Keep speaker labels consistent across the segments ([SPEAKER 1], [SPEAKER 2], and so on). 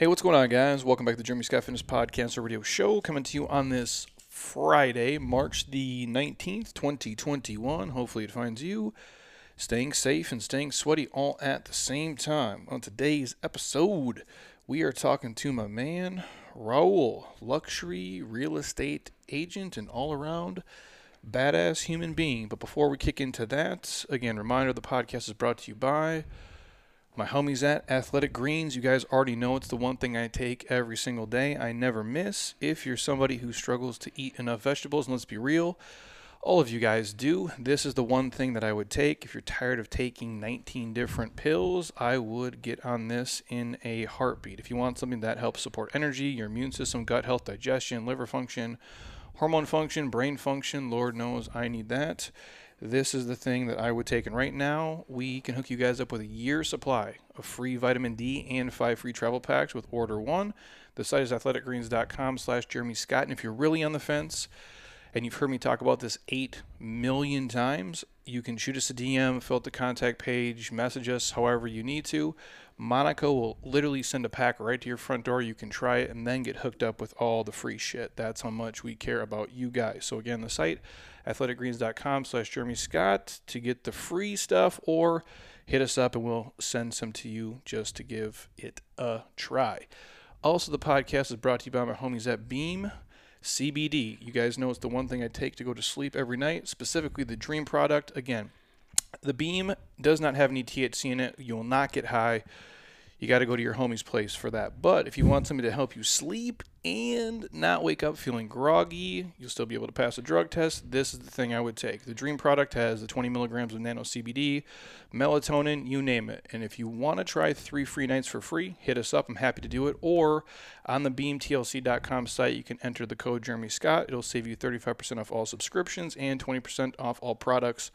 [SPEAKER 1] Hey, what's going on, guys? Welcome back to the Jeremy Scott Fitness Podcast Radio Show, coming to you on this Friday, March the 19th, 2021. Hopefully, it finds you staying safe and staying sweaty all at the same time. On today's episode, we are talking to my man, Raul, luxury real estate agent and all around badass human being. But before we kick into that, again, reminder the podcast is brought to you by my homies at Athletic Greens. You guys already know it's the one thing I take every single day. I never miss. If you're somebody who struggles to eat enough vegetables, and let's be real, all of you guys do. This is the one thing that I would take. If you're tired of taking 19 different pills, I would get on this in a heartbeat. If you want something that helps support energy, your immune system, gut health, digestion, liver function, hormone function, brain function, Lord knows I need that. This is the thing that I would take. And right now, we can hook you guys up with a year supply of free vitamin D and five free travel packs with order one. The site is athleticgreens.com slash Jeremy Scott. And if you're really on the fence, and you've heard me talk about this 8 million times, you can shoot us a DM, fill out the contact page, message us however you need to. Monaco will literally send a pack right to your front door. You can try it and then get hooked up with all the free shit. That's how much we care about you guys. So again, the site, athleticgreens.com slash Jeremy Scott to get the free stuff or hit us up and we'll send some to you just to give it a try. Also, the podcast is brought to you by my homies at Beam. CBD. You guys know it's the one thing I take to go to sleep every night, specifically the Dream product. Again, the Beam does not have any THC in it. You will not get high. You got to go to your homie's place for that. But if you want somebody to help you sleep and not wake up feeling groggy, you'll still be able to pass a drug test. This is the thing I would take. The Dream product has the 20 milligrams of nano CBD, melatonin, you name it. And if you want to try three free nights for free, hit us up. I'm happy to do it. Or on the beamtlc.com site, you can enter the code Jeremy Scott. It'll save you 35% off all subscriptions and 20% off all products,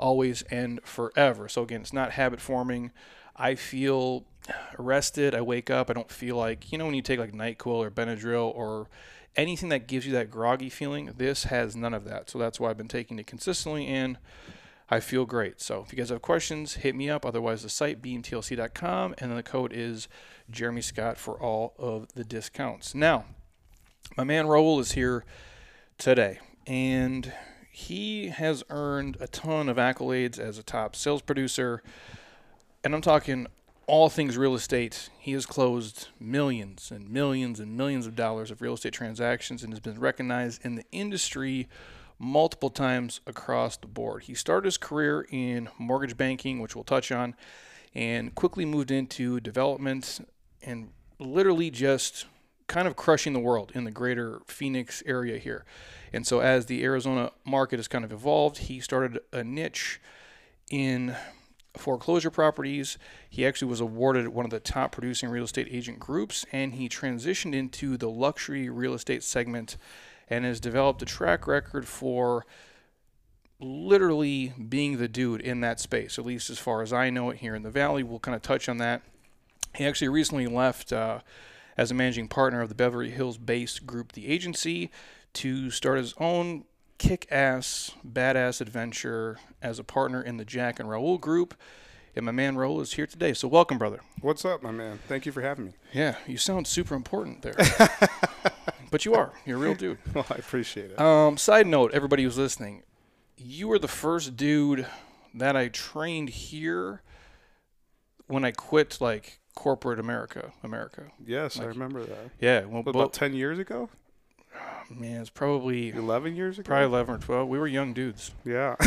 [SPEAKER 1] always and forever. So again, it's not habit forming. I feel arrested. I wake up. I don't feel like, you know, when you take like NyQuil or Benadryl or anything that gives you that groggy feeling, this has none of that. So that's why I've been taking it consistently and I feel great. So if you guys have questions, hit me up. Otherwise, the site, beamtlc.com, and then the code is Jeremy Scott for all of the discounts. Now, my man Raul is here today, and he has earned a ton of accolades as a top sales producer. And I'm talking all things real estate. He has closed millions and millions and millions of dollars of real estate transactions and has been recognized in the industry multiple times across the board. He started his career in mortgage banking, which we'll touch on, and quickly moved into development and literally just kind of crushing the world in the greater Phoenix area here. And so, as the Arizona market has kind of evolved, he started a niche in foreclosure properties. He actually was awarded one of the top producing real estate agent groups, and he transitioned into the luxury real estate segment and has developed a track record for literally being the dude in that space, at least as far as I know it here in the Valley. We'll kind of touch on that. He actually recently left uh, as a managing partner of the Beverly Hills based group, The Agency, to start his own kick ass, badass adventure as a partner in the Jack and Raul group. And my man Raul is here today. So welcome, brother.
[SPEAKER 2] What's up, my man? Thank you for having me.
[SPEAKER 1] Yeah, you sound super important there. but you are. You're a real dude.
[SPEAKER 2] Well, I appreciate it.
[SPEAKER 1] Um, side note, everybody who's listening, you were the first dude that I trained here when I quit like corporate America. America.
[SPEAKER 2] yes, I remember that.
[SPEAKER 1] Yeah. Well,
[SPEAKER 2] What,
[SPEAKER 1] bo-
[SPEAKER 2] about 10 years ago?
[SPEAKER 1] man, it's probably
[SPEAKER 2] 11 years ago?
[SPEAKER 1] probably 11 or 12. We were young dudes.
[SPEAKER 2] Yeah.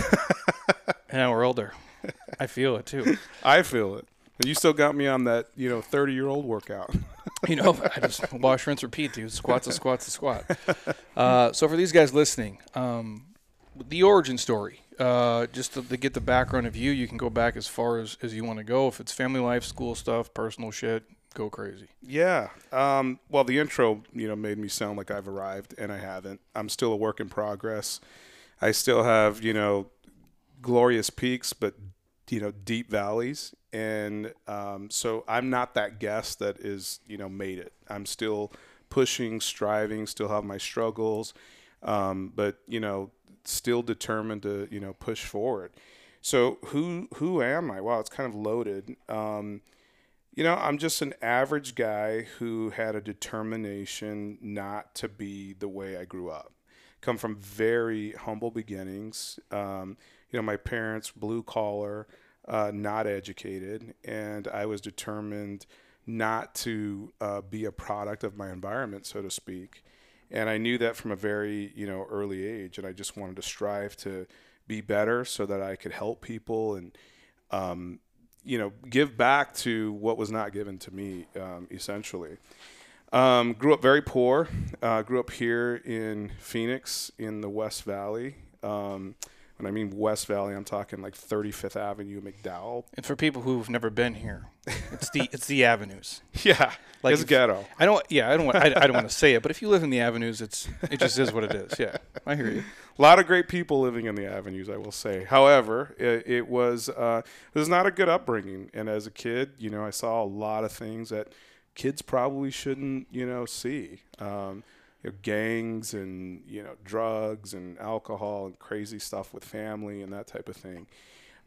[SPEAKER 1] And now we're older. I feel it too.
[SPEAKER 2] I feel it. You still got me on that, you know, 30 year old workout.
[SPEAKER 1] You know, I just wash, rinse, repeat, dude. Squat's a squat's a squat. Uh, so for these guys listening, um, the origin story, uh, just to, to get the background of you, you can go back as far as, as you want to go. If it's family life, school stuff, personal shit, go crazy.
[SPEAKER 2] yeah. Um, well, the intro, you know, made me sound like I've arrived, and I haven't. I'm still a work in progress. I still have, you know, glorious peaks, but you know, deep valleys, and um, so I'm not that guest that is, you know, made it. I'm still pushing, striving, still have my struggles, um, but you know, still determined to, you know, push forward. So who who am I? Wow, it's kind of loaded. Um, You know, I'm just an average guy who had a determination not to be the way I grew up. Come from very humble beginnings. Um, you know, my parents, blue collar, uh, not educated, and I was determined not to uh, be a product of my environment, so to speak. And I knew that from a very, you know, early age, and I just wanted to strive to be better so that I could help people and, um, you know, give back to what was not given to me, um, essentially. Um, grew up very poor. Uh, grew up here in Phoenix in the West Valley. Um, when I mean West Valley, I'm talking like 35th Avenue, McDowell.
[SPEAKER 1] And for people who've never been here, it's the it's the avenues.
[SPEAKER 2] Yeah,
[SPEAKER 1] Like
[SPEAKER 2] it's
[SPEAKER 1] if-
[SPEAKER 2] ghetto.
[SPEAKER 1] I don't. Yeah, I don't. Want, I, I don't want to say it, but if you live in the avenues, it's it just is what it is. Yeah, I hear you.
[SPEAKER 2] A lot of great people living in the avenues, I will say. However, it, it was uh, it was not a good upbringing, and as a kid, you know, I saw a lot of things that kids probably shouldn't, you know, see. Um, you know, gangs and you know drugs and alcohol and crazy stuff with family and that type of thing.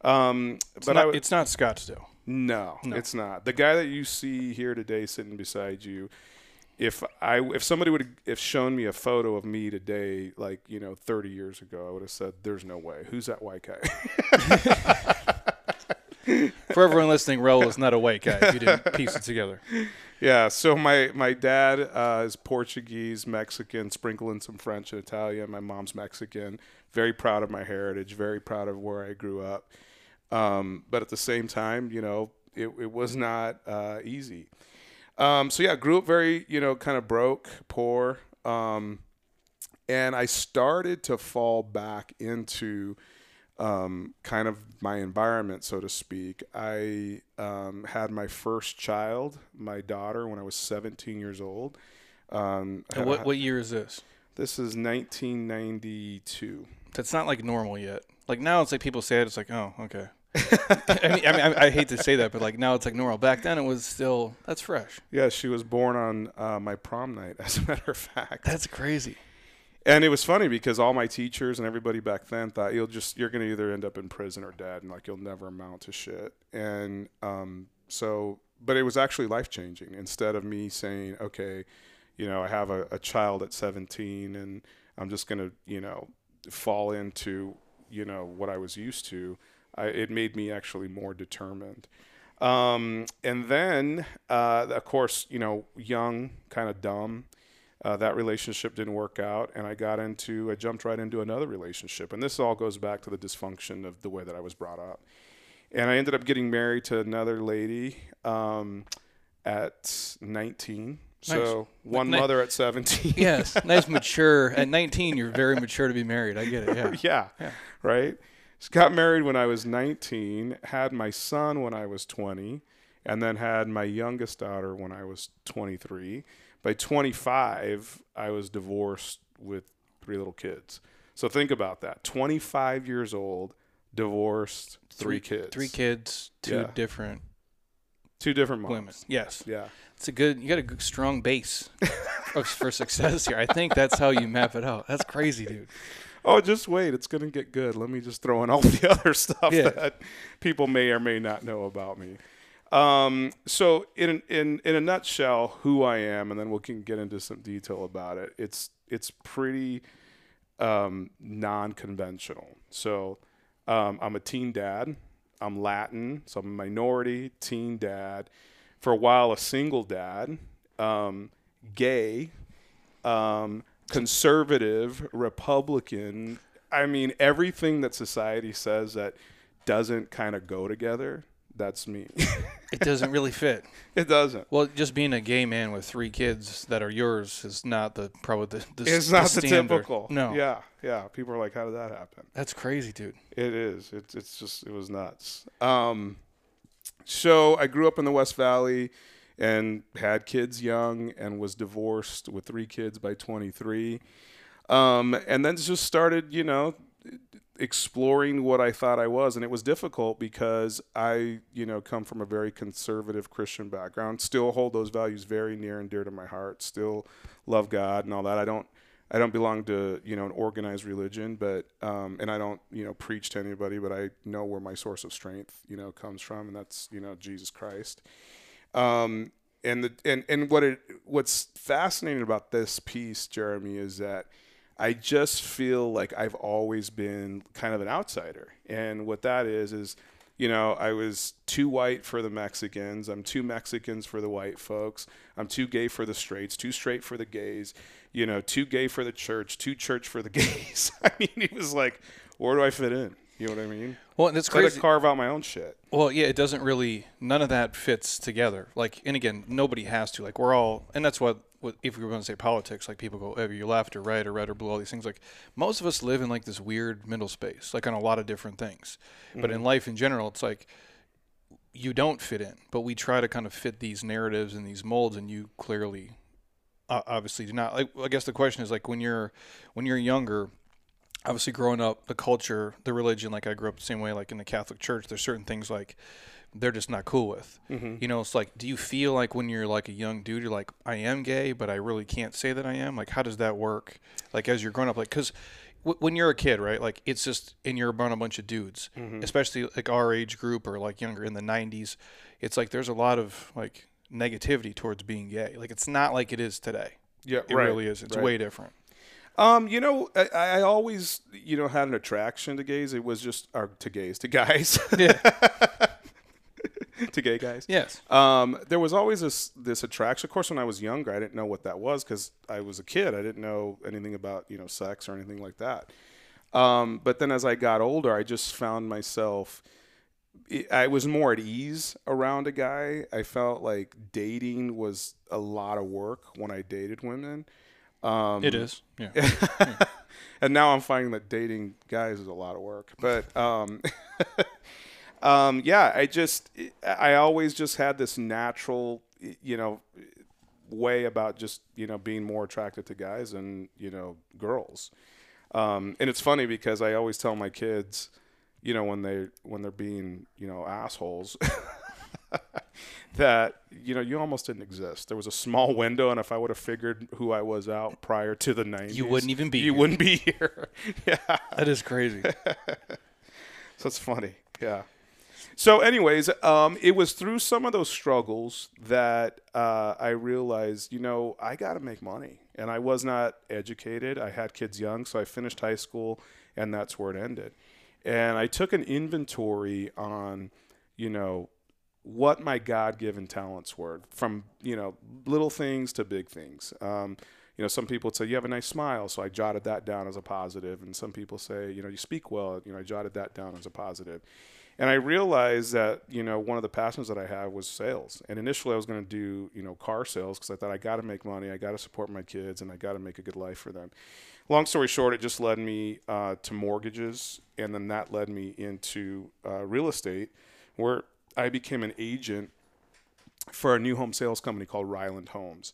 [SPEAKER 2] Um,
[SPEAKER 1] It's
[SPEAKER 2] but
[SPEAKER 1] not,
[SPEAKER 2] w-
[SPEAKER 1] it's not Scottsdale.
[SPEAKER 2] no,
[SPEAKER 1] No.
[SPEAKER 2] it's not. The guy that you see here today sitting beside you, if I if somebody would have shown me a photo of me today, like you know, 30 years ago, I would have said, "There's no way. Who's that white guy?"
[SPEAKER 1] For everyone listening, Raul is not a white guy. If you didn't piece it together.
[SPEAKER 2] Yeah. So my my dad uh, is Portuguese, Mexican, sprinkling some French and Italian. My mom's Mexican. Very proud of my heritage. Very proud of where I grew up. Um, but at the same time, you know, it, it was not uh, easy. Um, so yeah, grew up very, you know, kind of broke, poor, um, and I started to fall back into um, kind of my environment, so to speak. I um, had my first child, my daughter, when I was 17 years old. Um,
[SPEAKER 1] And what what year is this?
[SPEAKER 2] This is 1992.
[SPEAKER 1] That's not like normal yet. Like now, it's like people say it. It's like, oh, okay. I mean, I mean, I, I hate to say that, but like now it's like normal. Back then, it was still that's fresh.
[SPEAKER 2] Yeah, she was born on uh, my prom night, as a matter of fact.
[SPEAKER 1] That's crazy.
[SPEAKER 2] And it was funny because all my teachers and everybody back then thought you'll just you're going to either end up in prison or dead, and like you'll never amount to shit. And um, so, but it was actually life changing. Instead of me saying, okay, you know, I have a, a child at 17, and I'm just going to, you know, fall into, you know, what I was used to. I, it made me actually more determined. Um, and then, uh, of course, you know, young, kind of dumb. Uh, that relationship didn't work out, and I got into, I jumped right into another relationship. And this all goes back to the dysfunction of the way that I was brought up. And I ended up getting married to another lady um, at 19. So one
[SPEAKER 1] Ni-
[SPEAKER 2] mother at 17.
[SPEAKER 1] Yes, nice, mature. At 19, you're very mature to be married. I get it. Yeah.
[SPEAKER 2] yeah,
[SPEAKER 1] Yeah.
[SPEAKER 2] right. Got married when I was 19, had my son when I was 20, and then had my youngest daughter when I was 23. By 25, I was divorced with three little kids. So think about that. 25 years old, divorced, three, kids.
[SPEAKER 1] Three kids, two
[SPEAKER 2] Yeah.
[SPEAKER 1] different
[SPEAKER 2] Two different moms.
[SPEAKER 1] women. Yes,
[SPEAKER 2] Yeah.
[SPEAKER 1] it's a good. You got a good, strong base for success here. I think that's how you map it out. That's crazy, dude.
[SPEAKER 2] Oh, just wait. It's going to get good. Let me just throw in all the other stuff
[SPEAKER 1] Yeah.
[SPEAKER 2] that people may or may not know about me. Um, so, in, in, in a nutshell, who I am, and then we can get into some detail about it. It's, it's pretty um, non conventional. So, um, I'm a teen dad. I'm Latin, so I'm a minority teen dad. For a while, a single dad, um, gay, um, conservative, Republican. I mean, everything that society says that doesn't kind of go together, that's me.
[SPEAKER 1] It doesn't really fit.
[SPEAKER 2] it doesn't.
[SPEAKER 1] Well, just being a gay man with three kids that are yours is not the probably the. the
[SPEAKER 2] It's not the, typical.
[SPEAKER 1] No.
[SPEAKER 2] Yeah, yeah. People are like, "How did that happen?"
[SPEAKER 1] That's crazy, dude.
[SPEAKER 2] It is. It's it's just it was nuts. Um, so I grew up in the West Valley and had kids young and was divorced with three kids by 23. Um, and then just started, you know, exploring what I thought I was, and it was difficult because I, you know, come from a very conservative Christian background. Still hold those values very near and dear to my heart. Still love God and all that. I don't. I don't belong to you know an organized religion, but um, and I don't you know preach to anybody, but I know where my source of strength you know comes from, and that's you know Jesus Christ. Um, and the and and what it what's fascinating about this piece, Jeremy, is that I just feel like I've always been kind of an outsider, and what that is is you know, I was too white for the Mexicans. I'm too Mexicans for the white folks. I'm too gay for the straights, too straight for the gays, you know, too gay for the church, too church for the gays. I mean, he was like, where do I fit in? You know what I mean?
[SPEAKER 1] Well, and it's crazy.
[SPEAKER 2] to carve out my own shit.
[SPEAKER 1] Well, yeah, it doesn't really. None of that fits together. Like, and again, nobody has to. Like, we're all, and that's what. What if we were going to say politics, like people go, "Oh, you're left or right or red or blue," all these things. Like, most of us live in like this weird middle space, like on a lot of different things. But in life in general, it's like you don't fit in, but we try to kind of fit these narratives and these molds, and you clearly, uh, obviously, do not. Like, I guess the question is like when you're when you're younger obviously growing up the culture the religion like i grew up the same way like in the catholic church there's certain things like they're just not cool with. You know it's like do you feel like when you're like a young dude you're like i am gay but i really can't say that i am like how does that work? Like as you're growing up like because w- when you're a kid right like it's just and you're around a bunch of dudes especially like our age group or like younger in the 90s it's like there's a lot of like negativity towards being gay. Like it's not like it is today.
[SPEAKER 2] Yeah,
[SPEAKER 1] it really is. It's way different.
[SPEAKER 2] Um, you know, I, I always, you know, had an attraction to gays. It was just, or to gays, to guys,
[SPEAKER 1] yeah
[SPEAKER 2] to gay guys.
[SPEAKER 1] yes
[SPEAKER 2] Um, there was always this this attraction. Of course, when I was younger, I didn't know what that was because I was a kid. I didn't know anything about you know sex or anything like that. Um, but then as I got older, I just found myself. I was more at ease around a guy. I felt like dating was a lot of work when I dated women. Um,
[SPEAKER 1] it is yeah
[SPEAKER 2] and now I'm finding that dating guys is a lot of work. But um, um, yeah, I just I always just had this natural, you know, way about just you know being more attracted to guys and you know girls. Um, and it's funny because I always tell my kids, you know, when they when they're being you know assholes. that you know you almost didn't exist. There was a small window, and if I would have figured who I was out prior to the '90s,
[SPEAKER 1] You wouldn't even be
[SPEAKER 2] You
[SPEAKER 1] here.
[SPEAKER 2] wouldn't be here. yeah,
[SPEAKER 1] That is crazy.
[SPEAKER 2] so it's funny. Yeah. So, anyways, um, it was through some of those struggles that uh, I realized, you know, I got to make money, and I was not educated. I had kids young, so I finished high school, and that's where it ended. And I took an inventory on, you know, what my God-given talents were, from you know little things to big things. Um, you know, some people say you have a nice smile, so I jotted that down as a positive, and some people say, you know, you speak well, you know, I jotted that down as a positive. And I realized that you know one of the passions that I have was sales. And initially, I was going to do you know car sales because I thought I got to make money, I got to support my kids, and I got to make a good life for them. Long story short, it just led me uh, to mortgages, and then that led me into uh, real estate, where I became an agent for a new home sales company called Ryland Homes.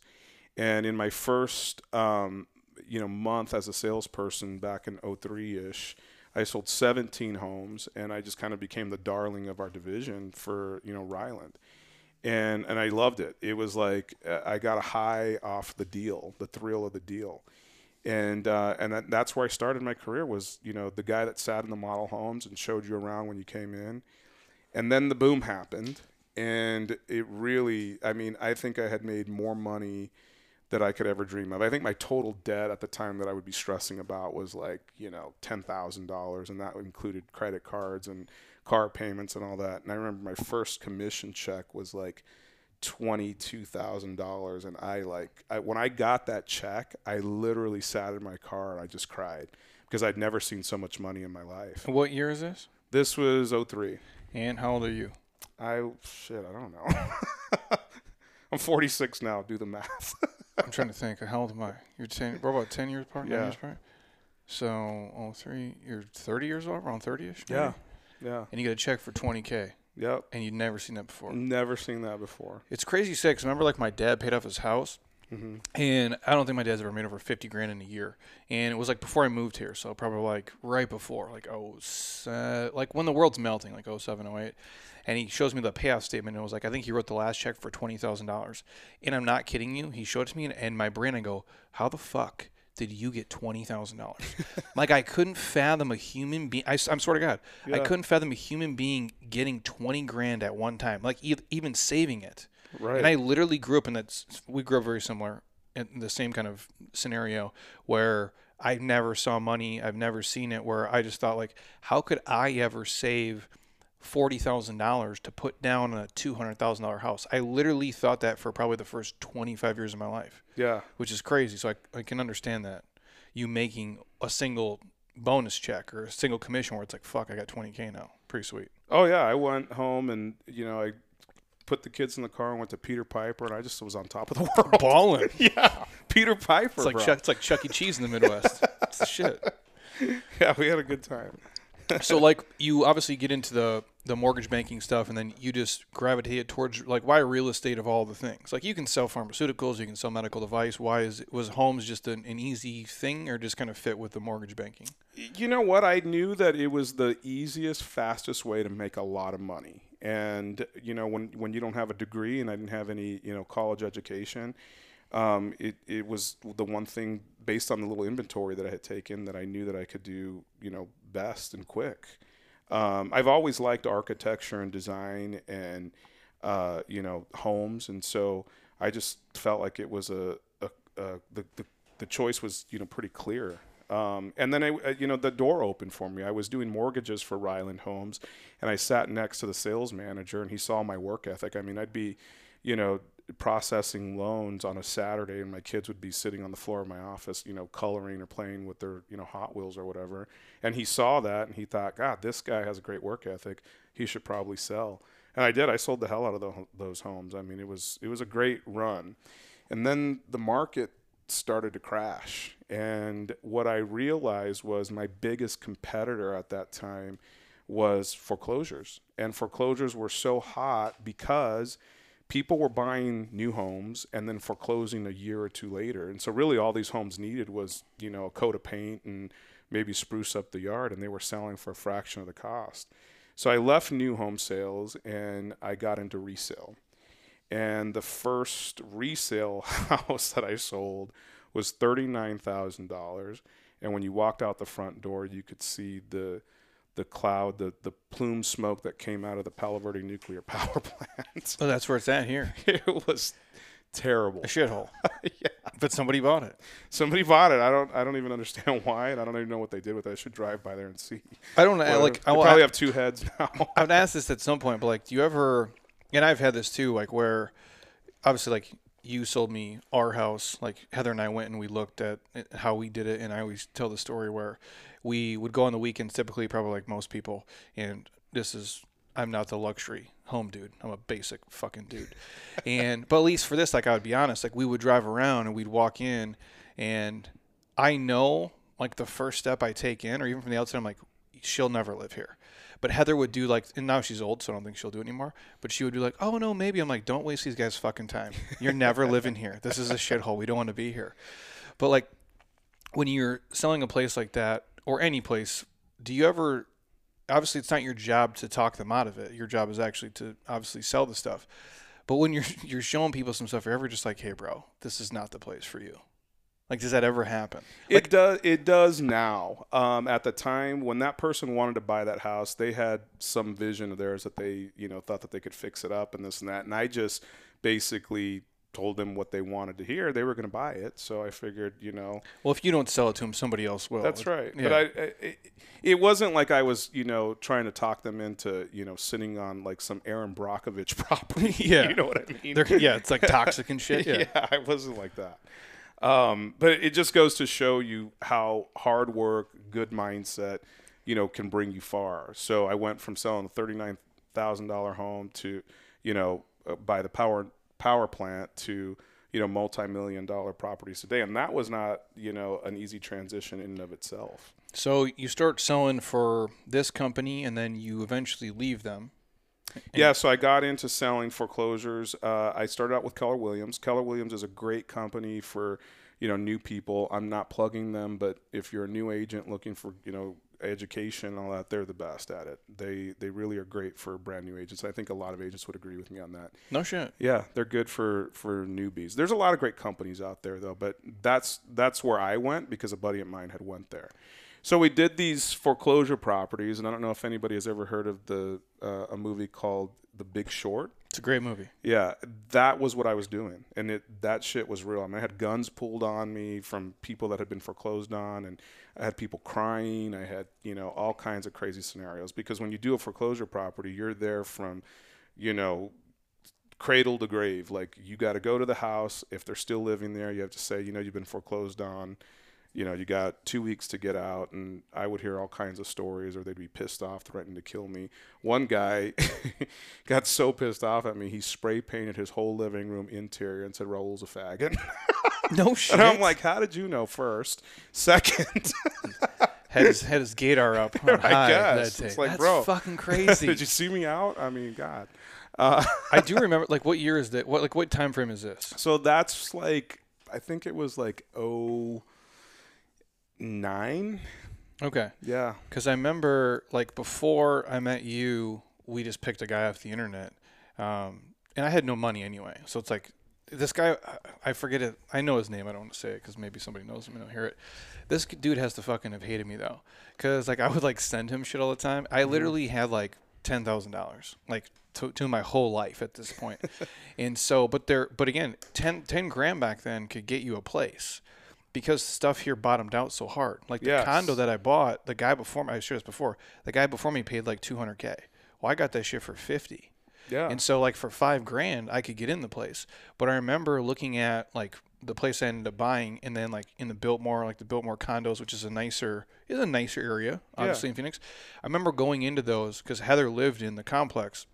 [SPEAKER 2] And in my first, um, you know, month as a salesperson back in 03-ish, I sold 17 homes, and I just kind of became the darling of our division for you know Ryland, and and I loved it. It was like uh, I got a high off the deal, the thrill of the deal, and uh, and that, that's where I started my career. Was you know the guy that sat in the model homes and showed you around when you came in, and then the boom happened, and it really, I mean, I think I had made more money that I could ever dream of. I think my total debt at the time that I would be stressing about was like, you know, $10,000 and that included credit cards and car payments and all that. And I remember my first commission check was like $22,000 and I like I, when I got that check, I literally sat in my car and I just cried because I'd never seen so much money in my life.
[SPEAKER 1] what year is this?
[SPEAKER 2] This was 03.
[SPEAKER 1] And how old are you?
[SPEAKER 2] I shit, I don't know. I'm 46 now. Do the math.
[SPEAKER 1] I'm trying to think. How old am I? You're ten. We're about ten years apart.
[SPEAKER 2] Yeah.
[SPEAKER 1] Years apart. So, oh three. You're 30 years old, around 30ish. maybe?
[SPEAKER 2] yeah, yeah,
[SPEAKER 1] And you get a check for 20k,
[SPEAKER 2] yep.
[SPEAKER 1] and you'd never seen that before.
[SPEAKER 2] Never seen that before.
[SPEAKER 1] It's crazy sick. 'cause remember, like my dad paid off his house,
[SPEAKER 2] Mm-hmm.
[SPEAKER 1] and I don't think my dad's ever made over 50 grand in a year. And it was like before I moved here, so probably like right before, like oh, se- like when the world's melting, like 07, 08. And he shows me the payoff statement, and it was like I think he wrote the last check for twenty thousand dollars. And I'm not kidding you. He showed it to me, and, and my brain, I go, how the fuck? Did you get twenty thousand dollars? like I couldn't fathom a human being. I, am sort of God. I couldn't fathom a human being getting twenty grand at one time. Like e- even saving it.
[SPEAKER 2] Right.
[SPEAKER 1] And I literally grew up in that. We grew up very similar in the same kind of scenario where I never saw money. I've never seen it. Where I just thought like, how could I ever save forty thousand dollars to put down a two hundred thousand dollar house? I literally thought that for probably the first twenty five years of my life,
[SPEAKER 2] yeah.
[SPEAKER 1] which is crazy. So I I can understand that you making a single bonus check or a single commission where it's like, fuck, I got twenty k now. Pretty sweet.
[SPEAKER 2] Oh yeah, I went home and you know I put the kids in the car and went to Peter Piper and I just was on top of the world.
[SPEAKER 1] Balling.
[SPEAKER 2] yeah, Peter Piper.
[SPEAKER 1] It's like
[SPEAKER 2] bro.
[SPEAKER 1] Chuck, it's like Chuck E. Cheese in the Midwest. it's the shit.
[SPEAKER 2] Yeah, we had a good time.
[SPEAKER 1] So like you obviously get into the the mortgage banking stuff, and then you just gravitate towards like why real estate of all the things. Like you can sell pharmaceuticals, you can sell medical device. Why is was homes just an, an easy thing, or just kind of fit with the mortgage banking?
[SPEAKER 2] You know what? I knew that it was the easiest, fastest way to make a lot of money. And you know, when when you don't have a degree and I didn't have any, you know, college education, um, it it was the one thing based on the little inventory that I had taken that I knew that I could do, you know, best and quick. Um, I've always liked architecture and design and uh, you know homes, and so I just felt like it was a, a, a the, the the choice was you know pretty clear. Um, and then I, uh, you know, the door opened for me. I was doing mortgages for Ryland Homes, and I sat next to the sales manager, and he saw my work ethic. I mean, I'd be, you know, processing loans on a Saturday, and my kids would be sitting on the floor of my office, you know, coloring or playing with their, you know, Hot Wheels or whatever. And he saw that, and he thought, God, this guy has a great work ethic. He should probably sell. And I did. I sold the hell out of the, those homes. I mean, it was it was a great run. And then the market started to crash. And what I realized was my biggest competitor at that time was foreclosures. And foreclosures were so hot because people were buying new homes and then foreclosing a year or two later. And so really all these homes needed was, you know, a coat of paint and maybe spruce up the yard and they were selling for a fraction of the cost. So I left new home sales and I got into resale and the first resale house that I sold was thirty-nine thousand dollars. And when you walked out the front door, you could see the the cloud, the the plume smoke that came out of the Palo Verde nuclear power plant.
[SPEAKER 1] Oh, that's where it's at here.
[SPEAKER 2] it was terrible.
[SPEAKER 1] A shithole.
[SPEAKER 2] yeah.
[SPEAKER 1] But somebody bought it.
[SPEAKER 2] Somebody bought it. I don't. I don't even understand why, and I don't even know what they did with it. I should drive by there and see.
[SPEAKER 1] I don't know. Like I,
[SPEAKER 2] probably
[SPEAKER 1] I,
[SPEAKER 2] have two heads now.
[SPEAKER 1] I would ask this at some point, but like, do you ever? And I've had this too, like where, obviously, like you sold me our house. Like Heather and I went and we looked at eh, how we did it, and I always tell the story where we would go on the weekends, typically, probably like most people. And this is, I'm not the luxury home dude. I'm a basic fucking dude. And but at least for this, like I would be honest, like we would drive around and we'd walk in, and I know like the first step I take in, or even from the outside, I'm like, she'll never live here. But Heather would do like, and now she's old, so I don't think she'll do it anymore. But she would be like, oh no, maybe. I'm like, don't waste these guys' fucking time. You're never living here. This is a shithole. We don't want to be here. But like, when you're selling a place like that, or any place, do you ever? Obviously, it's not your job to talk them out of it. Your job is actually to obviously sell the stuff. But when you're you're showing people some stuff, you're ever just like, hey, bro, this is not the place for you. Like, does that ever happen?
[SPEAKER 2] It does. It does now. Um, at the time when that person wanted to buy that house, they had some vision of theirs that they, you know, thought that they could fix it up and this and that. And I just basically told them what they wanted to hear. They were going to buy it, so I figured, you know,
[SPEAKER 1] Well, if you don't sell it to them, somebody else will.
[SPEAKER 2] that's right.
[SPEAKER 1] Yeah.
[SPEAKER 2] But I, I it, it wasn't like I was, you know, trying to talk them into, you know, sitting on like some Erin Brockovich property.
[SPEAKER 1] Yeah.
[SPEAKER 2] you know what I mean.
[SPEAKER 1] They're, yeah, it's like toxic and shit. Yeah.
[SPEAKER 2] yeah, I wasn't like that. Um, but it just goes to show you how hard work, good mindset, you know, can bring you far. So I went from selling a thirty-nine thousand dollar home to, you know, uh, by the power power plant to, you know, multi-million dollar properties today, and that was not, you know, an easy transition in and of itself.
[SPEAKER 1] So you start selling for this company, and then you eventually leave them.
[SPEAKER 2] Yeah, so I got into selling foreclosures. Uh, I started out with Keller Williams. Keller Williams is a great company for you know new people. I'm not plugging them, but if you're a new agent looking for you know education and all that, they're the best at it. They they really are great for brand new agents. I think a lot of agents would agree with me on that.
[SPEAKER 1] No shit.
[SPEAKER 2] Yeah, they're good for for newbies. There's a lot of great companies out there though, but that's that's where I went because a buddy of mine had went there. So we did these foreclosure properties, and I don't know if anybody has ever heard of the uh, a movie called The Big Short.
[SPEAKER 1] It's a great movie.
[SPEAKER 2] Yeah, that was what I was doing, and it that shit was real. I mean, I had guns pulled on me from people that had been foreclosed on, and I had people crying. I had you know all kinds of crazy scenarios because when you do a foreclosure property, you're there from, you know, cradle to grave. Like you got to go to the house if they're still living there. You have to say, you know, you've been foreclosed on you know, you got two weeks to get out, and I would hear all kinds of stories, or they'd be pissed off, threatening to kill me. One guy got so pissed off at me, he spray painted his whole living room interior and said Raul's a faggot.
[SPEAKER 1] No shit.
[SPEAKER 2] and I'm like, how did you know? First, second,
[SPEAKER 1] had his had his gator up. On
[SPEAKER 2] I
[SPEAKER 1] high
[SPEAKER 2] guess.
[SPEAKER 1] that day.
[SPEAKER 2] It's like,
[SPEAKER 1] That's
[SPEAKER 2] bro.
[SPEAKER 1] fucking crazy.
[SPEAKER 2] did you see me out? I mean, God. Uh,
[SPEAKER 1] I do remember. Like, what year is that? What like what time frame is this?
[SPEAKER 2] so that's like, I think it was like oh nine.
[SPEAKER 1] Okay,
[SPEAKER 2] Yeah.
[SPEAKER 1] because I remember like before I met you, we just picked a guy off the internet, um, and I had no money anyway. So it's like this guy. I- forget it. I know his name. I don't want to say it because maybe somebody knows him and don't hear it. This dude has to fucking have hated me though, because like I would like send him shit all the time. I literally had like ten thousand dollars, like to, to my whole life at this point. and so, but there, but again, 10, 10 grand back then could get you a place. Because stuff here bottomed out so hard. Like the
[SPEAKER 2] Yes.
[SPEAKER 1] condo that I bought, the guy before me, I shared this before, the guy before me paid like 200K. Well, I got that shit for 50.
[SPEAKER 2] Yeah.
[SPEAKER 1] And so, like, for five grand, I could get in the place. But I remember looking at, like, the place I ended up buying, and then, like, in the Biltmore, like, the Biltmore condos, which is a nicer, is a nicer area, obviously, in Phoenix. I remember going into those because Heather lived in the complex.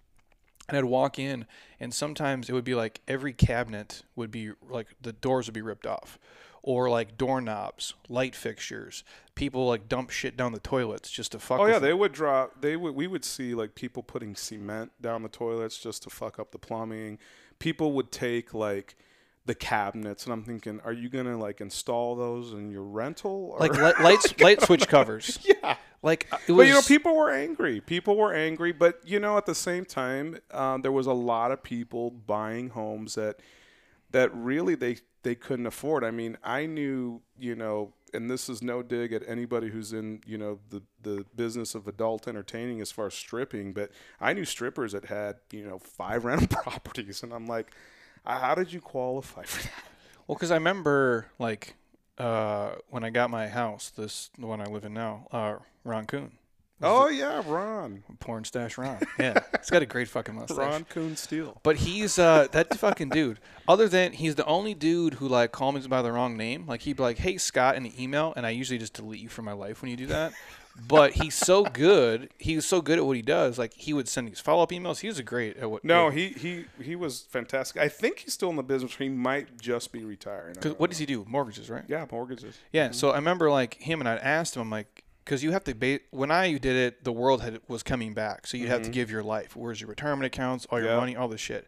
[SPEAKER 1] And I'd walk in, and sometimes it would be like every cabinet would be like the doors would be ripped off, or like doorknobs, light fixtures. People like dump shit down the toilets just to fuck.
[SPEAKER 2] Up.
[SPEAKER 1] Oh
[SPEAKER 2] yeah,
[SPEAKER 1] them.
[SPEAKER 2] they would drop. They would. We would see like people putting cement down the toilets just to fuck up the plumbing. People would take like the cabinets, and I'm thinking, are you gonna like install those in your rental? Or?
[SPEAKER 1] like li- light light switch covers.
[SPEAKER 2] yeah.
[SPEAKER 1] Like it was.
[SPEAKER 2] But you know, people were angry. People were angry, but you know, at the same time, um, there was a lot of people buying homes that that really they they couldn't afford. I mean, I knew, you know, and this is no dig at anybody who's in, you know, the the business of adult entertaining as far as stripping, but I knew strippers that had, you know, five rental properties, and I'm like, "Uh, how did you qualify for that?
[SPEAKER 1] well, because I remember like uh, when I got my house, this the one I live in now, uh, Ron Coon,
[SPEAKER 2] Oh yeah, Ron,
[SPEAKER 1] porn stash Ron. Yeah, he's got a great fucking mustache.
[SPEAKER 2] Ron Coon Steel.
[SPEAKER 1] But he's uh, that fucking dude. Other than he's the only dude who like called me by the wrong name. Like he'd be like, "Hey Scott" in the email, and I usually just delete you from my life when you do that. But he's so good. He's so good at what he does. Like he would send these follow up emails. He was a great at what.
[SPEAKER 2] No,
[SPEAKER 1] what-
[SPEAKER 2] he he he was fantastic. I think he's still in the business. He might just be retiring.
[SPEAKER 1] 'cause what does he do? Mortgages, right?
[SPEAKER 2] Yeah, mortgages.
[SPEAKER 1] Yeah. So I remember like him, and I asked him, I'm like, because you have to ba- when I did it, the world had was coming back, so you would have to give your life. Where's your retirement accounts, all your
[SPEAKER 2] Yeah.
[SPEAKER 1] money, all this shit.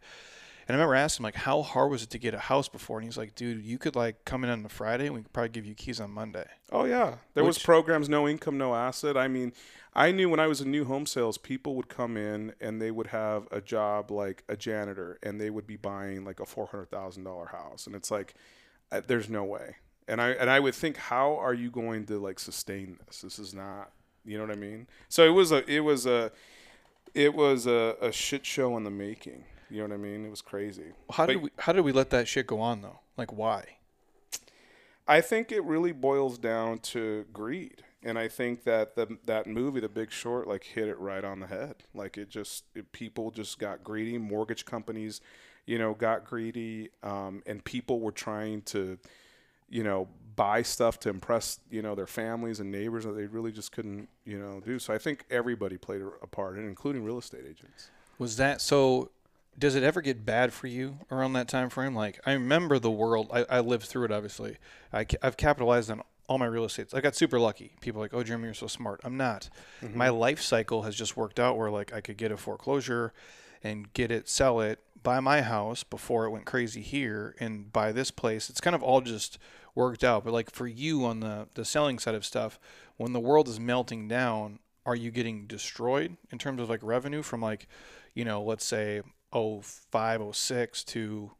[SPEAKER 1] And I remember asking him like, how hard was it to get a house before? And he's like, dude, you could like come in on a Friday, and we could probably give you keys on Monday.
[SPEAKER 2] Oh yeah, there was programs, no income, no asset. I mean, I knew when I was in new home sales, people would come in and they would have a job like a janitor, and they would be buying like a four hundred thousand dollar house, and it's like, uh, there's no way. And I and I would think, how are you going to like sustain this? This is not, you know what I mean? So it was a it was a it was a, a shit show in the making. You know what I mean? It was crazy.
[SPEAKER 1] How did we how did we let that shit go on though? Like why?
[SPEAKER 2] I think it really boils down to greed, and I think that the that movie, The Big Short, like hit it right on the head. Like it just it, people just got greedy. Mortgage companies, you know, got greedy, um, and people were trying to, you know, buy stuff to impress you know their families and neighbors that they really just couldn't you know do. So I think everybody played a- part, in including real estate agents.
[SPEAKER 1] Was that so? Does it ever get bad for you around that time frame? Like I remember the world. I, I lived through it. Obviously, I, I've capitalized on all my real estates. I got super lucky. People are like, oh, Jeremy, you're so smart. I'm not. Mm-hmm. My life cycle has just worked out where like I could get a foreclosure, and get it, sell it, buy my house before it went crazy here, and buy this place. It's kind of all just worked out. But like for you on the the selling side of stuff, when the world is melting down, are you getting destroyed in terms of like revenue from like, you know, let's say 05, 06 to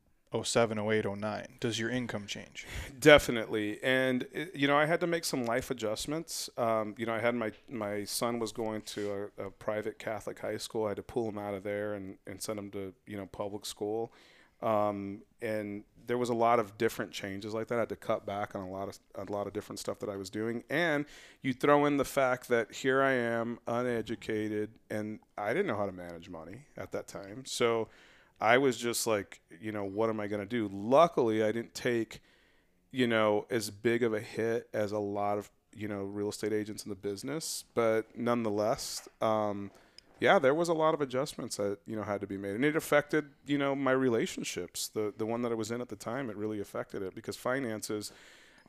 [SPEAKER 1] 07, 08, 09? Does your income change?
[SPEAKER 2] Definitely, and you know, I had to make some life adjustments. Um, you know, I had my my son was going to a, a, private Catholic high school. I had to pull him out of there and, and send him to you know public school, um, and there was a lot of different changes like that. I had to cut back on a lot of a lot of different stuff that I was doing, and you throw in the fact that here I am, uneducated, and I didn't know how to manage money at that time, so I was just like, you know, what am I going to do? Luckily, I didn't take, you know, as big of a hit as a lot of, you know, real estate agents in the business. But nonetheless, um, yeah, there was a lot of adjustments that, you know, had to be made. And it affected, you know, my relationships. The, the one that I was in at the time, it really affected it because finances,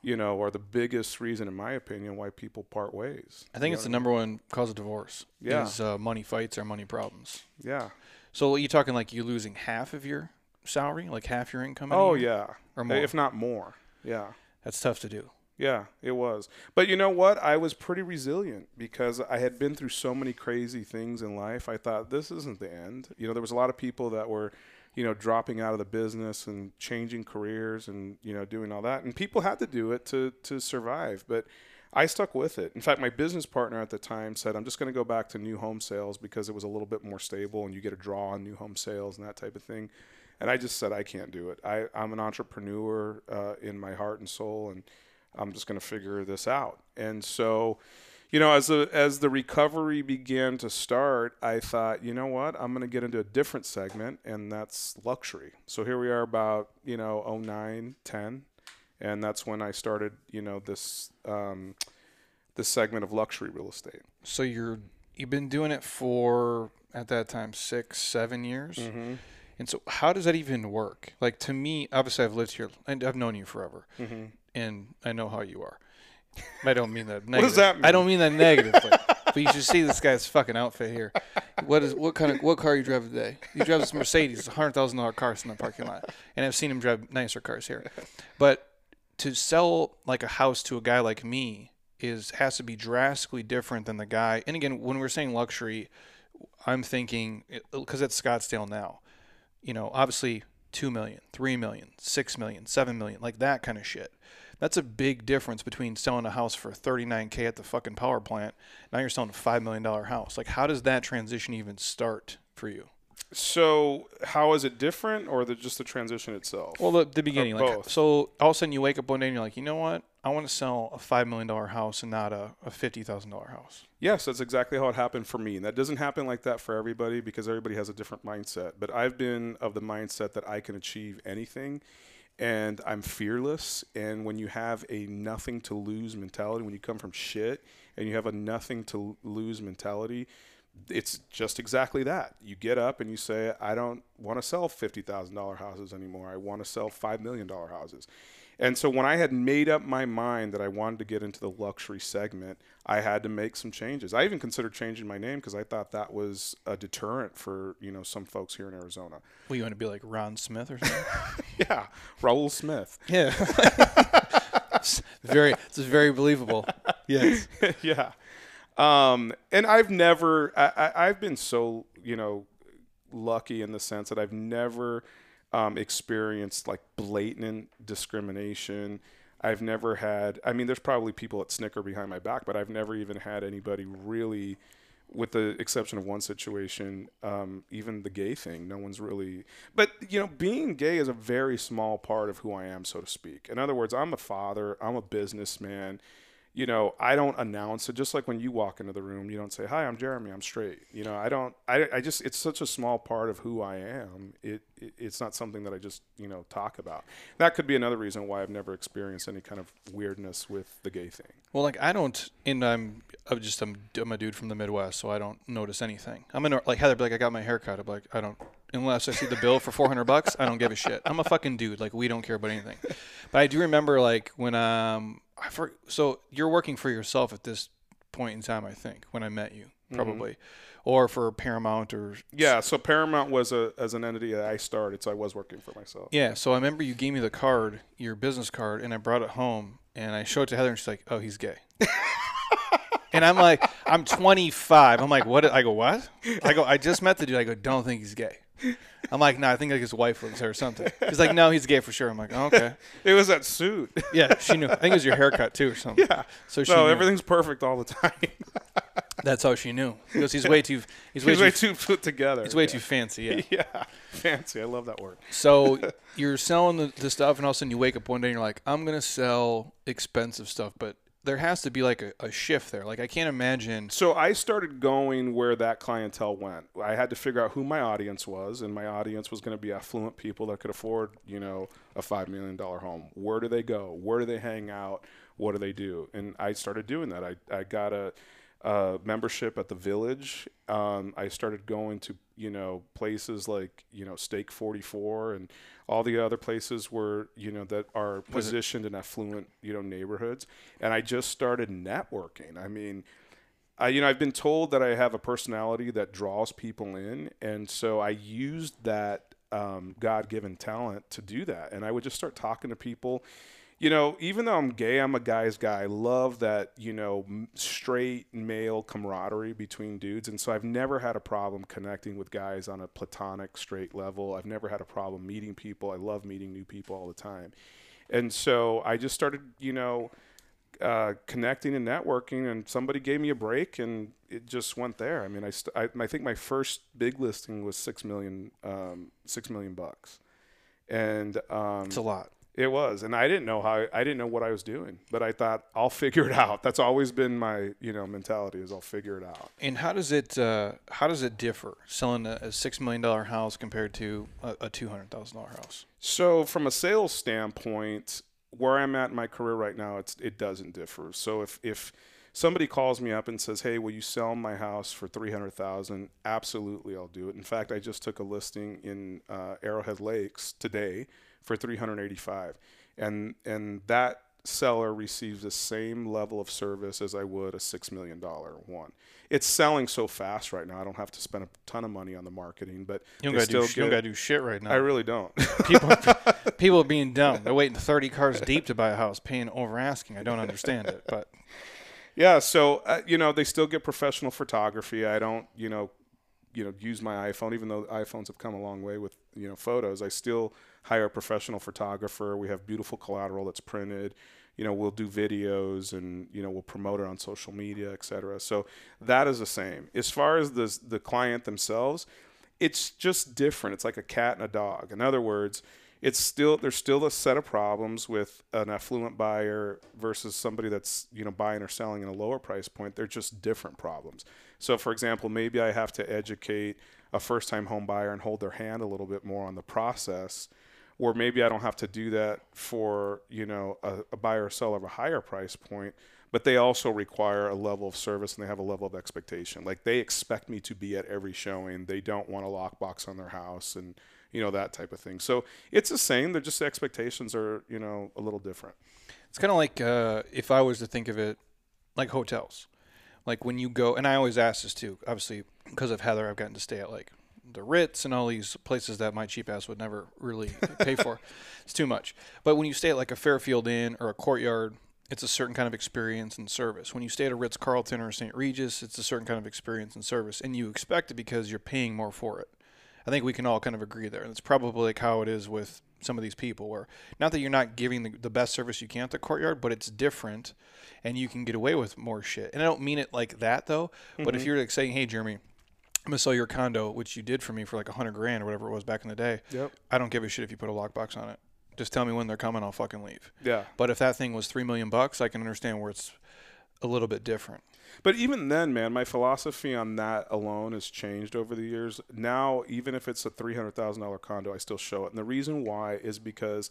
[SPEAKER 2] you know, are the biggest reason, in my opinion, why people part ways.
[SPEAKER 1] I think
[SPEAKER 2] You
[SPEAKER 1] it's the
[SPEAKER 2] know what
[SPEAKER 1] number one cause of divorce.
[SPEAKER 2] Yeah.
[SPEAKER 1] Is uh, money fights or money problems.
[SPEAKER 2] Yeah.
[SPEAKER 1] So you talking like you losing half of your salary, like half your income? in
[SPEAKER 2] Oh, yeah.
[SPEAKER 1] Or eh, more.
[SPEAKER 2] If not more. Yeah.
[SPEAKER 1] That's tough to do.
[SPEAKER 2] Yeah, it was. But you know what? I was pretty resilient because I had been through so many crazy things in life. I thought this isn't the end. You know, there was a lot of people that were, you know, dropping out of the business and changing careers and, you know, doing all that. And people had to do it to to survive, but I stuck with it. In fact, my business partner at the time said, "I'm just going to go back to new home sales because it was a little bit more stable and you get a draw on new home sales and that type of thing." And I just said, "I can't do it. I, I'm an entrepreneur uh, in my heart and soul, and I'm just going to figure this out." And so, you know, as the as the recovery began to start, I thought, you know what, I'm going to get into a different segment, and that's luxury. So here we are, about you know, 09, 10, and that's when I started, you know, this um, this segment of luxury real estate.
[SPEAKER 1] So you're you've been doing it for at that time six, seven years.
[SPEAKER 2] Mm-hmm.
[SPEAKER 1] And so how does that even work? Like to me, obviously I've lived here and I've known you forever,
[SPEAKER 2] Mm-hmm.
[SPEAKER 1] and I know how you are. I don't mean that. Negative.
[SPEAKER 2] What does that mean?
[SPEAKER 1] I don't mean that negatively. but you should see this guy's fucking outfit here. What is what kind of what car you drive today? You drive this Mercedes, a hundred thousand dollar car in the parking lot, and I've seen him drive nicer cars here. But to sell like a house to a guy like me is has to be drastically different than the guy. And again, when we're saying luxury, I'm thinking because uh, it's Scottsdale now. You know, obviously two million, three million, six million, seven million, like that kind of shit. That's a big difference between selling a house for 39k at the fucking power plant. Now you're selling a five million dollar house. Like, how does that transition even start for you?
[SPEAKER 2] So how is it different, or the, just the transition itself?
[SPEAKER 1] Well, the, the beginning, like,
[SPEAKER 2] both.
[SPEAKER 1] so all of a sudden you wake up one day and you're like, you know what? I want to sell a five million dollar house and not a, a fifty thousand dollar house.
[SPEAKER 2] Yes, that's exactly how it happened for me. And that doesn't happen like that for everybody because everybody has a different mindset. But I've been of the mindset that I can achieve anything and I'm fearless. And when you have a nothing to lose mentality, when you come from shit and you have a nothing to lose mentality, it's just exactly that. You get up and you say, I don't want to sell $50,000 houses anymore. I want to sell $5 million houses. And so when I had made up my mind that I wanted to get into the luxury segment, I had to make some changes. I even considered changing my name because I thought that was a deterrent for, you know, some folks here in Arizona.
[SPEAKER 1] Well, you want to be like Ron Smith or something?
[SPEAKER 2] Yeah, Raul Smith.
[SPEAKER 1] yeah. It's very, it's very believable. Yes.
[SPEAKER 2] yeah. Um, and I've never, I, I, I've been so, you know, lucky in the sense that I've never um, experienced like blatant discrimination. I've never had, I mean, there's probably people that snicker behind my back, but I've never even had anybody really, with the exception of one situation, um, even the gay thing, no one's really, but you know, being gay is a very small part of who I am, so to speak. In other words, I'm a father, I'm a businessman you know, I don't announce it. Just like when you walk into the room, you don't say, "Hi, I'm Jeremy. I'm straight." You know, I don't. I, I just. It's such a small part of who I am. It, it. It's not something that I just you know talk about. That could be another reason why I've never experienced any kind of weirdness with the gay thing.
[SPEAKER 1] Well, like I don't, and I'm, I'm just, I'm, I'm a dude from the Midwest, so I don't notice anything. I'm in, like Heather, be like, I got my hair cut. I'm like, I don't, unless I see the bill for 400 bucks, I don't give a shit. I'm a fucking dude. Like we don't care about anything. But I do remember like when um, I for, so you're working for yourself at this point in time, I think, when I met you, mm-hmm. probably, or for Paramount or
[SPEAKER 2] Yeah. So Paramount was a as an entity that I started, so I was working for myself.
[SPEAKER 1] Yeah, so I remember you gave me the card, your business card, and I brought it home and I showed it to Heather and she's like, "Oh, he's gay." and I'm like, "I'm 25." I'm like, "What?" I go, "What?" I go, "I just met the dude." I go, "Don't think he's gay." I'm like, no, I think like his wife lives there or something. He's like, no, he's gay for sure. I'm like, oh, okay.
[SPEAKER 2] It was that suit.
[SPEAKER 1] Yeah, she knew. I think it was your haircut too or something.
[SPEAKER 2] yeah.
[SPEAKER 1] So she
[SPEAKER 2] No,
[SPEAKER 1] knew.
[SPEAKER 2] everything's perfect all the time.
[SPEAKER 1] That's how she knew. Because he's way too. He's way
[SPEAKER 2] He's
[SPEAKER 1] too.
[SPEAKER 2] way too put together.
[SPEAKER 1] he's way too fancy. Yeah.
[SPEAKER 2] Yeah, fancy. I love that word.
[SPEAKER 1] So you're selling the, the stuff, and all of a sudden you wake up one day and you're like, I'm gonna sell expensive stuff, but there has to be like a, a shift there. Like I can't imagine.
[SPEAKER 2] So I started going where that clientele went. I had to figure out who my audience was, and my audience was going to be affluent people that could afford, you know, a five million dollar home. Where do they go? Where do they hang out? What do they do? And I started doing that. I I got a, a membership at the Village. Um, I started going to you know places like you know Steak Forty Four and all the other places where you know that are positioned in affluent you know neighborhoods. And I just started networking. I mean. I, you know, I've been told that I have a personality that draws people in, and so I used that um, God-given talent to do that. And I would just start talking to people. You know, even though I'm gay, I'm a guy's guy. I love that you know straight male camaraderie between dudes, and so I've never had a problem connecting with guys on a platonic straight level. I've never had a problem meeting people. I love meeting new people all the time, and so I just started, you know uh, connecting and networking, and somebody gave me a break, and it just went there. I mean, I, st- I, I think my first big listing was six million, um, six million bucks, and um,
[SPEAKER 1] It's a lot.
[SPEAKER 2] It was, and I didn't know how, I didn't know what I was doing, but I thought I'll figure it out. That's always been my, you know, mentality is I'll figure it out.
[SPEAKER 1] And how does it uh, how does it differ selling a, a six million dollar house compared to a, a two hundred thousand dollar house?
[SPEAKER 2] So from a sales standpoint, where I'm at in my career right now, it's it doesn't differ. So if if somebody calls me up and says, "Hey, will you sell my house for three hundred thousand? Absolutely, I'll do it. In fact, I just took a listing in uh, Arrowhead Lakes today for three hundred eighty-five, and and that seller receives the same level of service as I would a six million dollar one. It's selling so fast right now. I don't have to spend a ton of money on the marketing, but
[SPEAKER 1] You don't gotta do
[SPEAKER 2] still
[SPEAKER 1] sh- you don't gotta do shit right now.
[SPEAKER 2] I really don't.
[SPEAKER 1] people people are being dumb. They're waiting thirty cars deep to buy a house, paying over asking. I don't understand it, but
[SPEAKER 2] Yeah, so uh, you know they still get professional photography. I don't, you know, you know, use my iPhone, even though iPhones have come a long way with you know photos. I still hire a professional photographer. We have beautiful collateral that's printed. You know, we'll do videos and you know we'll promote it on social media, et cetera. So that is the same. As far as the the client themselves, it's just different. It's like a cat and a dog. In other words, it's still there's still a set of problems with an affluent buyer versus somebody that's you know buying or selling in a lower price point. They're just different problems. So, for example, maybe I have to educate a first-time home buyer and hold their hand a little bit more on the process, or maybe I don't have to do that for you know a, a buyer or seller of a higher price point. But they also require a level of service and they have a level of expectation. Like they expect me to be at every showing. They don't want a lockbox on their house and you know that type of thing. So it's the same. They're just the expectations are you know a little different.
[SPEAKER 1] it's kind of like uh, if I was to think of it like hotels. Like when you go, and I always ask this too. Obviously, because of Heather, I've gotten to stay at like the Ritz and all these places that my cheap ass would never really pay for. It's too much. But when you stay at like a Fairfield Inn or a Courtyard, it's a certain kind of experience and service. When you stay at a Ritz Carlton or St. Regis, it's a certain kind of experience and service, and you expect it because you're paying more for it. I think we can all kind of agree there. And it's probably like how it is with some of these people, where not that you're not giving the, the best service you can at the courtyard, but it's different and you can get away with more shit. And I don't mean it like that though, but if mm-hmm. you're like saying, hey, Jeremy, I'm gonna sell your condo, which you did for me for like a hundred grand or whatever it was back in the day.
[SPEAKER 2] Yep.
[SPEAKER 1] I don't give a shit if you put a lockbox on it. Just tell me when they're coming, I'll fucking leave.
[SPEAKER 2] Yeah.
[SPEAKER 1] But if that thing was three million bucks, I can understand where it's a little bit different.
[SPEAKER 2] But even then, man, my philosophy on that alone has changed over the years. Now, even if it's a three hundred thousand dollar condo, I still show it, and the reason why is because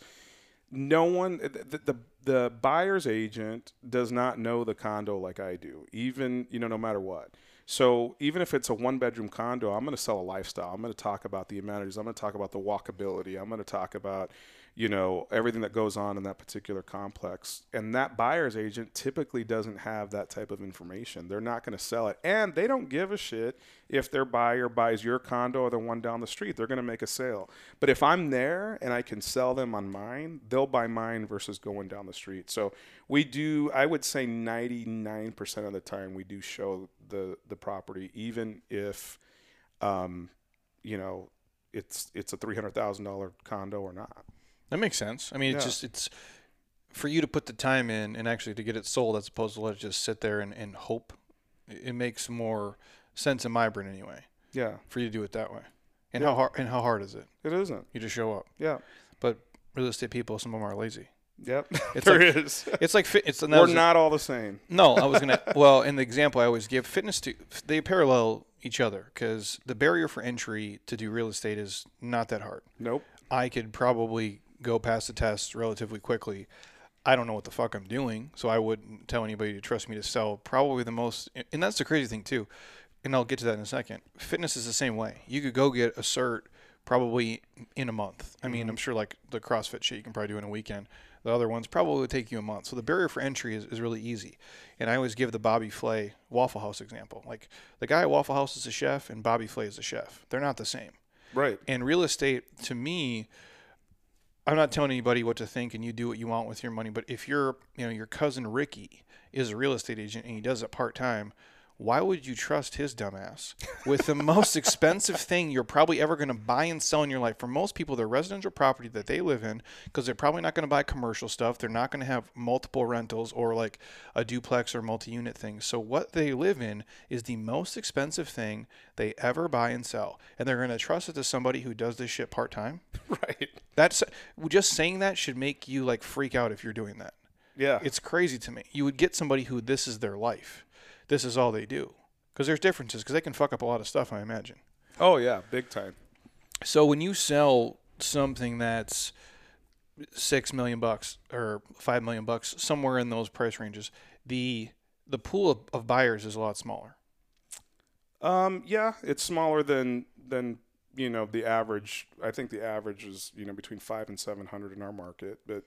[SPEAKER 2] no one, the, the the buyer's agent does not know the condo like I do. Even you know, no matter what. So even if it's a one bedroom condo, I'm going to sell a lifestyle. I'm going to talk about the amenities. I'm going to talk about the walkability. I'm going to talk about you know everything that goes on in that particular complex. And that buyer's agent typically doesn't have that type of information. They're not going to sell it. And they don't give a shit if their buyer buys your condo or the one down the street. They're going to make a sale. But if i'm there and i can sell them on mine they'll buy mine versus going down the street. So we do i would say 99% of the time we do show the the property even if um, you know it's it's a three hundred thousand dollar condo or not.
[SPEAKER 1] That makes sense. I mean, it's
[SPEAKER 2] Yeah.
[SPEAKER 1] just it's for you to put the time in and actually to get it sold as opposed to let it just sit there and, and hope. It makes more sense in my brain anyway
[SPEAKER 2] Yeah,
[SPEAKER 1] for you to do it that way. And
[SPEAKER 2] Yeah.
[SPEAKER 1] how hard and how hard is it?
[SPEAKER 2] it isn't.
[SPEAKER 1] You just show up.
[SPEAKER 2] Yeah,
[SPEAKER 1] But real estate people, some of them are lazy.
[SPEAKER 2] yep.
[SPEAKER 1] It's
[SPEAKER 2] there
[SPEAKER 1] like-
[SPEAKER 2] is.
[SPEAKER 1] It's like fit. It's
[SPEAKER 2] We're not all the same.
[SPEAKER 1] No, I was gonna. well, in the example I always give, fitness to they parallel each other because the barrier for entry to do real estate is not that hard.
[SPEAKER 2] Nope.
[SPEAKER 1] I could probably go past the test relatively quickly. I don't know what the fuck I'm doing, so I wouldn't tell anybody to trust me to sell. Probably the most, and that's the crazy thing too. And I'll get to that in a second. Fitness is the same way. You could go get a cert probably in a month. I mean, mm-hmm. I'm sure like the CrossFit shit you can probably do in a weekend. The other ones probably would take you a month. So the barrier for entry is, is really easy. And I always give the Bobby Flay Waffle House example. Like the guy at Waffle House is a chef and Bobby Flay is a chef. They're not the same.
[SPEAKER 2] Right.
[SPEAKER 1] And real estate, to me, I'm not telling anybody what to think, and you do what you want with your money. But if your, you know, your cousin Ricky is a real estate agent and he does it part time, why would you trust his dumbass with the most expensive thing you're probably ever going to buy and sell in your life? For most people, their residential property that they live in, because they're probably not going to buy commercial stuff. They're not going to have multiple rentals or like a duplex or multi-unit thing. So what they live in is the most expensive thing they ever buy and sell, and they're going to trust it to somebody who does this shit part time.
[SPEAKER 2] Right.
[SPEAKER 1] That's just saying that should make you like freak out if you're doing that.
[SPEAKER 2] Yeah.
[SPEAKER 1] It's crazy to me. You would get somebody who this is their life. This is all they do. Because there's differences. Because they can fuck up a lot of stuff, I imagine.
[SPEAKER 2] oh yeah, big time.
[SPEAKER 1] So when you sell something that's six million bucks or five million bucks, somewhere in those price ranges, the the pool of, of buyers is a lot smaller.
[SPEAKER 2] Um, yeah, it's smaller than than you know the average. I think the average is you know between five and seven hundred in our market, but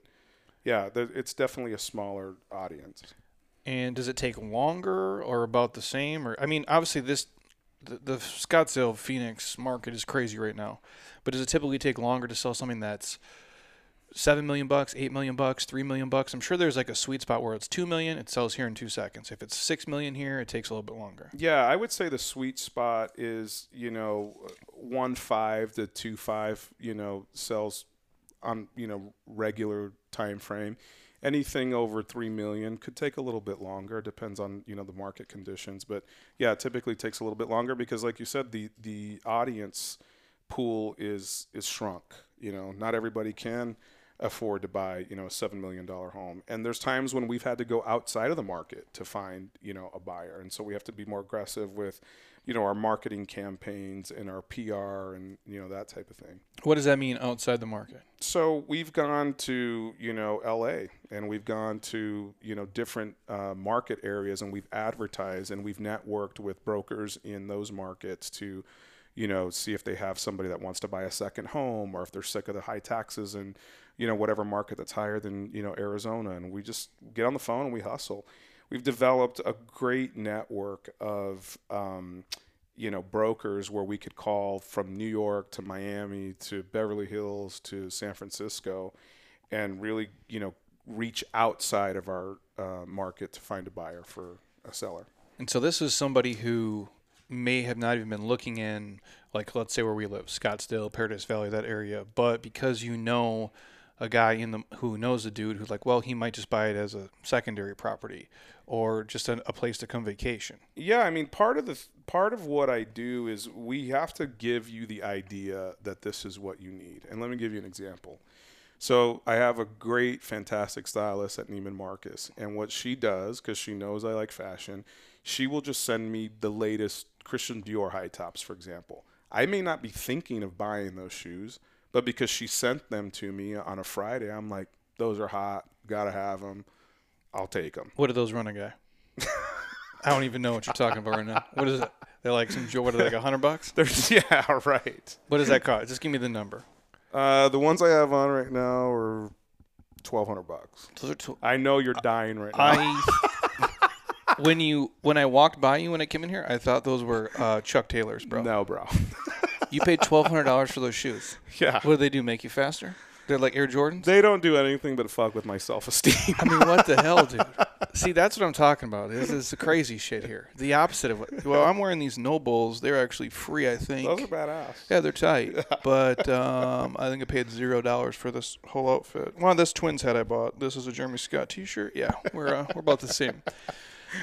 [SPEAKER 2] yeah, it's definitely a smaller audience.
[SPEAKER 1] And does it take longer or about the same? Or I mean, obviously this the, the Scottsdale Phoenix market is crazy right now, but does it typically take longer to sell something that's seven million bucks, eight million bucks, three million bucks? I'm sure there's like a sweet spot where it's two million, it sells here in two seconds. If it's six million here, it takes a little bit longer.
[SPEAKER 2] Yeah, I would say the sweet spot is you know one five to two five. You know sells on you know regular time frame. Anything over three million could take a little bit longer. Depends on you know the market conditions, but yeah, typically takes a little bit longer because, like you said, the the audience pool is is shrunk. You know, not everybody can afford to buy you know a seven million dollar home, and there's times when we've had to go outside of the market to find you know a buyer, and so we have to be more aggressive with you know our marketing campaigns and our PR and you know that type of thing.
[SPEAKER 1] What does that mean outside the market?
[SPEAKER 2] So we've gone to you know LA and we've gone to you know different uh, market areas and we've advertised and we've networked with brokers in those markets to you know see if they have somebody that wants to buy a second home or if they're sick of the high taxes and you know whatever market that's higher than you know Arizona and we just get on the phone and we hustle. We've developed a great network of um, you know brokers where we could call from New York to Miami to Beverly Hills to San Francisco, and really you know reach outside of our uh, market to find a buyer for a seller.
[SPEAKER 1] And so this is somebody who may have not even been looking in, like let's say where we live, Scottsdale, Paradise Valley, that area. But because you know a guy in the who knows a dude who's like, well, he might just buy it as a secondary property or just a, a place to come vacation.
[SPEAKER 2] Yeah, I mean, part of the part of what I do is we have to give you the idea that this is what you need. And let me give you an example. So I have a great, fantastic stylist at Neiman Marcus, and what she does, because she knows I like fashion, she will just send me the latest Christian Dior high tops, for example. I may not be thinking of buying those shoes, but because she sent them to me on a Friday, I'm like, those are hot, gotta have them. I'll take them.
[SPEAKER 1] What do those running a guy? I don't even know what you're talking about right now. What is it? They're like some what are they like a hundred bucks?
[SPEAKER 2] There's yeah, right.
[SPEAKER 1] What does that cost? Just give me the number.
[SPEAKER 2] Uh, the ones I have on right now are twelve hundred bucks.
[SPEAKER 1] Those are tw-
[SPEAKER 2] I know you're dying right now.
[SPEAKER 1] I when you when I walked by you when I came in here, I thought those were uh, Chuck Taylors, bro.
[SPEAKER 2] No, bro.
[SPEAKER 1] You paid twelve hundred dollars for those shoes.
[SPEAKER 2] yeah,
[SPEAKER 1] What do they do? Make you faster? They're like Air Jordans.
[SPEAKER 2] they don't do anything but fuck with my self esteem.
[SPEAKER 1] I mean, what the hell, dude? See, that's what I'm talking about. This is the crazy shit here. The opposite of what. Well, I'm wearing these NOBULLs. They're actually free, I think.
[SPEAKER 2] Those are badass.
[SPEAKER 1] Yeah, they're tight. But um, I think I paid zero dollars for this whole outfit. Well, this twins hat I bought. This is a Jeremy Scott T-shirt. Yeah, we're uh, we're about the same.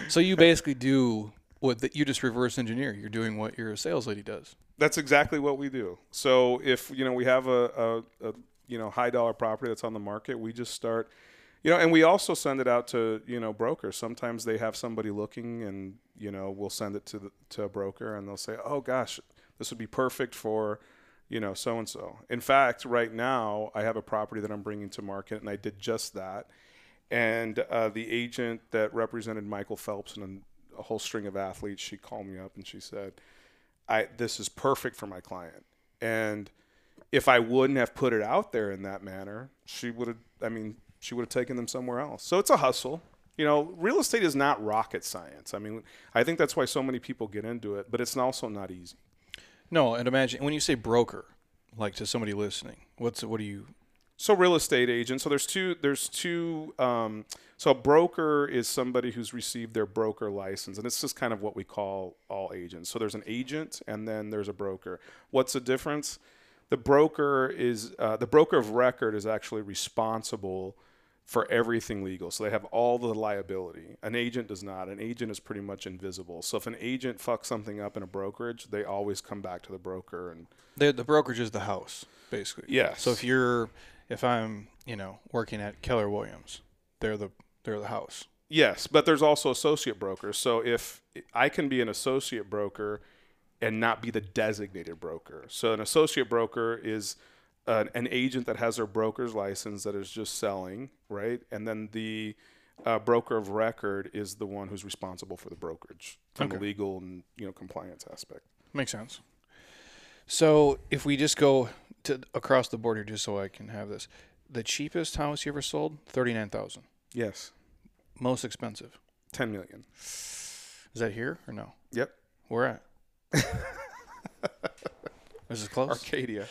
[SPEAKER 1] So you basically do what the, you just reverse engineer. You're doing what your sales lady does.
[SPEAKER 2] That's exactly what we do. So if you know we have a, a, a you know high dollar property that's on the market, we just start you know, and we also send it out to you know brokers. Sometimes they have somebody looking, and you know we'll send it to the, to a broker, and they'll say, "Oh gosh, this would be perfect for." you know, so and so. In fact, right now I have a property that I'm bringing to market, and I did just that. And uh, the agent that represented Michael Phelps and a whole string of athletes, she called me up and she said, "I this is perfect for my client." And if I wouldn't have put it out there in that manner, she would have. I mean, she would have taken them somewhere else. So it's a hustle. You know, real estate is not rocket science. I mean, I think that's why so many people get into it, but it's also not easy.
[SPEAKER 1] No, and imagine when you say broker, like to somebody listening, what's what do you?
[SPEAKER 2] So real estate agent. So there's two. There's two. Um, so a broker is somebody who's received their broker license, and it's just kind of what we call all agents. So there's an agent, and then there's a broker. What's the difference? The broker is uh, the broker of record is actually responsible for everything legal. So they have all the liability. An agent does not. An agent is pretty much invisible. So if an agent fucks something up in a brokerage, they always come back to the broker and
[SPEAKER 1] the the brokerage is the house, basically.
[SPEAKER 2] Yeah.
[SPEAKER 1] So if you're if I'm, you know, working at Keller Williams, they're the they're the house.
[SPEAKER 2] Yes, but there's also associate brokers. So if I can be an associate broker and not be the designated broker. So an associate broker is an, an agent that has their broker's license that is just selling, right? And then the uh, broker of record is the one who's responsible for the brokerage from
[SPEAKER 1] Okay.
[SPEAKER 2] the legal and you know compliance aspect.
[SPEAKER 1] Makes sense. So if we just go to across the board here, just so I can have this, the cheapest house you ever sold, thirty nine thousand.
[SPEAKER 2] Yes,
[SPEAKER 1] Most expensive.
[SPEAKER 2] ten million.
[SPEAKER 1] Is that here or no?
[SPEAKER 2] Yep,
[SPEAKER 1] Where at? This is close?
[SPEAKER 2] Arcadia.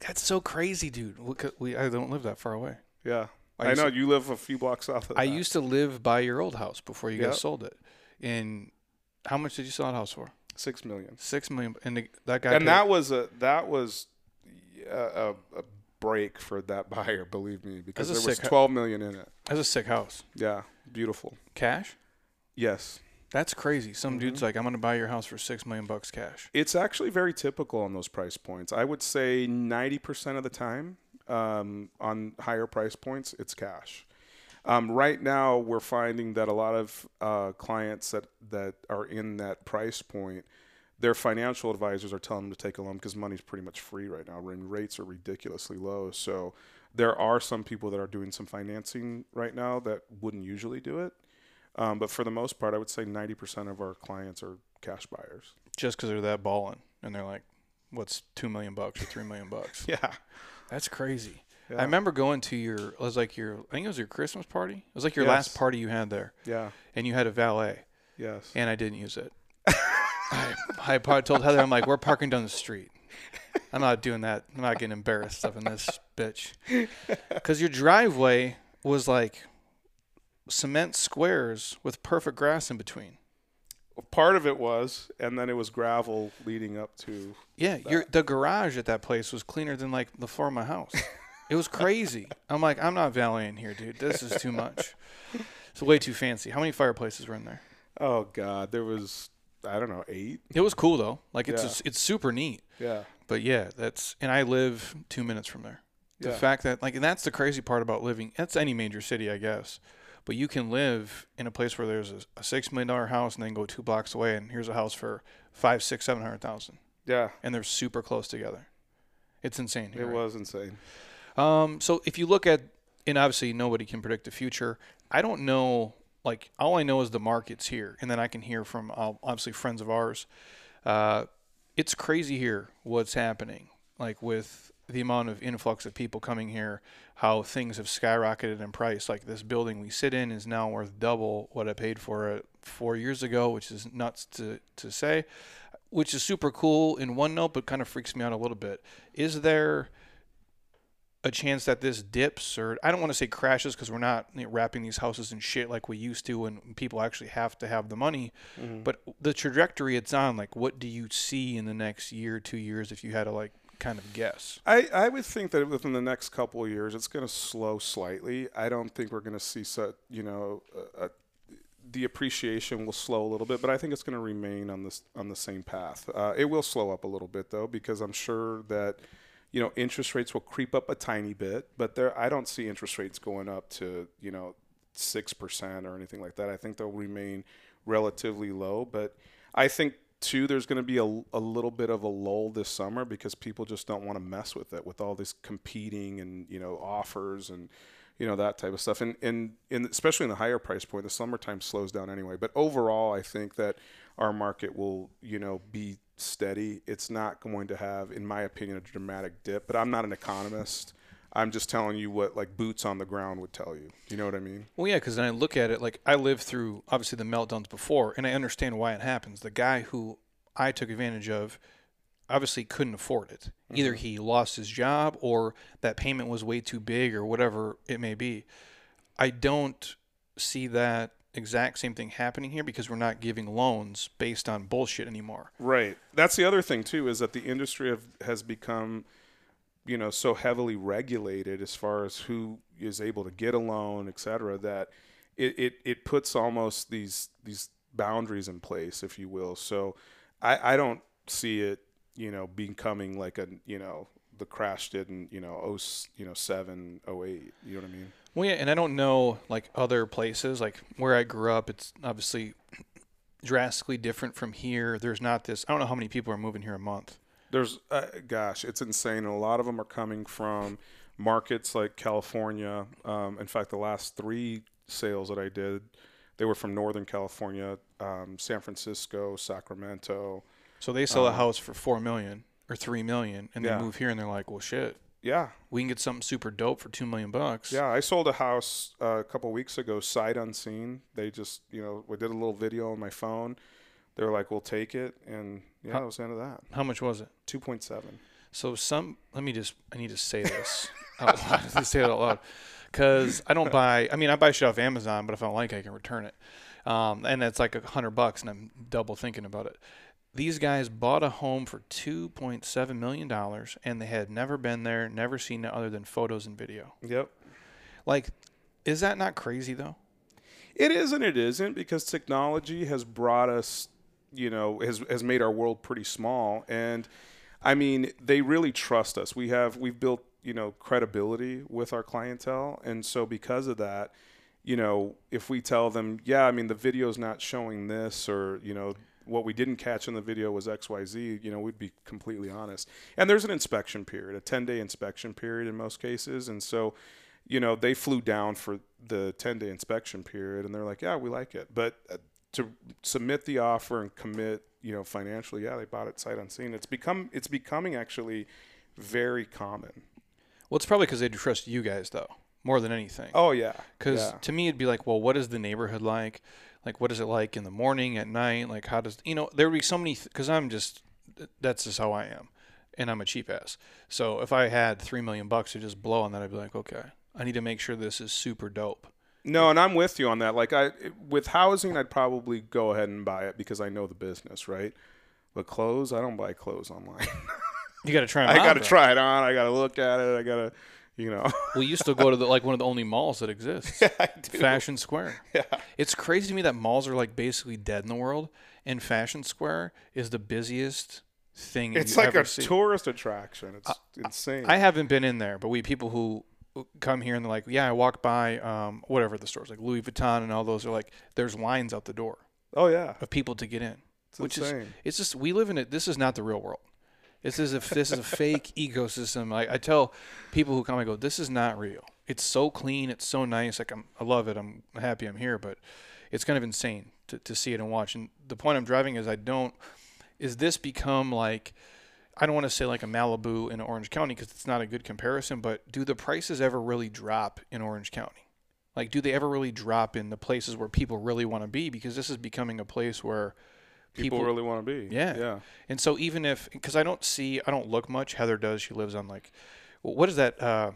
[SPEAKER 1] That's so crazy, dude. Look at- We I don't live that far away.
[SPEAKER 2] Yeah,
[SPEAKER 1] I
[SPEAKER 2] I, know
[SPEAKER 1] to-
[SPEAKER 2] you live a few blocks south of.
[SPEAKER 1] I
[SPEAKER 2] that.
[SPEAKER 1] used to live by your old house before you guys sold it. And how much did you sell that house for?
[SPEAKER 2] six million.
[SPEAKER 1] Six million. And the, that guy.
[SPEAKER 2] and
[SPEAKER 1] paid-
[SPEAKER 2] that was a that was a, a, a break for that buyer, believe me, because there was twelve million in it.
[SPEAKER 1] that's a sick house.
[SPEAKER 2] Yeah, beautiful.
[SPEAKER 1] Cash.
[SPEAKER 2] Yes,
[SPEAKER 1] That's crazy. Some dude's
[SPEAKER 2] Mm-hmm.
[SPEAKER 1] like, I'm gonna buy your house for six million bucks cash.
[SPEAKER 2] it's actually very typical on those price points. I would say ninety percent of the time um, on higher price points, it's cash. Um, right now, we're finding that a lot of uh, clients that that are in that price point. Their financial advisors are telling them to take a loan because money's pretty much free right now. Rates are ridiculously low. So there are some people that are doing some financing right now that wouldn't usually do it. Um, but for the most part, I would say 90% of our clients are cash buyers.
[SPEAKER 1] Just because they're that balling, and they're like, "What's two million bucks or three million bucks?"
[SPEAKER 2] Yeah.
[SPEAKER 1] That's crazy.
[SPEAKER 2] Yeah.
[SPEAKER 1] I remember going to your. It was like your. I think it was your Christmas party. It was like your last party you had there,
[SPEAKER 2] Yeah.
[SPEAKER 1] and you had a valet,
[SPEAKER 2] Yes.
[SPEAKER 1] and I didn't use it. I, I probably told Heather, I'm like, we're parking down the street. I'm not doing that. I'm not getting embarrassed up in this bitch. Because your driveway was like cement squares with perfect grass in between.
[SPEAKER 2] Part of it was, and then it was gravel leading up to.
[SPEAKER 1] Yeah, your the garage at that place was cleaner than like the floor of my house. It was crazy. I'm like, I'm not valeting here, dude. This is too much. It's way too fancy. How many fireplaces were in there?
[SPEAKER 2] Oh God, there was I don't know eight.
[SPEAKER 1] It was cool though. Like it's
[SPEAKER 2] Yeah.
[SPEAKER 1] it's super neat.
[SPEAKER 2] Yeah.
[SPEAKER 1] But yeah, that's and I live two minutes from there. The
[SPEAKER 2] Yeah.
[SPEAKER 1] fact that like and that's the crazy part about living. That's any major city, I guess. But you can live in a place where there's a, a six million dollar house and then go two blocks away and here's a house for five, six, seven hundred thousand,
[SPEAKER 2] Yeah.
[SPEAKER 1] and they're super close together. It's insane.
[SPEAKER 2] It
[SPEAKER 1] Here.
[SPEAKER 2] was insane.
[SPEAKER 1] Um, so if you look at, and obviously nobody can predict the future. I don't know. Like all I know is the market's here, and then I can hear from uh, obviously friends of ours. Uh, it's crazy here what's happening. Like with the amount of influx of people coming here, how things have skyrocketed in price. Like this building we sit in is now worth double what I paid for it four years ago, which is nuts to to say. Which is super cool in one note, but kind of freaks me out a little bit. Is there a chance that this dips or I don't want to say crashes because we're not you know, wrapping these houses in shit like we used to when people actually have to have the money.
[SPEAKER 2] Mm-hmm.
[SPEAKER 1] But the trajectory it's on, like, what do you see in the next year, two years, if you had to like kind of guess?
[SPEAKER 2] I, I would think that within the next couple of years, it's going to slow slightly. I don't think we're going to see such, you know, a, a, the appreciation will slow a little bit, but I think it's going to remain on this on the same path. Uh, it will slow up a little bit though, because I'm sure that you know interest rates will creep up a tiny bit, but there I don't see interest rates going up to you know six percent or anything like that. I think they'll remain relatively low, but I think too there's going to be a, a little bit of a lull this summer because people just don't want to mess with it with all this competing and you know offers and you know that type of stuff. And and, and especially in the higher price point the summertime slows down anyway. But overall i think that our market will you know be steady. It's not going to have in my opinion a dramatic dip but i'm not an economist i'm just telling you what like boots on the ground would tell you you know what i mean
[SPEAKER 1] Well, yeah, because then I look at it like I lived through obviously the meltdowns before, and I understand why it happens. The guy who I took advantage of obviously couldn't afford it. Either mm-hmm. he lost his job or that payment was way too big or whatever it may be. I don't see that exact same thing happening here because we're not giving loans based on bullshit anymore.
[SPEAKER 2] Right. That's the other thing too is that the industry have, has become, you know, so heavily regulated as far as who is able to get a loan, et cetera, that it, it, it puts almost these these boundaries in place, if you will. So I, I don't see it, you know, becoming like a you know the crash did in you know oh you know seven oh eight. You know what I mean?
[SPEAKER 1] Well, yeah, and I don't know like other places, like where I grew up. It's obviously drastically different from here. There's not this. I don't know how many people are moving here a month.
[SPEAKER 2] There's, uh, gosh, it's insane. And a lot of them are coming from markets like California. Um, in fact, the last three sales that I did, they were from Northern California, um, San Francisco, Sacramento.
[SPEAKER 1] So they sell a house for four million or three million, and
[SPEAKER 2] Yeah.
[SPEAKER 1] they move here, and they're like, "Well, shit,
[SPEAKER 2] Yeah,
[SPEAKER 1] we can get something super dope for two million bucks."
[SPEAKER 2] yeah. I sold a house uh, a couple weeks ago, sight unseen. They just, you know, we did a little video on my phone. They were like, "We'll take it," and yeah,
[SPEAKER 1] How-
[SPEAKER 2] that was the end of that.
[SPEAKER 1] How much was it?
[SPEAKER 2] Two point seven.
[SPEAKER 1] So some. Let me just. I need to say this out loud. Say it out loud, because I don't buy. I mean, I buy shit off Amazon, but if I don't like, it, I can return it. Um, and it's like a hundred bucks, and I'm double thinking about it. These guys bought a home for two point seven million dollars, and they had never been there, never seen it other than photos and video.
[SPEAKER 2] Yep.
[SPEAKER 1] Like, is that not crazy though?
[SPEAKER 2] It is and it isn't because technology has brought us, you know, has has made our world pretty small. And I mean, they really trust us. We have we've built, you know, credibility with our clientele, and so because of that, you know, if we tell them, yeah, I mean, the video's not showing this, or you know, what we didn't catch in the video was X, Y, Z, you know, we'd be completely honest. And there's an inspection period, a 10 day inspection period in most cases, and so you know, they flew down for the 10 day inspection period and they're like, yeah, we like it. But uh, to submit the offer and commit, you know, financially, yeah, they bought it sight unseen. It's become, it's becoming actually very common.
[SPEAKER 1] Well, it's probably because they trust you guys though, more than anything.
[SPEAKER 2] Oh, yeah.
[SPEAKER 1] Because
[SPEAKER 2] yeah.
[SPEAKER 1] to me, it'd be like, well, what is the neighborhood like? Like, what is it like in the morning, at night? Like, how does you know? There would be so many. Because I'm just, that's just how I am, and I'm a cheap ass. So if I had three million bucks to just blow on that, I'd be like, okay, I need to make sure this is super dope.
[SPEAKER 2] No, and I'm with you on that. Like I with housing, I'd probably go ahead and buy it because I know the business, right? But clothes, I don't buy clothes online.
[SPEAKER 1] You got to try.
[SPEAKER 2] I got to try it on. I got to look at it. I got to, you know.
[SPEAKER 1] We used to go to the like one of the only malls that exists,
[SPEAKER 2] do.
[SPEAKER 1] Fashion Square.
[SPEAKER 2] Yeah.
[SPEAKER 1] It's crazy to me that malls are like basically dead in the world, and Fashion Square is the busiest thing.
[SPEAKER 2] In
[SPEAKER 1] the
[SPEAKER 2] world.
[SPEAKER 1] It's like
[SPEAKER 2] a
[SPEAKER 1] see.
[SPEAKER 2] tourist attraction. It's insane.
[SPEAKER 1] I haven't been in there, but we people who come here and they're like, yeah, I walk by um, whatever the stores like Louis Vuitton and all those are like, there's lines out the door
[SPEAKER 2] oh yeah.
[SPEAKER 1] of people to get in,
[SPEAKER 2] It's
[SPEAKER 1] which
[SPEAKER 2] insane.
[SPEAKER 1] is it's just we live in it. This is not the real world. This is a this is a fake ecosystem. I, I tell people who come, I go, this is not real. It's so clean. It's so nice. Like I'm, I love it. I'm happy I'm here, but it's kind of insane to, to see it and watch. And the point I'm driving is I don't. Is this become like? I don't want to say like a Malibu in Orange County because it's not a good comparison, but do the prices ever really drop in Orange County? Like, do they ever really drop in the places where people really want to be? Because this is becoming a place where
[SPEAKER 2] People,
[SPEAKER 1] people,
[SPEAKER 2] really want to be.
[SPEAKER 1] Yeah.
[SPEAKER 2] Yeah.
[SPEAKER 1] and so even if because I don't see I don't look much. Heather does. She lives on like, what is that? Uh,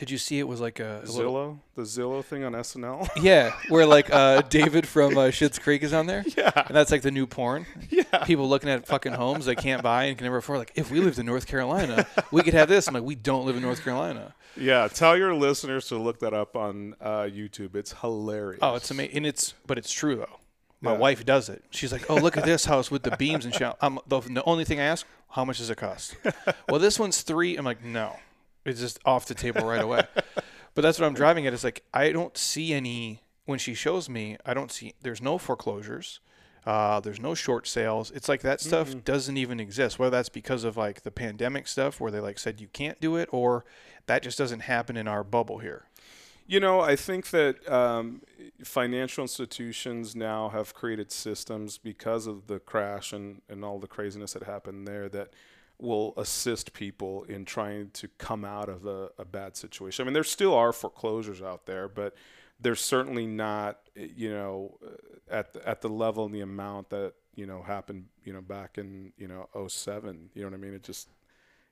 [SPEAKER 1] Did you see it was like a, a little-
[SPEAKER 2] Zillow, the Zillow thing on SNL.
[SPEAKER 1] yeah, where like uh, David from uh, Schitt's Creek is on there,
[SPEAKER 2] yeah,
[SPEAKER 1] and that's like the new porn.
[SPEAKER 2] yeah.
[SPEAKER 1] People looking at fucking homes they can't buy and can never afford. Like, if we lived in North Carolina, we could have this. I'm like, we don't live in North Carolina.
[SPEAKER 2] Yeah, tell your listeners to look that up on uh, YouTube. It's hilarious.
[SPEAKER 1] Oh, it's amazing, and it's but it's true though. My
[SPEAKER 2] Yeah.
[SPEAKER 1] wife does it. She's like, "Oh, look at this house with the beams and shit." I'm the, the only thing I ask, "How much does it cost?" well, this one's three. I'm like, "No, it's just off the table right away." but that's what I'm driving at. Is like I don't see any when she shows me. I don't see. There's no foreclosures. Uh, there's no short sales. It's like that stuff doesn't even exist. Whether that's because of like the pandemic stuff, where they like said you can't do it, or that just doesn't happen in our bubble here.
[SPEAKER 2] You know, I think that um, financial institutions now have created systems because of the crash and, and all the craziness that happened there that will assist people in trying to come out of a, a bad situation. I mean, there still are foreclosures out there, but they're certainly not, you know, uh, at the, at the level and the amount that you know happened, you know, back in you know 07. You know what I mean? It just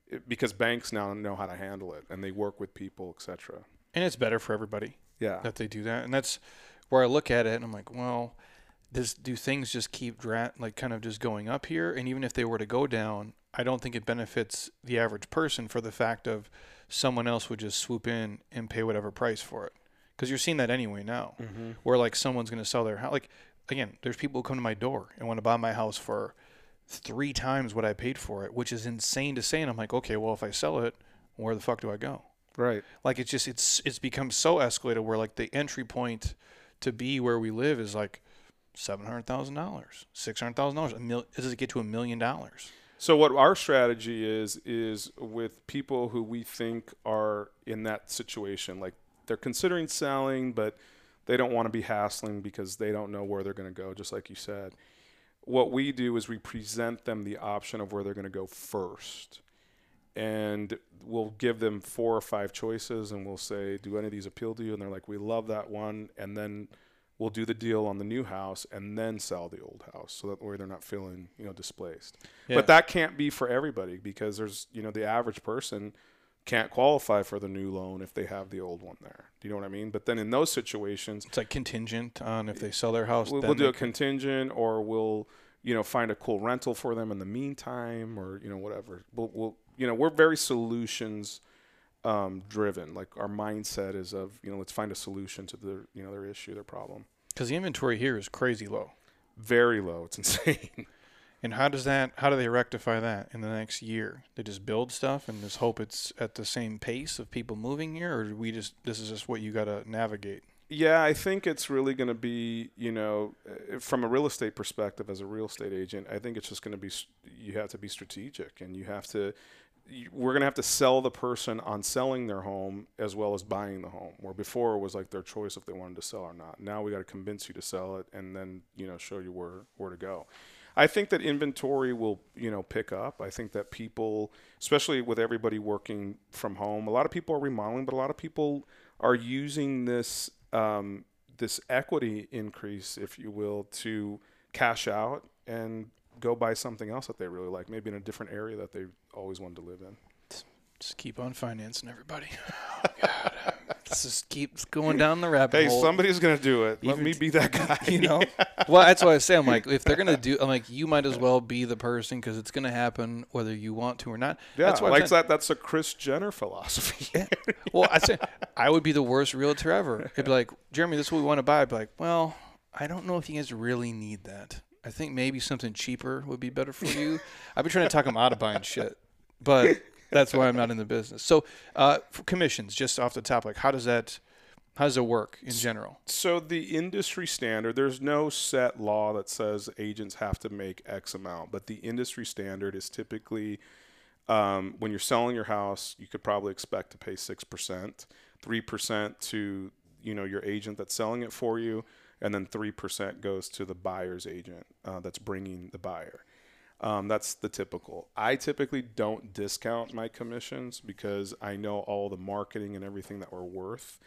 [SPEAKER 2] it, because banks now know how to handle it and they work with people, etc.
[SPEAKER 1] And it's better for everybody.
[SPEAKER 2] Yeah.
[SPEAKER 1] that they do that, and that's where I look at it and I'm like, well, does do things just keep dra- like kind of just going up here? And even if they were to go down, I don't think it benefits the average person for the fact of someone else would just swoop in and pay whatever price for it. Because you're seeing that anyway now,
[SPEAKER 2] Mm-hmm.
[SPEAKER 1] where like someone's going to sell their house. Like again, there's people who come to my door and want to buy my house for three times what I paid for it, which is insane to say. And I'm like, okay, well, if I sell it, where the fuck do I go?
[SPEAKER 2] Right.
[SPEAKER 1] like it's just it's it's become so escalated where like the entry point to be where we live is like seven hundred thousand dollars, six hundred thousand dollars. A mil- does it get to a million dollars?
[SPEAKER 2] So what our strategy is is with people who we think are in that situation, like they're considering selling, but they don't want to be hassling because they don't know where they're going to go. Just like you said, what we do is we present them the option of where they're going to go first, and we'll give them four or five choices, and we'll say, "Do any of these appeal to you?" And they're like, "We love that one," and then we'll do the deal on the new house and then sell the old house, so that way they're not feeling you know displaced.
[SPEAKER 1] Yeah.
[SPEAKER 2] But that can't be for everybody because there's you know the average person can't qualify for the new loan if they have the old one there. Do you know what I mean? But then in those situations,
[SPEAKER 1] It's like contingent on if they sell their house.
[SPEAKER 2] we'll,
[SPEAKER 1] then
[SPEAKER 2] we'll do a contingent or we'll you know find a cool rental for them in the meantime or you know whatever. We'll, we'll you know we're very solutions um, driven. Like our mindset is of you know let's find a solution to their you know their issue, their problem.
[SPEAKER 1] because the inventory here is crazy low.
[SPEAKER 2] Very low. It's insane.
[SPEAKER 1] And how does that? How do they rectify that in the next year? They just build stuff and just hope it's at the same pace of people moving here, or we just this is just what you got to navigate?
[SPEAKER 2] Yeah, I think it's really going to be, you know, uh, from a real estate perspective as a real estate agent, I think it's just going to be you have to be strategic and you have to we're going to have to sell the person on selling their home as well as buying the home. Where before it was like their choice if they wanted to sell or not. Now we got to convince you to sell it and then, you know, show you where where to go. I think that inventory will, you know, pick up. I think that people, especially with everybody working from home, a lot of people are remodeling, but a lot of people are using this um, this equity increase, if you will, to cash out and go buy something else that they really like, maybe in a different area that they always wanted to live in.
[SPEAKER 1] Just keep on financing everybody. Oh, God. Let's just keep going down the rabbit
[SPEAKER 2] Hey,
[SPEAKER 1] hole.
[SPEAKER 2] somebody's gonna do it. Let me be that guy.
[SPEAKER 1] you know well that's what i say i'm like if they're gonna do i'm like you might as well be the person because it's gonna happen whether you want to or not
[SPEAKER 2] Yeah,
[SPEAKER 1] that's why
[SPEAKER 2] like that. That's a Kris Jenner philosophy. yeah.
[SPEAKER 1] well i say i would be the worst realtor ever it'd be like jeremy this is what we want to buy i'd be like well i don't know if you guys really need that i think maybe something cheaper would be better for you. I've been trying to talk them out of buying shit but that's why i'm not in the business. So uh for commissions just off the top like how does that how does it work in general?
[SPEAKER 2] So the industry standard, there's no set law that says agents have to make X amount, but the industry standard is typically um, when you're selling your house, you could probably expect to pay six percent, three percent to you know your agent that's selling it for you, and then three percent goes to the buyer's agent uh, that's bringing the buyer. Um, that's the typical. I typically don't discount my commissions because I know all the marketing and everything that we're worth.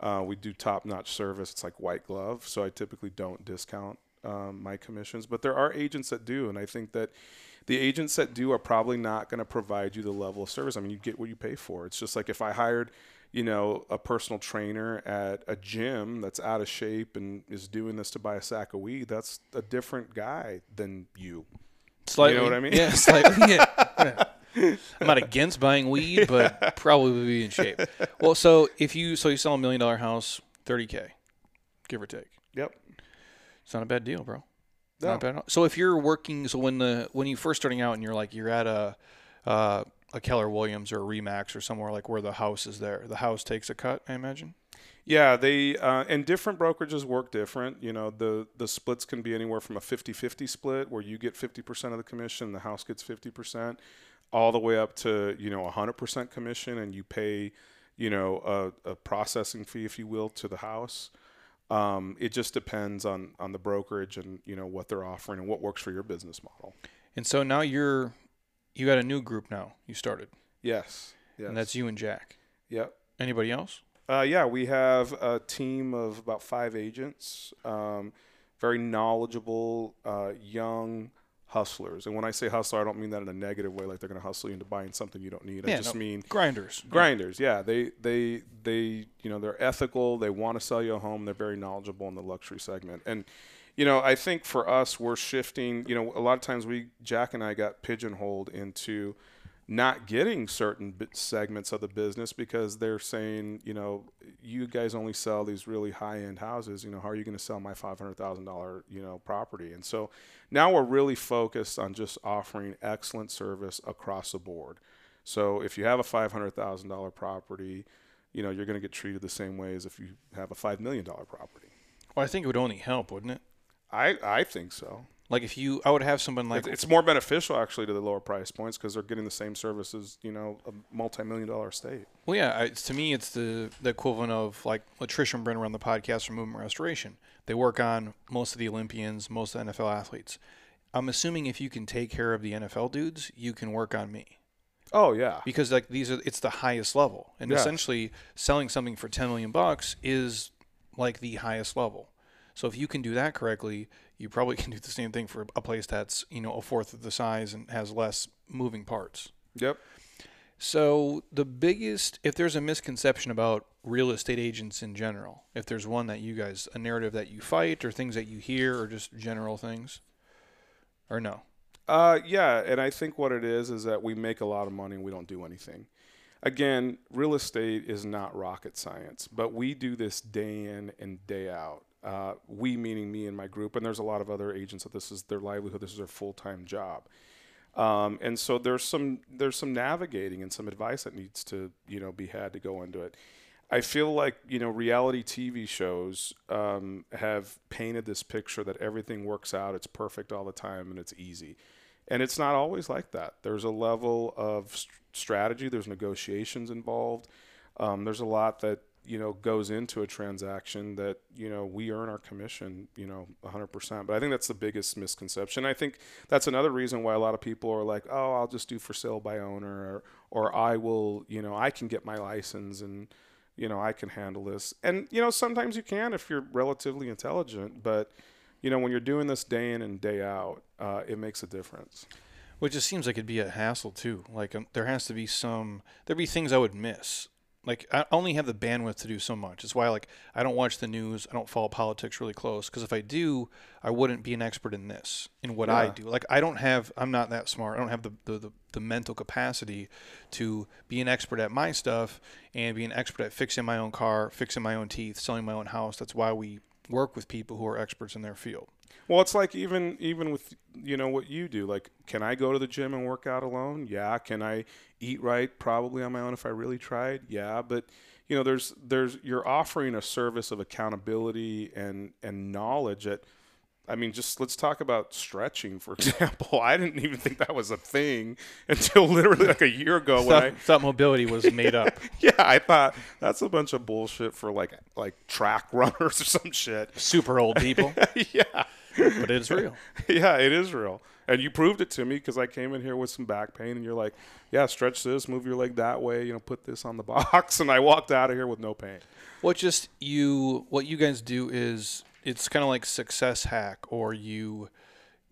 [SPEAKER 2] Uh, we do top notch service. It's like white glove. So I typically don't discount um, my commissions. But there are agents that do. And I think that the agents that do are probably not going to provide you the level of service. I mean, you get what you pay for. It's just like if I hired, you know, a personal trainer at a gym that's out of shape and is doing this to buy a sack of weed, that's a different guy than you.
[SPEAKER 1] Slightly,
[SPEAKER 2] You know what I mean?
[SPEAKER 1] Yeah, slightly. Yeah. yeah. I'm not against buying weed, but probably would be in shape. Well, so if you so you sell a million dollar house, 30k, give or take.
[SPEAKER 2] Yep.
[SPEAKER 1] It's not a bad deal, bro.
[SPEAKER 2] No.
[SPEAKER 1] Not bad. So if you're working, so when the when you first starting out and you're like you're at a uh, a Keller Williams or a Remax or somewhere like where the house is there, the house takes a cut, I imagine.
[SPEAKER 2] Yeah, they uh, and different brokerages work different. You know, the the splits can be anywhere from a 50-50 split where you get 50% of the commission, the house gets 50%, all the way up to, you know, 100% commission and you pay, you know, a, a processing fee if you will to the house. Um, it just depends on on the brokerage and, you know, what they're offering and what works for your business model.
[SPEAKER 1] And so now you're you got a new group now. You started,
[SPEAKER 2] Yes. Yes.
[SPEAKER 1] and that's you and Jack.
[SPEAKER 2] Yep.
[SPEAKER 1] Anybody else?
[SPEAKER 2] Uh, yeah, we have a team of about five agents, um, very knowledgeable, uh, young hustlers. And when I say hustler, I don't mean that in a negative way, like they're going to hustle you into buying something you don't need. I just
[SPEAKER 1] no.
[SPEAKER 2] mean
[SPEAKER 1] Grinders.
[SPEAKER 2] grinders. Yeah, they they they you know they're ethical. They want to sell you a home. They're very knowledgeable in the luxury segment. And you know, I think for us, we're shifting. You know, a lot of times we Jack and I got pigeonholed into not getting certain segments of the business because they're saying, you know, you guys only sell these really high-end houses. You know, how are you going to sell my five hundred thousand dollar you know property? And so now we're really focused on just offering excellent service across the board. So if you have a five hundred thousand dollar property, you know you're going to get treated the same way as if you have a five million dollar property.
[SPEAKER 1] Well, I think it would only help, wouldn't it?
[SPEAKER 2] I I think so.
[SPEAKER 1] Like if you, I would have someone like
[SPEAKER 2] it's more beneficial actually to the lower price points because they're getting the same services. You know, a multi-million dollar estate.
[SPEAKER 1] Well, yeah. I, it's, to me, it's the the equivalent of like Latricia and Brent run the podcast for Movement Restoration. They work on most of the Olympians, most of the NFL athletes. I'm assuming if you can take care of the NFL dudes, you can work on me
[SPEAKER 2] Oh yeah,
[SPEAKER 1] because like these are it's the highest level, and
[SPEAKER 2] Yeah.
[SPEAKER 1] essentially selling something for 10 million bucks is like the highest level. So if you can do that correctly, you probably can do the same thing for a place that's you know a fourth of the size and has less moving parts.
[SPEAKER 2] yep.
[SPEAKER 1] So the biggest, if there's a misconception about real estate agents in general, if there's one that you guys, a narrative that you fight, or things that you hear, or just general things, or no?
[SPEAKER 2] Uh, yeah, and I think what it is is that we make a lot of money and we don't do anything. Again, real estate is not rocket science, but we do this day in and day out. Uh, we meaning me and my group, and there's a lot of other agents that this is their livelihood, this is their full time job. Um, and so there's some there's some navigating and some advice that needs to you know be had to go into it. I feel like you know reality TV shows um, have painted this picture that everything works out, it's perfect all the time, and it's easy, and it's not always like that. There's a level of st- strategy. There's negotiations involved. Um, there's a lot that you know goes into a transaction that you know we earn our commission you know 100% but i think that's the biggest misconception i think that's another reason why a lot of people are like oh i'll just do for sale by owner or, or i will you know i can get my license and you know i can handle this and you know sometimes you can if you're relatively intelligent but you know when you're doing this day in and day out uh, it makes a difference
[SPEAKER 1] Which just seems like it'd be a hassle too. Like um, there has to be some, there'd be things I would miss. Like I only have the bandwidth to do so much. It's why like I don't watch the news. I don't follow politics really close because if I do, I wouldn't be an expert in this in what I do. Like I don't have. I'm not that smart. I don't have the the, the the mental capacity to be an expert at my stuff and be an expert at fixing my own car, fixing my own teeth, selling my own house. That's why we work with people who are experts in their field.
[SPEAKER 2] Well, it's like even even with you know what you do. Like, can I go to the gym and work out alone? Yeah. Can I eat right? Probably on my own if I really tried. Yeah. But you know, there's there's you're offering a service of accountability and and knowledge that. I mean, just let's talk about stretching, for example. I didn't even think that was a thing until literally like a year ago when I
[SPEAKER 1] Thought, thought mobility was made up.
[SPEAKER 2] yeah, I thought that's a bunch of bullshit for like like track runners or some shit.
[SPEAKER 1] Super old people,
[SPEAKER 2] yeah.
[SPEAKER 1] But it's real.
[SPEAKER 2] Yeah, it is real. And you proved it to me because I came in here with some back pain, and you're like, "Yeah, stretch this, move your leg that way, you know, put this on the box." And I walked out of here with no pain.
[SPEAKER 1] What just you what you guys do is it's kind of like success hack or you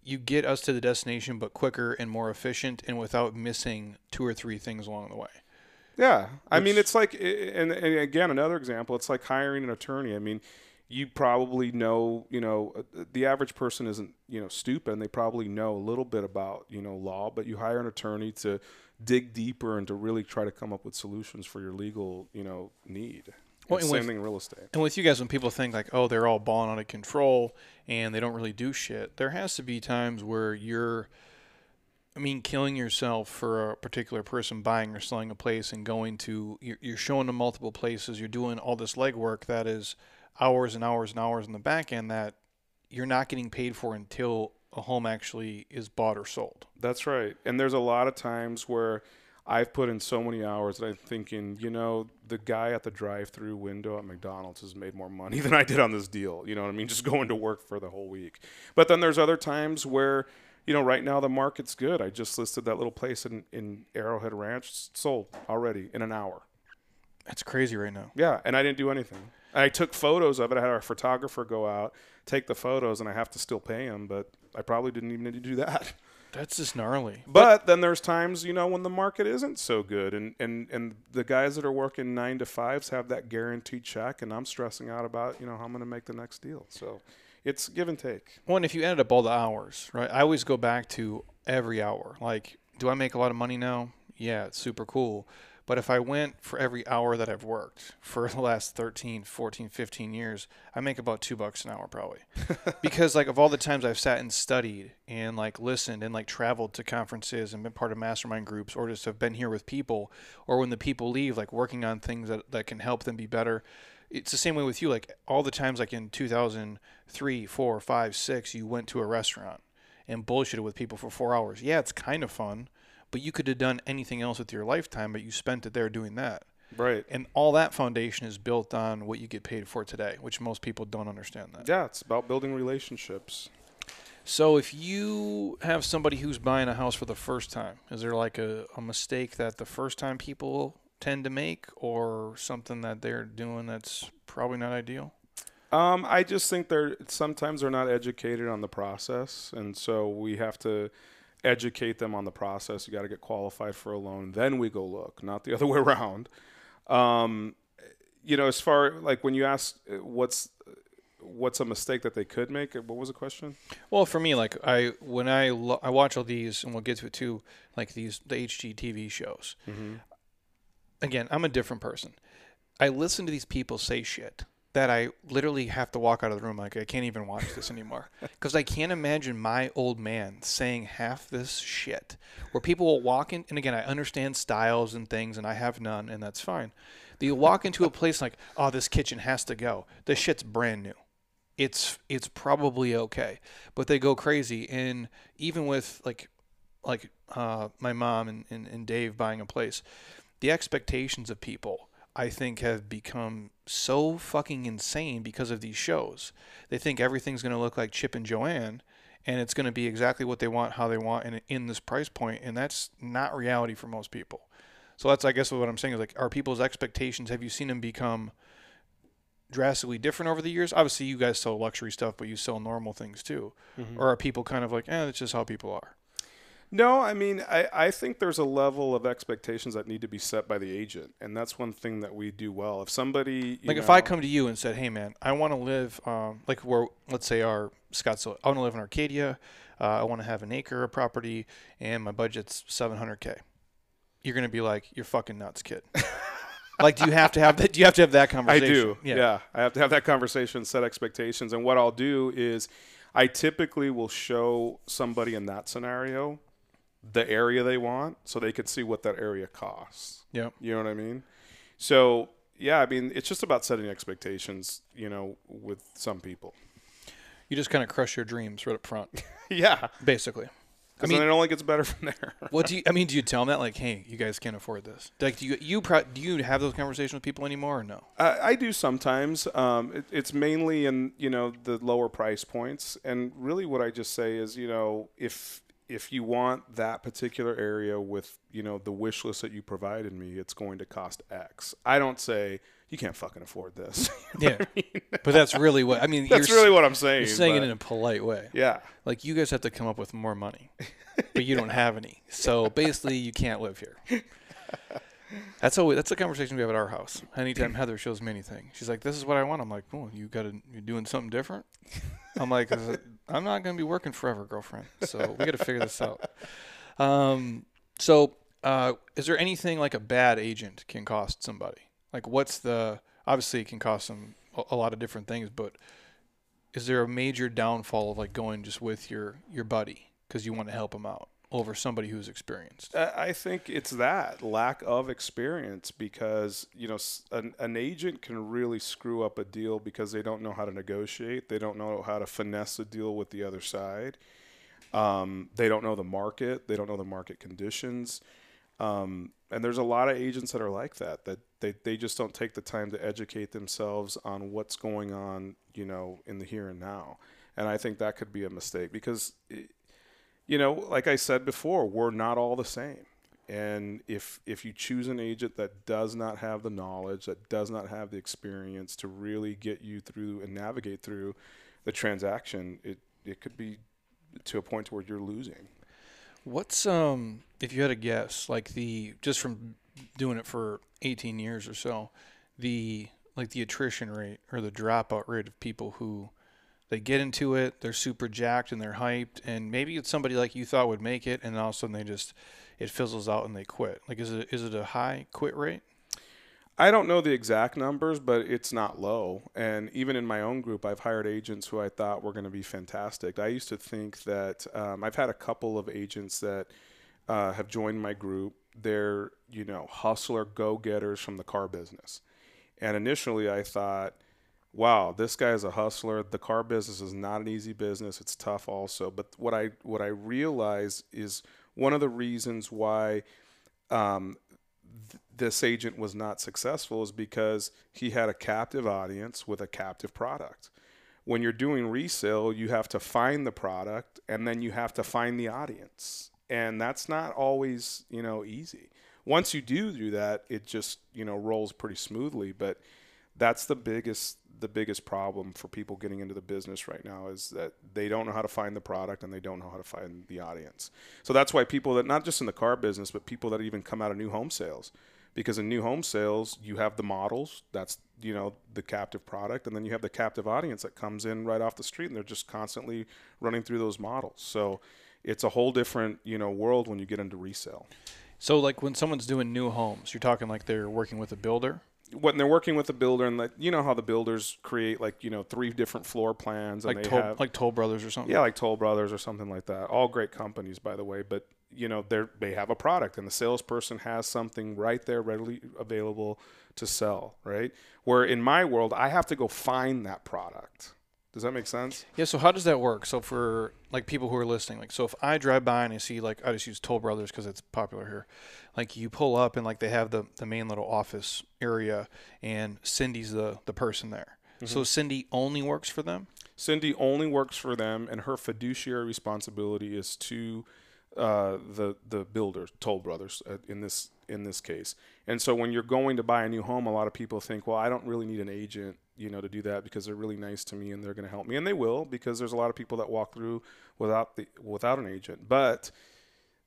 [SPEAKER 1] you get us to the destination but quicker and more efficient and without missing two or three things along the way.
[SPEAKER 2] Yeah, I mean, it's like, and, and again, another example. It's like hiring an attorney. I mean, you probably know, you know, uh, the average person isn't, you know, stupid, and they probably know a little bit about, you know, law. But you hire an attorney to dig deeper and to really try to come up with solutions for your legal, you know, need.
[SPEAKER 1] Well,
[SPEAKER 2] And
[SPEAKER 1] and
[SPEAKER 2] same
[SPEAKER 1] with-
[SPEAKER 2] thing in real estate.
[SPEAKER 1] And with you guys, when people think like, oh, they're all balling out of control and they don't really do shit, there has to be times where you're, I mean, killing yourself for a particular person buying or selling a place and going to, you're, you're showing them multiple places, you're doing all this legwork that is hours and hours and hours in the back end that you're not getting paid for until a home actually is bought or sold.
[SPEAKER 2] That's right. And there's a lot of times where I've put in so many hours that I'm thinking, you know, the guy at the drive-through window at McDonald's has made more money than I did on this deal. You know what I mean? Just going to work for the whole week. But then there's other times where, you know, right now the market's good. I just listed that little place in, in Arrowhead Ranch sold already in an hour.
[SPEAKER 1] That's crazy right now.
[SPEAKER 2] Yeah, and I didn't do anything. I took photos of it. I had our photographer go out, take the photos, and I have to still pay him, but I probably didn't even need to do that.
[SPEAKER 1] That's just gnarly.
[SPEAKER 2] But then there's times, you know, when the market isn't so good and, and, and the guys that are working nine to fives have that guaranteed check and I'm stressing out about, you know, how I'm gonna make the next deal. So it's give and take.
[SPEAKER 1] One, if you added up all the hours, right? I always go back to every hour. Like, do I make a lot of money now? Yeah, it's super cool. But if I went for every hour that I've worked for the last 13, 14, 15 years, I make about two bucks an hour probably. because like of all the times I've sat and studied and like listened and like traveled to conferences and been part of mastermind groups or just have been here with people or when the people leave, like working on things that, that can help them be better. It's the same way with you. Like all the times like in 2003, four, five, six, you went to a restaurant and bullshitted with people for four hours. Yeah, it's kind of fun, but you could have done anything else with your lifetime, but you spent it there doing that.
[SPEAKER 2] Right.
[SPEAKER 1] And all that foundation is built on what you get paid for today, which most people don't understand that.
[SPEAKER 2] Yeah, it's about building relationships.
[SPEAKER 1] So if you have somebody who's buying a house for the first time, is there like a, a mistake that the first time people tend to make or something that they're doing that's probably not ideal?
[SPEAKER 2] Um, I just think they're sometimes they're not educated on the process, and so we have to educate them on the process. You got to get qualified for a loan, then we go look, not the other way around. Um, you know, as far like when you ask uh, what's what's a mistake that they could make, what was the question?
[SPEAKER 1] Well, for me, like I when I lo- I watch all these, and we'll get to it too, like these the HGTV shows. Again, I'm a different person. I listen to these people say shit that I literally have to walk out of the room like I can't even watch this anymore because I can't imagine my old man saying half this shit. Where people will walk in, and again, I understand styles and things, and I have none, and that's fine. You walk into a place like, oh, this kitchen has to go. This shit's brand new it's it's probably okay but they go crazy and even with like like uh, my mom and, and, and dave buying a place the expectations of people i think have become so fucking insane because of these shows they think everything's going to look like chip and Joanna and it's going to be exactly what they want how they want and in this price point and that's not reality for most people so that's i guess what i'm saying is like are people's expectations have you seen them become drastically different over the years? Obviously, you guys sell luxury stuff, but you sell normal things too. Or are people kind of like, eh, that's just how people are?
[SPEAKER 2] No, I mean, I, I think there's a level of expectations that need to be set by the agent, and that's one thing that we do well. If somebody,
[SPEAKER 1] Like if I come to you and said, hey man, I want to live, um, like where, let's say our Scottsdale, I want to live in Arcadia. Uh, I want to have an acre of property, and my budget's 700k. You're gonna be like, you're fucking nuts, kid. like, do you have to have that? Do you have to have that conversation I
[SPEAKER 2] do. Yeah. I have to have that conversation, set expectations. And what I'll do is I typically will show somebody in that scenario the area they want so they can see what that area costs.
[SPEAKER 1] Yeah.
[SPEAKER 2] You know what I mean? So, yeah, I mean, it's just about setting expectations, you know, with some people.
[SPEAKER 1] You just kind of crush your dreams right up front,
[SPEAKER 2] yeah.
[SPEAKER 1] basically. I
[SPEAKER 2] Because
[SPEAKER 1] mean,
[SPEAKER 2] then it only gets better from there.
[SPEAKER 1] What do you? I mean, do you tell them that like, hey, you guys can't afford this? Like, do you you pro, do you have those conversations with people anymore or no?
[SPEAKER 2] I, I do sometimes. Um, it, it's mainly in you know the lower price points, and really what I just say is you know if if you want that particular area with you know the wish list that you provided me, it's going to cost X. I don't say you can't fucking afford this.
[SPEAKER 1] Yeah, but that's really what I mean.
[SPEAKER 2] That's really what I'm saying.
[SPEAKER 1] you're saying it in a polite way.
[SPEAKER 2] yeah.
[SPEAKER 1] Like you guys have to come up with more money, but you don't have any. So basically, you can't live here. That's always that's the conversation we have at our house. Anytime Heather shows me anything, she's like, "This is what I want." I'm like, "Oh, you got to you're doing something different." I'm like, "Is it- "I'm not going to be working forever, girlfriend. So we got to figure this out." Um, so uh, is there anything like a bad agent can cost somebody? Like, what's the obviously it can cost them a, a lot of different things, but is there a major downfall of like going just with your your buddy because you want to help him out over somebody who's experienced?
[SPEAKER 2] I think it's that lack of experience because you know an, an agent can really screw up a deal because they don't know how to negotiate. They don't know how to finesse a deal with the other side. Um, they don't know the market. They don't know the market conditions. Um, and there's a lot of agents that are like that. That they, they just don't take the time to educate themselves on what's going on, you know, in the here and now. And I think that could be a mistake because, it, you know, like I said before, we're not all the same. And if if you choose an agent that does not have the knowledge, that does not have the experience to really get you through and navigate through the transaction, it it could be to a point where you're losing.
[SPEAKER 1] What's um if you had a guess, like the just from doing it for 18 years or so, the like the attrition rate or the dropout rate of people who they get into it, they're super jacked and they're hyped, and maybe it's somebody like you thought would make it, and all of a sudden they just it fizzles out and they quit. Like, is it is it a high quit rate?
[SPEAKER 2] I don't know the exact numbers, but it's not low. And even in my own group, I've hired agents who I thought were going to be fantastic. I used to think that um, I've had a couple of agents that uh, have joined my group. They're, you know, hustler go getters from the car business. And initially, I thought, wow, this guy is a hustler. The car business is not an easy business. It's tough also. But what I what I realize is one of the reasons why um, th- this agent was not successful is because he had a captive audience with a captive product. When you're doing resale, you have to find the product and then you have to find the audience. And that's not always, you know, easy. Once you do do that, it just, you know, rolls pretty smoothly, but that's the biggest the biggest problem for people getting into the business right now is that they don't know how to find the product and they don't know how to find the audience. So that's why people that not just in the car business, but people that even come out of new home sales, because in new home sales you have the models, that's you know the captive product, and then you have the captive audience that comes in right off the street and they're just constantly running through those models. So it's a whole different you know world when you get into resale.
[SPEAKER 1] So, like when someone's doing new homes, you're talking like they're working with a builder.
[SPEAKER 2] When they're working with the builder and like you know how the builders create like you know three different floor plans and
[SPEAKER 1] like
[SPEAKER 2] they
[SPEAKER 1] Toll,
[SPEAKER 2] have
[SPEAKER 1] like Toll Brothers or something.
[SPEAKER 2] yeah like Toll Brothers or something like that. All great companies by the way, but you know they they have a product and the salesperson has something right there readily available to sell, right? Where in my world I have to go find that product. Does that make sense?
[SPEAKER 1] Yeah. So how does that work? So for like people who are listening, like so if I drive by and I see like I just use Toll Brothers because it's popular here, like you pull up and like they have the the main little office area and Cindy's the the person there. So Cindy only works for them.
[SPEAKER 2] Cindy only works for them, and her fiduciary responsibility is to uh, the the builders, Toll Brothers, uh, in this in this case. And so, when you're going to buy a new home, a lot of people think, "Well, I don't really need an agent, you know, to do that because they're really nice to me and they're going to help me," and they will because there's a lot of people that walk through without the without an agent, but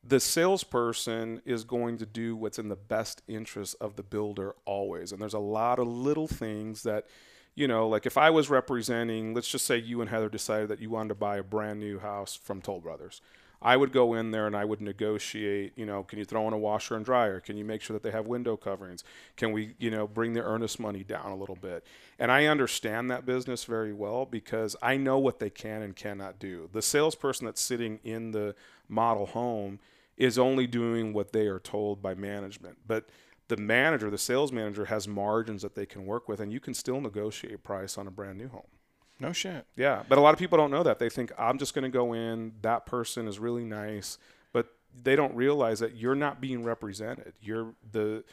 [SPEAKER 2] the salesperson is going to do what's in the best interest of the builder always. And there's a lot of little things that, you know, like if I was representing, let's just say you and Heather decided that you wanted to buy a brand new house from Toll Brothers. I would go in there and I would negotiate, you know, can you throw in a washer and dryer? Can you make sure that they have window coverings? Can we, you know, bring the earnest money down a little bit? And I understand that business very well because I know what they can and cannot do. The salesperson that's sitting in the model home is only doing what they are told by management. But the manager, the sales manager, has margins that they can work with, and you can still negotiate price on a brand new home.
[SPEAKER 1] No shit.
[SPEAKER 2] Yeah, but a lot of people don't know that. They think I'm just going to go in. That person is really nice, but they don't realize that you're not being represented. You're the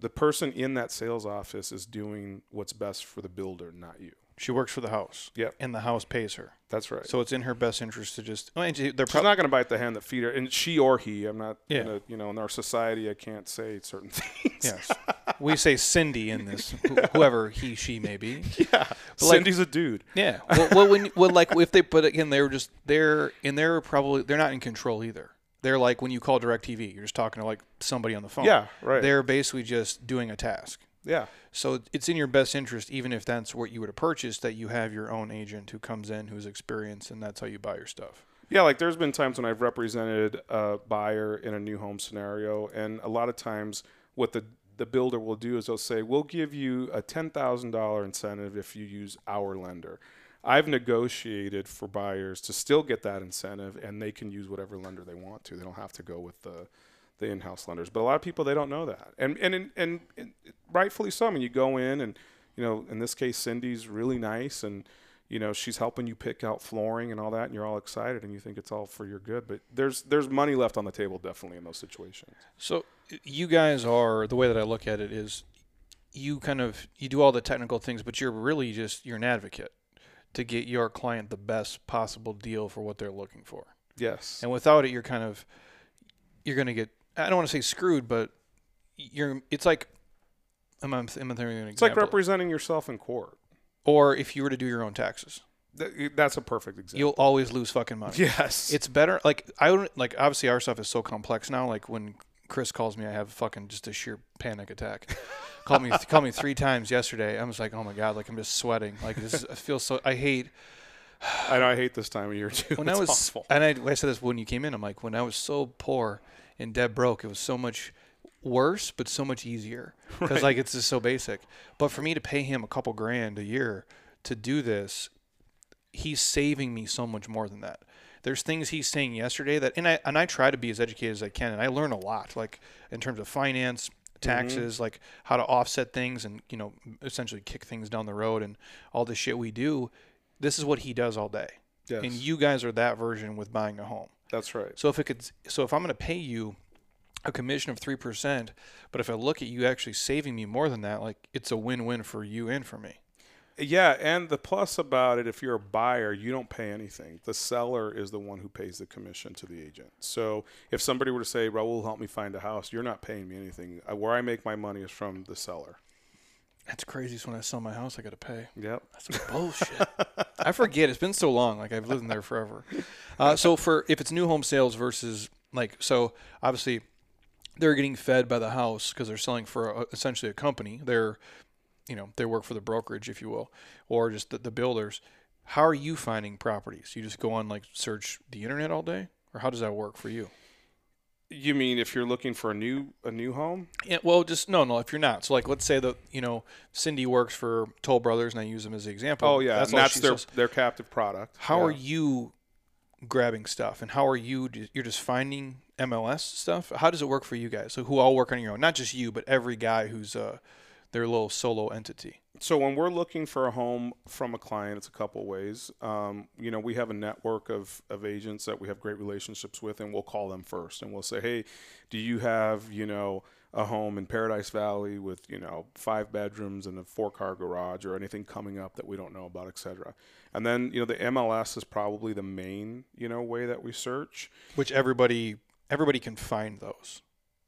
[SPEAKER 2] the person in that sales office is doing what's best for the builder, not you.
[SPEAKER 1] She works for the house.
[SPEAKER 2] Yep.
[SPEAKER 1] And the house pays her.
[SPEAKER 2] That's right.
[SPEAKER 1] So it's in her best interest to just. And she- they're
[SPEAKER 2] She's
[SPEAKER 1] probably
[SPEAKER 2] not going to bite the hand that feed her, and she or he. I'm not.
[SPEAKER 1] Yeah.
[SPEAKER 2] Gonna, you know, in our society, I can't say certain things.
[SPEAKER 1] yes. we say Cindy in this, wh- whoever he she may be.
[SPEAKER 2] yeah.
[SPEAKER 1] like-
[SPEAKER 2] Cindy's a dude.
[SPEAKER 1] Yeah. Well, well, when well, like if they put again, they were just they're and they're probably they're not in control either. They're like when you call DirecTV, you're just talking to like somebody on the phone.
[SPEAKER 2] Yeah, right.
[SPEAKER 1] They're basically just doing a task.
[SPEAKER 2] Yeah.
[SPEAKER 1] So it's in your best interest, even if that's what you were to purchase, that you have your own agent who comes in who's experienced, and that's how you buy your stuff.
[SPEAKER 2] Yeah, like there's been times when I've represented a buyer in a new home scenario, and a lot of times what the the builder will do is they'll say, "We'll give you a ten thousand dollar incentive if you use our lender." I've negotiated for buyers to still get that incentive, and they can use whatever lender they want to. They don't have to go with the the in-house lenders. But a lot of people they don't know that, and and and, and, and rightfully so. I mean, you go in, and you know, in this case, Cindy's really nice, and you know she's helping you pick out flooring and all that and you're all excited and you think it's all for your good but there's there's money left on the table definitely in those situations
[SPEAKER 1] So you guys are the way that I look at it is you kind of you do all the technical things, but you're really just you're an advocate to get your client the best possible deal for what they're looking for.
[SPEAKER 2] yes
[SPEAKER 1] And without it, you're kind of you're going to get I don't want to say screwed, but you're it's like I'm, I'm, of an
[SPEAKER 2] it's like representing yourself in court
[SPEAKER 1] or if you were to do your own taxes,
[SPEAKER 2] Th- that's a perfect example
[SPEAKER 1] you'll always lose fucking money.
[SPEAKER 2] yes
[SPEAKER 1] It's better. Like I don't like. Obviously, our stuff is so complex now. Like when Chris calls me, I have fucking just a sheer panic attack. called me called me three times yesterday. I was like, oh my god, like I'm just sweating. Like this is, I feel so. I hate
[SPEAKER 2] I know I hate this time of year too
[SPEAKER 1] when
[SPEAKER 2] it's
[SPEAKER 1] I was.
[SPEAKER 2] awful.
[SPEAKER 1] And I, I said this when you came in. I'm like, when I was so poor and dead broke, it was so much worse, but so much easier because like it's just so basic. But for me to pay him a couple grand a year to do this, he's saving me so much more than that. There's things he's saying yesterday that, and I and I try to be as educated as I can, and I learn a lot, like in terms of finance, mm-hmm. taxes, like how to offset things, and you know, essentially kick things down the road, and all the shit we do. This is what he does all day,
[SPEAKER 2] yes
[SPEAKER 1] and you guys are that version with buying a home.
[SPEAKER 2] That's right.
[SPEAKER 1] So if it could, so if I'm going to pay you a commission of three percent, but if I look at you actually saving me more than that, like it's a win-win for you and for me.
[SPEAKER 2] yeah and the plus about it if you're a buyer you don't pay anything. The seller is the one who pays the commission to the agent. So if somebody were to say raul help me find a house you're not paying me anything. Uh, where i make my money is from the seller
[SPEAKER 1] That's crazy. So when I sell my house, I got to pay.
[SPEAKER 2] yep
[SPEAKER 1] That's bullshit. I forget. It's been so long. Like I've lived in there forever. Uh, so for if it's new home sales versus like so, obviously they're getting fed by the house because they're selling for a, essentially a company. They're you know they work for the brokerage, if you will, or just the, the builders. How are you finding properties? You just go on like search the internet all day, or how does that work for you?
[SPEAKER 2] You mean if you're looking for a new a new home?
[SPEAKER 1] Yeah, well, just no, no. If you're not, so like, let's say that you know Cindy works for Toll Brothers, and I use them as the example.
[SPEAKER 2] Oh yeah,
[SPEAKER 1] that's
[SPEAKER 2] and that's their
[SPEAKER 1] says.
[SPEAKER 2] their captive product.
[SPEAKER 1] How
[SPEAKER 2] Yeah.
[SPEAKER 1] are you grabbing stuff, and how are you? You're just finding MLS stuff. How does it work for you guys? So who all work on your own? Not just you, but every guy who's uh, their little solo entity.
[SPEAKER 2] So when we're looking for a home from a client, it's a couple ways. Um, you know, we have a network of, of agents that we have great relationships with, and we'll call them first, and we'll say, "Hey, do you have you know a home in Paradise Valley with you know five bedrooms and a four car garage, or anything coming up that we don't know about, etc." And then you know the MLS is probably the main you know way that we search.
[SPEAKER 1] Which everybody everybody can find those,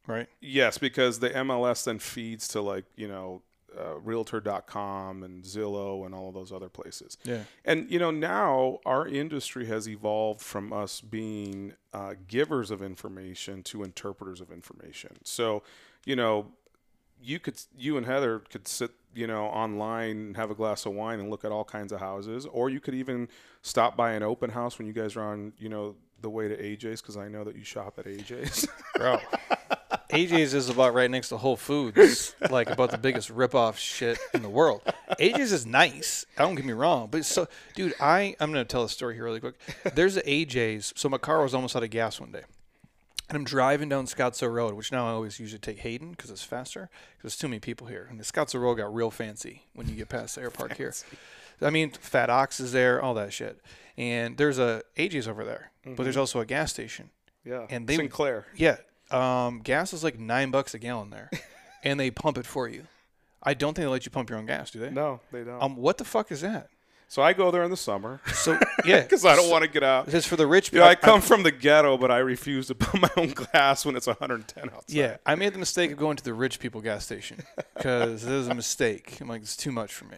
[SPEAKER 1] right?
[SPEAKER 2] Yes, because the MLS then feeds to like you know uh, Realtor.com and Zillow and all of those other places.
[SPEAKER 1] Yeah.
[SPEAKER 2] And you know now our industry has evolved from us being uh, givers of information to interpreters of information. So, you know, you could you and Heather could sit you know online and have a glass of wine and look at all kinds of houses, or you could even stop by an open house when you guys are on you know the way to AJ's because I know that you shop at AJ's.
[SPEAKER 1] Bro. AJ's is about right next to Whole Foods, like about the biggest ripoff shit in the world. AJ's is nice. Don't get me wrong, but so, dude, I I'm gonna tell a story here really quick. There's a AJ's. So my car was almost out of gas one day, and I'm driving down Scottsdale Road, which now I always usually take Hayden because it's faster. Because there's too many people here, and the Scottsdale Road got real fancy when you get past the air park here. I mean, Fat Ox is there, all that shit, and there's a AJ's over there, but there's mm-hmm. also a gas station.
[SPEAKER 2] yeah,
[SPEAKER 1] And they-
[SPEAKER 2] Sinclair.
[SPEAKER 1] Yeah. Um, gas is like nine bucks a gallon there, and they pump it for you. I don't think they let you pump your own gas, do they?
[SPEAKER 2] No, they don't.
[SPEAKER 1] Um, what the fuck is that?
[SPEAKER 2] so I go there in the summer
[SPEAKER 1] So yeah,
[SPEAKER 2] because I don't want to get out.
[SPEAKER 1] Says for the rich
[SPEAKER 2] You
[SPEAKER 1] people.
[SPEAKER 2] know, I come from the ghetto, but I refuse to put my own gas when it's 110 outside.
[SPEAKER 1] yeah, I made the mistake of going to the rich people gas station because it was a mistake. I'm like, it's too much for me.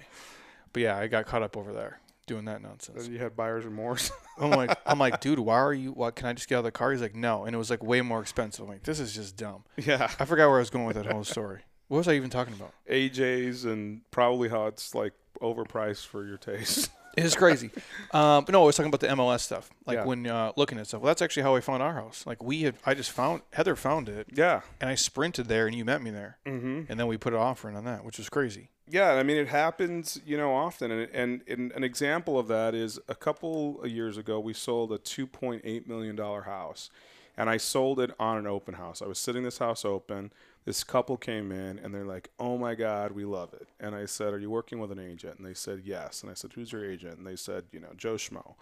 [SPEAKER 1] But yeah, I got caught up over there. Doing that nonsense.
[SPEAKER 2] You had buyer's remorse.
[SPEAKER 1] I'm like, I'm like, dude, why are you? What can I just get out of the car? He's like, no, and it was like way more expensive. I'm like, this is just dumb.
[SPEAKER 2] yeah.
[SPEAKER 1] I forgot where I was going with that whole story. What was I even talking about?
[SPEAKER 2] AJ's and probably how it's like overpriced for your taste.
[SPEAKER 1] It's crazy. um, but no, I was talking about the MLS stuff. Like
[SPEAKER 2] Yeah.
[SPEAKER 1] when uh, looking at stuff. Well, that's actually how I found our house. Like we had, I just found Heather found it,
[SPEAKER 2] yeah.
[SPEAKER 1] and I sprinted there, and you met me there,
[SPEAKER 2] Mm-hmm.
[SPEAKER 1] and then we put an offering on that, which was crazy.
[SPEAKER 2] Yeah, I mean it happens, you know, often, and, and, and an example of that is a couple of years ago we sold a two point eight million dollar house, and I sold it on an open house. I was sitting this house open. This couple came in and they're like, "Oh my God, we love it." And I said, "Are you working with an agent?" And they said, "Yes." And I said, "Who's your agent?" And they said, "You know, Joe Schmo."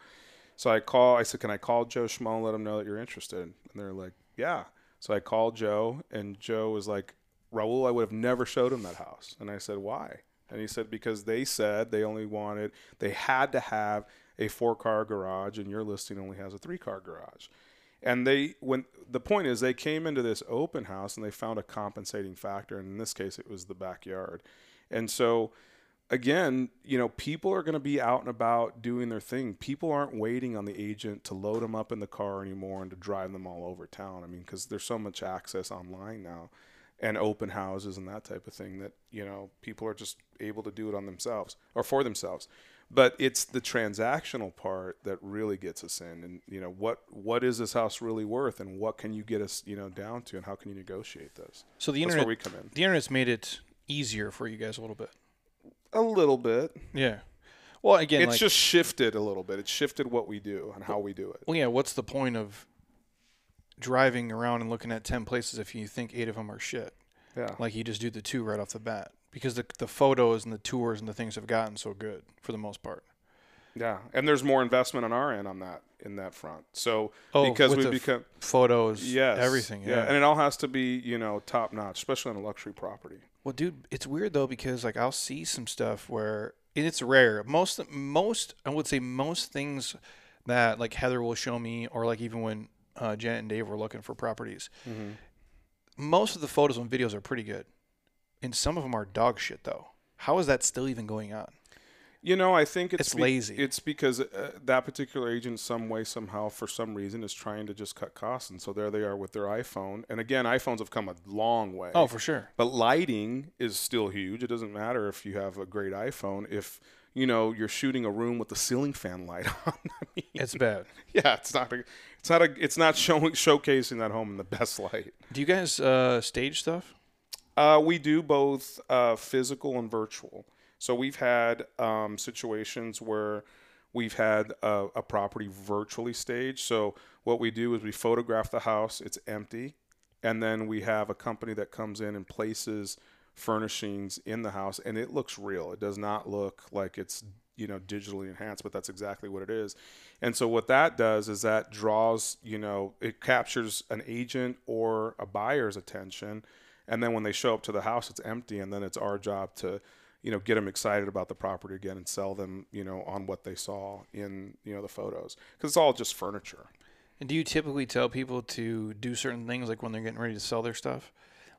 [SPEAKER 2] So I call. I said, "Can I call Joe Schmo and let him know that you're interested?" And they're like, "Yeah." So I called Joe, and Joe was like, "Raul, I would have never showed him that house." And I said, "Why?" And he said, "Because they said they only wanted, they had to have a four-car garage, and your listing only has a three-car garage." And they, when the point is, they came into this open house and they found a compensating factor, and in this case, it was the backyard. And so, again, you know, people are going to be out and about doing their thing. People aren't waiting on the agent to load them up in the car anymore and to drive them all over town. I mean, because there's so much access online now and open houses and that type of thing that, you know, people are just able to do it on themselves or for themselves. But it's the transactional part that really gets us in, and you know what what is this house really worth, and what can you get us you know down to, and how can you negotiate this?
[SPEAKER 1] So the
[SPEAKER 2] That's
[SPEAKER 1] internet,
[SPEAKER 2] where we come in.
[SPEAKER 1] the internet's made it easier for you guys a little bit.
[SPEAKER 2] A little bit.
[SPEAKER 1] Yeah. Well, again,
[SPEAKER 2] it's
[SPEAKER 1] like,
[SPEAKER 2] just shifted a little bit. It's shifted what we do and how we do it.
[SPEAKER 1] well, yeah. What's the point of driving around and looking at ten places if you think eight of them are shit?
[SPEAKER 2] Yeah.
[SPEAKER 1] Like you just do the two right off the bat because the the photos and the tours and the things have gotten so good for the most part.
[SPEAKER 2] Yeah. And there's more investment on our end on that in that front. So
[SPEAKER 1] Oh,
[SPEAKER 2] because we become
[SPEAKER 1] Photos,
[SPEAKER 2] yes,
[SPEAKER 1] everything. Yeah.
[SPEAKER 2] And it all has to be, you know, top notch, especially on a luxury property.
[SPEAKER 1] Well, dude, it's weird though because like I'll see some stuff where and it's rare. Most most I would say most things that like Heather will show me, or like even when uh, Janet and Dave were looking for properties,
[SPEAKER 2] Mm-hmm.
[SPEAKER 1] most of the photos and videos are pretty good, and some of them are dog shit though. How is that still even going on?
[SPEAKER 2] You know, I think it's
[SPEAKER 1] It's lazy.
[SPEAKER 2] It's because uh, that particular agent, some way, somehow, for some reason, is trying to just cut costs, and so there they are with their iPhone. And again, iPhones have come a long way.
[SPEAKER 1] Oh, for sure.
[SPEAKER 2] But lighting is still huge. It doesn't matter if you have a great iPhone if you know you're shooting a room with the ceiling fan light on. I mean,
[SPEAKER 1] It's bad.
[SPEAKER 2] yeah, it's not a, it's not a, it's not showing showcasing that home in the best light.
[SPEAKER 1] Do you guys uh, stage stuff?
[SPEAKER 2] Uh, we do both uh, physical and virtual. So we've had um, situations where we've had a, a property virtually staged. So what we do is we photograph the house; it's empty, and then we have a company that comes in and places furnishings in the house, and it looks real. It does not look like it's you know digitally enhanced, but that's exactly what it is. And so what that does is that draws you know it captures an agent or a buyer's attention and then when they show up to the house it's empty and then it's our job to you know get them excited about the property again and sell them you know on what they saw in you know the photos because it's all just furniture
[SPEAKER 1] And do you typically tell people to do certain things like when they're getting ready to sell their stuff?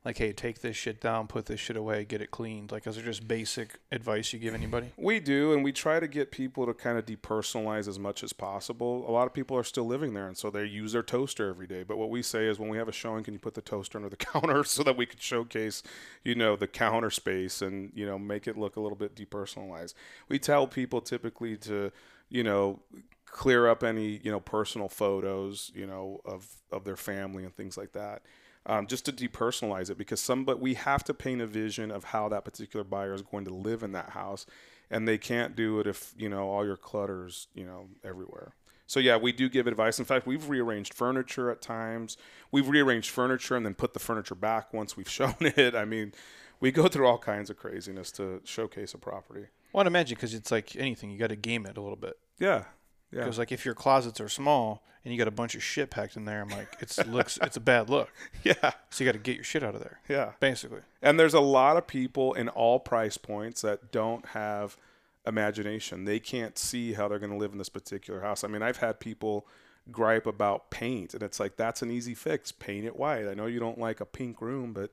[SPEAKER 1] Like, hey, take this shit down, put this shit away, get it cleaned. Like, is there just basic advice you give anybody?
[SPEAKER 2] we do and we try to get people to kind of depersonalize as much as possible a lot of people are still living there and so they use their toaster every day but what we say is when we have a showing can you put the toaster under the counter so that we could showcase you know the counter space and you know make it look a little bit depersonalized we tell people typically to you know clear up any you know personal photos you know of of their family and things like that um, just to depersonalize it because some but we have to paint a vision of how that particular buyer is going to live in that house and they can't do it if you know all your clutters you know everywhere. So yeah we do give advice. In fact we've rearranged furniture at times. We've rearranged furniture and then put the furniture back once we've shown it. I mean we go through all kinds of craziness to showcase a property.
[SPEAKER 1] Well, I'd imagine because it's like anything, you got to game it a little bit.
[SPEAKER 2] yeah yeah
[SPEAKER 1] Because like if your closets are small and you got a bunch of shit packed in there, I'm like, it's looks, it's a bad look.
[SPEAKER 2] yeah
[SPEAKER 1] So you got to get your shit out of there,
[SPEAKER 2] yeah
[SPEAKER 1] basically.
[SPEAKER 2] And there's a lot of people in all price points that don't have imagination. They can't see how they're going to live in this particular house. I mean, I've had people gripe about paint, and it's like that's an easy fix. Paint it white. I know you don't like a pink room, but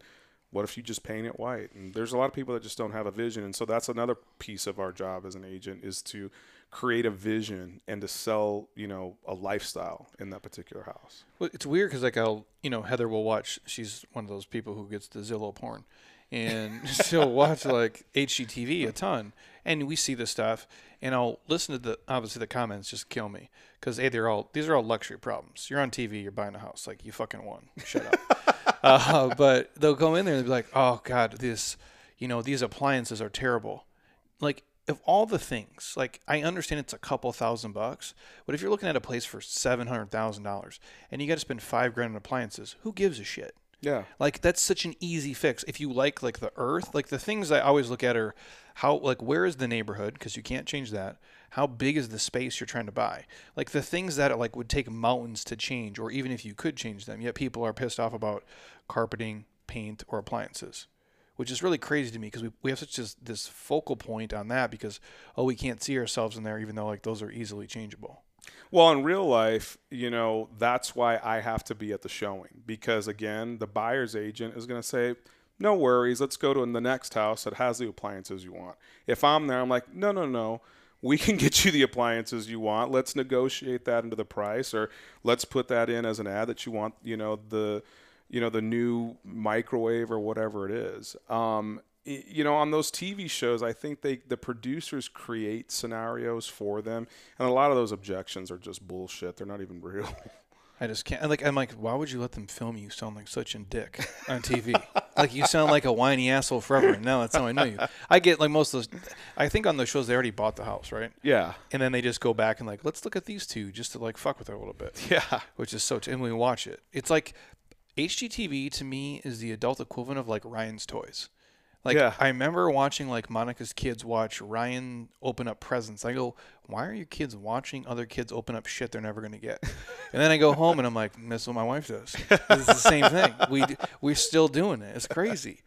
[SPEAKER 2] what if you just paint it white? And there's a lot of people that just don't have a vision, and so that's another piece of our job as an agent is to create a vision and to sell, you know, a lifestyle in that particular house.
[SPEAKER 1] Well, it's weird because like I'll, you know, Heather will watch. She's one of those people who gets the Zillow porn, and she'll watch like HGTV a ton, and we see this stuff, and I'll listen to the obviously the comments just kill me because hey, they're all these are all luxury problems. You're on TV, you're buying a house, like you fucking won. Shut up. uh, but they'll go in there and they'll be like, oh god, this, you know, these appliances are terrible. Like of all the things, like I understand it's a couple thousand bucks, but if you're looking at a place for seven hundred thousand dollars and you got to spend five grand on appliances, who gives a shit?
[SPEAKER 2] Yeah.
[SPEAKER 1] Like that's such an easy fix. If you like like the earth, like the things I always look at are how like where is the neighborhood because you can't change that. How big is the space you're trying to buy? Like the things that like would take mountains to change, or even if you could change them, yet people are pissed off about carpeting, paint, or appliances which is really crazy to me because we, we have such this, this focal point on that because oh we can't see ourselves in there even though like those are easily changeable.
[SPEAKER 2] Well in real life you know that's why i have to be at the showing because again the buyer's agent is going to say no worries let's go to the next house that has the appliances you want. If i'm there i'm like no no no. We can get you the appliances you want. Let's negotiate that into the price or let's put that in as an ad that you want you know the you know the new microwave or whatever it is. Um, you know, on those TV shows, I think they the producers create scenarios for them, and a lot of those objections are just bullshit. They're not even real.
[SPEAKER 1] I just can't. Like, I'm like, why would you let them film you sound like such a dick on TV? like, you sound like a whiny asshole forever. And now that's how I know you. I get like most of those. I think on those shows they already bought the house, right?
[SPEAKER 2] Yeah.
[SPEAKER 1] And then they just go back and like, let's look at these two just to like fuck with her a little bit.
[SPEAKER 2] Yeah.
[SPEAKER 1] Which is so. T- and we watch it. It's like HGTV to me is the adult equivalent of like Ryan's Toys. Like
[SPEAKER 2] Yeah.
[SPEAKER 1] I remember watching like Monica's kids watch Ryan open up presents. I go, why are your kids watching other kids open up shit they're never gonna get? And then I go home and I'm like, that's what my wife does. It's the same thing. We we're still doing it. It's crazy.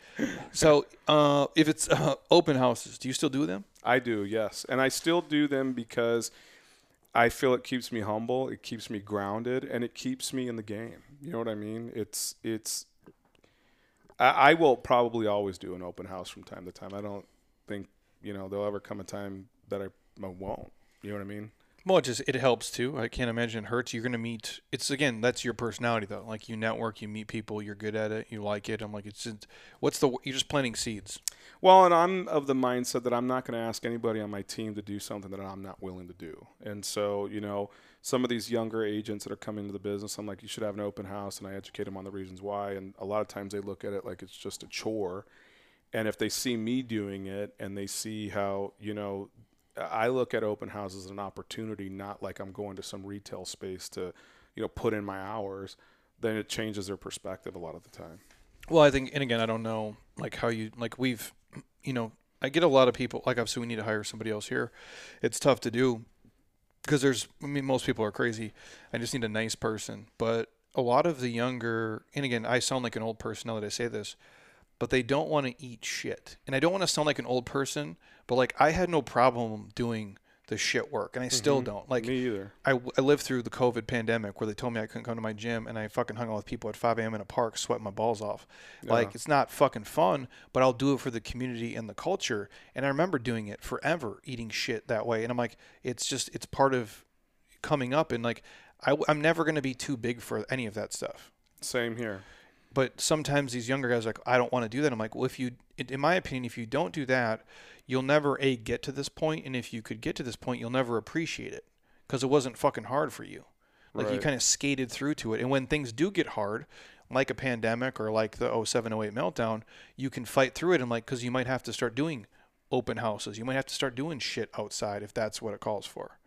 [SPEAKER 1] So uh, if it's uh, open houses, do you still do them?
[SPEAKER 2] I do, yes. And I still do them because I feel it keeps me humble, it keeps me grounded, and it keeps me in the game. You know what I mean? It's it's I, I will probably always do an open house from time to time. I don't think, you know, there'll ever come a time that I, I won't. You know what I mean?
[SPEAKER 1] Well, it just it helps too. I can't imagine it hurts. You're gonna meet. It's again, that's your personality though. Like you network, you meet people, you're good at it, you like it. I'm like, it's just, what's the you're just planting seeds.
[SPEAKER 2] Well, and I'm of the mindset that I'm not to ask anybody on my team to do something that I'm not willing to do. And so, you know, some of these younger agents that are coming into the business, I'm like, you should have an open house, and I educate them on the reasons why. And a lot of times they look at it like it's just a chore. And if they see me doing it and they see how, you know, I look at open houses as an opportunity, not like I'm going to some retail space to, you know, put in my hours, then it changes their perspective a lot of the time.
[SPEAKER 1] Well, I think, and again, I don't know like how you like we've, you know, I get a lot of people like obviously we need to hire somebody else here. It's tough to do because there's I mean most people are crazy. I just need a nice person, but a lot of the younger and again I sound like an old person now that I say this, but they don't want to eat shit. And I don't want to sound like an old person, but like I had no problem doing the shit work and I still mm-hmm. don't. Like
[SPEAKER 2] me either.
[SPEAKER 1] I, I lived through the COVID pandemic where they told me I couldn't come to my gym and I fucking hung out with people at 5 a.m. in a park sweating my balls off. Like, it's not fucking fun, but I'll do it for the community and the culture. And I remember doing it forever, eating shit that way. And I'm like, it's just, it's part of coming up. And like, I, I'm never going to be too big for any of that stuff.
[SPEAKER 2] Same here.
[SPEAKER 1] But sometimes these younger guys are like, I don't want to do that. I'm like, well, if you, in my opinion, if you don't do that, you'll never a get to this point, and if you could get to this point, you'll never appreciate it because it wasn't fucking hard for you. Like you kind of skated through to it, and when things do get hard, like a pandemic or like the 07, 08 meltdown, you can fight through it, and like because you might have to start doing open houses, you might have to start doing shit outside if that's what it calls for.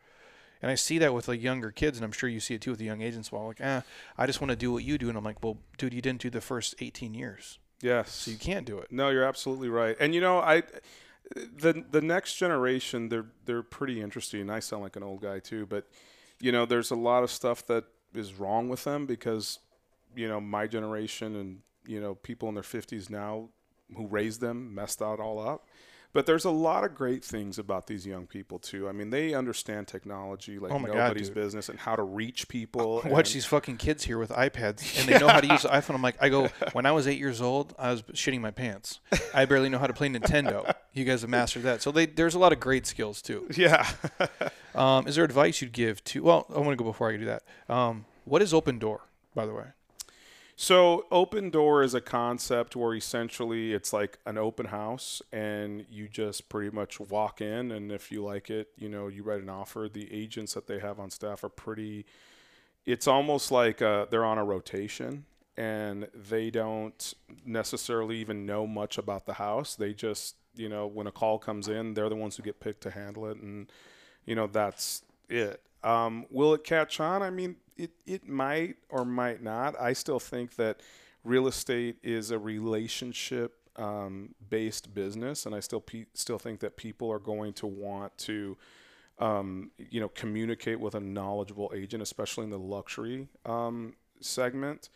[SPEAKER 1] And I see that with like younger kids, and I'm sure you see it too with the young agents. Well, like, eh, I just want to do what you do, and I'm like, well, dude, you didn't do the first 18 years,
[SPEAKER 2] Yes.
[SPEAKER 1] so you can't do it.
[SPEAKER 2] No, you're absolutely right. And you know, I the the next generation they're they're pretty interesting. I sound like an old guy too, but you know, there's a lot of stuff that is wrong with them because you know, my generation and you know, people in their 50s now who raised them messed that all up. But there's a lot of great things about these young people too. I mean, they understand technology like
[SPEAKER 1] Oh my God,
[SPEAKER 2] nobody's business and how to reach people.
[SPEAKER 1] Watch
[SPEAKER 2] and-
[SPEAKER 1] these fucking kids here with iPads, and they know how to use the iPhone. I'm like, I go, when I was eight years old, I was shitting my pants. I barely know how to play Nintendo. You guys have mastered that. So they, there's a lot of great skills too.
[SPEAKER 2] Yeah.
[SPEAKER 1] Um, is there advice you'd give to? Well, I want to go before I do that. Um, what is Opendoor, by the way?
[SPEAKER 2] So, Opendoor is a concept where essentially it's like an open house and you just pretty much walk in. And if you like it, you know, you write an offer. The agents that they have on staff are pretty, it's almost like uh, they're on a rotation and they don't necessarily even know much about the house. They just, you know, when a call comes in, they're the ones who get picked to handle it. And, you know, that's it. Um, will it catch on? I mean, it, it might or might not. I still think that real estate is a relationship um, based business, and I still pe- still think that people are going to want to, um, you know, communicate with a knowledgeable agent, especially in the luxury um, segment.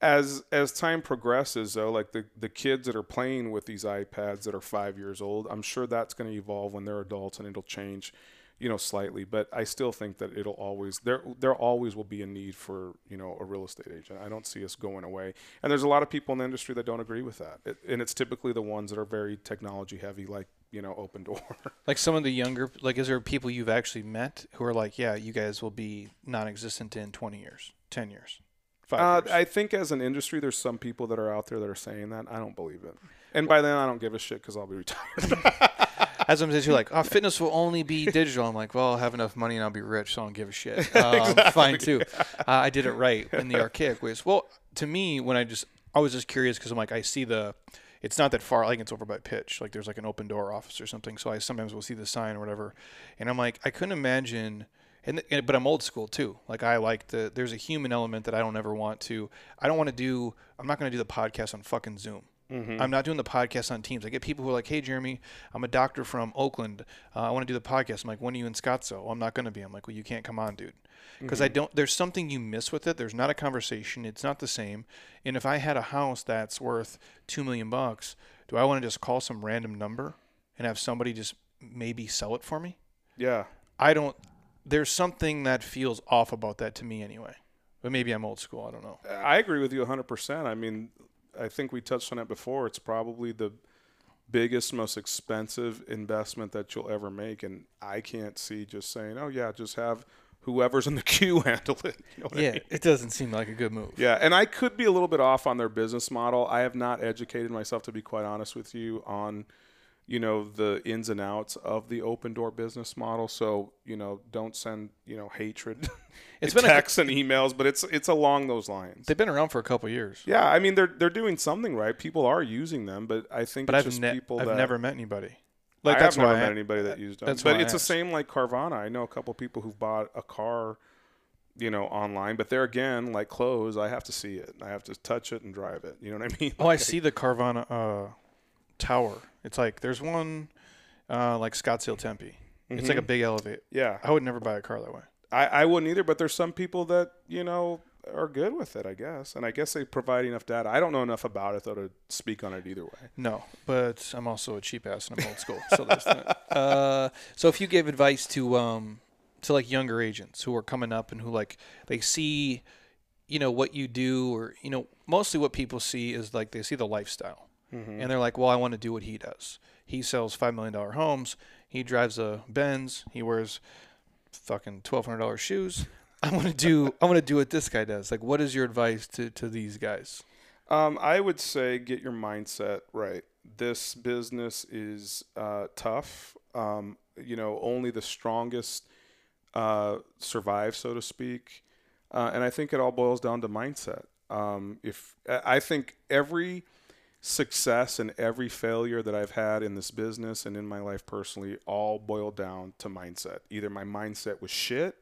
[SPEAKER 2] As as time progresses, though, like the the kids that are playing with these iPads that are five years old, I'm sure that's going to evolve when they're adults, and it'll change you know slightly but i still think that it'll always there there always will be a need for you know a real estate agent. I don't see us going away. And there's a lot of people in the industry that don't agree with that. It, and it's typically the ones that are very technology heavy like you know Opendoor.
[SPEAKER 1] Like some of the younger, like, is there people you've actually met who are like, yeah, you guys will be non-existent in 20 years, 10 years, five
[SPEAKER 2] uh,
[SPEAKER 1] years?
[SPEAKER 2] i think as an industry there's some people that are out there that are saying that. I don't believe it. And by then i don't give a shit because i'll be retired
[SPEAKER 1] As I'm saying, you're like, oh, fitness will only be digital. I'm like, well, I'll have enough money and I'll be rich, so I don't give a shit. Um, Fine too. Uh, I did it right in the archaic ways. Well, to me, when I just, I was just curious because I'm like, I see the, it's not that far. I think it's over by Pitch. Like there's like an Opendoor office or something. So I sometimes will see the sign or whatever, and I'm like, I couldn't imagine. And, and but I'm old school too. Like I like the there's a human element that I don't ever want to. I don't want to do. I'm not going to do the podcast on fucking Zoom. I'm not doing the podcast on Teams. I get people who are like, "Hey, Jeremy, I'm a doctor from Oakland. Uh, I want to do the podcast." I'm like, "When are you in Scottsdale?" Well, I'm not going to be. I'm like, "Well, you can't come on, dude." Because I don't. There's something you miss with it. There's not a conversation. It's not the same. And if I had a house that's worth two million bucks, do I want to just call some random number and have somebody just maybe sell it for me?
[SPEAKER 2] yeah
[SPEAKER 1] I don't. There's something that feels off about that to me anyway. But maybe I'm old school. I don't know.
[SPEAKER 2] I agree with you 100%. I mean, I think we touched on it before. It's probably the biggest, most expensive investment that you'll ever make. And I can't see just saying, oh, yeah, just have whoever's in the queue handle it. You know what I
[SPEAKER 1] Yeah,
[SPEAKER 2] mean?
[SPEAKER 1] it doesn't seem like a good move.
[SPEAKER 2] Yeah, and I could be a little bit off on their business model. I have not educated myself, to be quite honest with you, on you know the ins and outs of the Opendoor business model. So you know, don't send you know hatred,
[SPEAKER 1] It's been a-
[SPEAKER 2] texts and emails, but it's it's along those lines.
[SPEAKER 1] They've been around for a couple years.
[SPEAKER 2] Yeah, I mean they're they're doing something right. People are using them, but I think
[SPEAKER 1] But
[SPEAKER 2] it's
[SPEAKER 1] I've,
[SPEAKER 2] just
[SPEAKER 1] ne-
[SPEAKER 2] people
[SPEAKER 1] I've
[SPEAKER 2] that
[SPEAKER 1] never met anybody.
[SPEAKER 2] like
[SPEAKER 1] Like
[SPEAKER 2] I
[SPEAKER 1] that's
[SPEAKER 2] have never
[SPEAKER 1] why
[SPEAKER 2] met
[SPEAKER 1] I-
[SPEAKER 2] anybody that used them.
[SPEAKER 1] that's
[SPEAKER 2] But
[SPEAKER 1] I
[SPEAKER 2] it's the same like Carvana. I know a couple people who've bought a car, you know, online. But there again, like clothes, I have to see it. I have to touch it and drive it. You know what I mean?
[SPEAKER 1] Oh, I see the Carvana uh, tower. It's like there's one uh, like Scottsdale Tempe. It's like a big elevate.
[SPEAKER 2] Yeah,
[SPEAKER 1] I would never buy a car that way.
[SPEAKER 2] I, I wouldn't either. But there's some people that you know are good with it, I guess. And I guess they provide enough data. I don't know enough about it though to speak on it either way.
[SPEAKER 1] No, but I'm also a cheap ass and I'm old school. So there's that. Uh, so if you gave advice to um to like younger agents who are coming up and who like they see, you know, what you do or you know, mostly what people see is like they see the lifestyle. And they're like, "Well, I want to do what he does. He sells 5 million dollar homes. He drives a Benz. He wears fucking $1200 shoes. I want to do I want to do what this guy does. Like what is your advice to to these guys?
[SPEAKER 2] Um, I would say get your mindset right. This business is uh, tough. Um, you know, only the strongest uh, survive, so to speak. Uh, and I think it all boils down to mindset. Um, if I think every success and every failure that I've had in this business and in my life personally all boiled down to mindset. Either my mindset was shit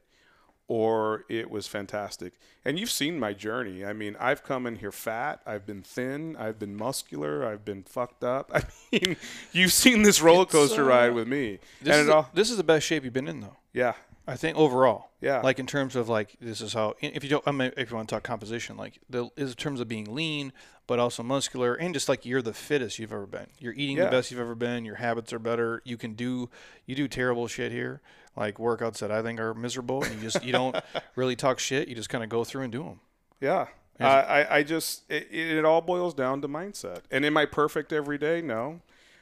[SPEAKER 2] or it was fantastic. And you've seen my journey. I mean, I've come in here fat, I've been thin, I've been muscular, I've been fucked up. I mean, you've seen this roller coaster
[SPEAKER 1] uh,
[SPEAKER 2] ride with me.
[SPEAKER 1] This
[SPEAKER 2] and
[SPEAKER 1] is
[SPEAKER 2] it all
[SPEAKER 1] this is the best shape you've been in though.
[SPEAKER 2] yeah.
[SPEAKER 1] I think overall,
[SPEAKER 2] Yeah.
[SPEAKER 1] like in terms of like this is how if you don't I mean, if you want to talk composition, like the is in terms of being lean but also muscular and just like you're the fittest you've ever been. You're eating
[SPEAKER 2] Yeah.
[SPEAKER 1] the best you've ever been. Your habits are better. You can do you do terrible shit here, like workouts that I think are miserable, and you just you don't really talk shit. You just kind of go through and do them.
[SPEAKER 2] Yeah. I, I, I just, it, it all boils down to mindset. And am I perfect every day? No.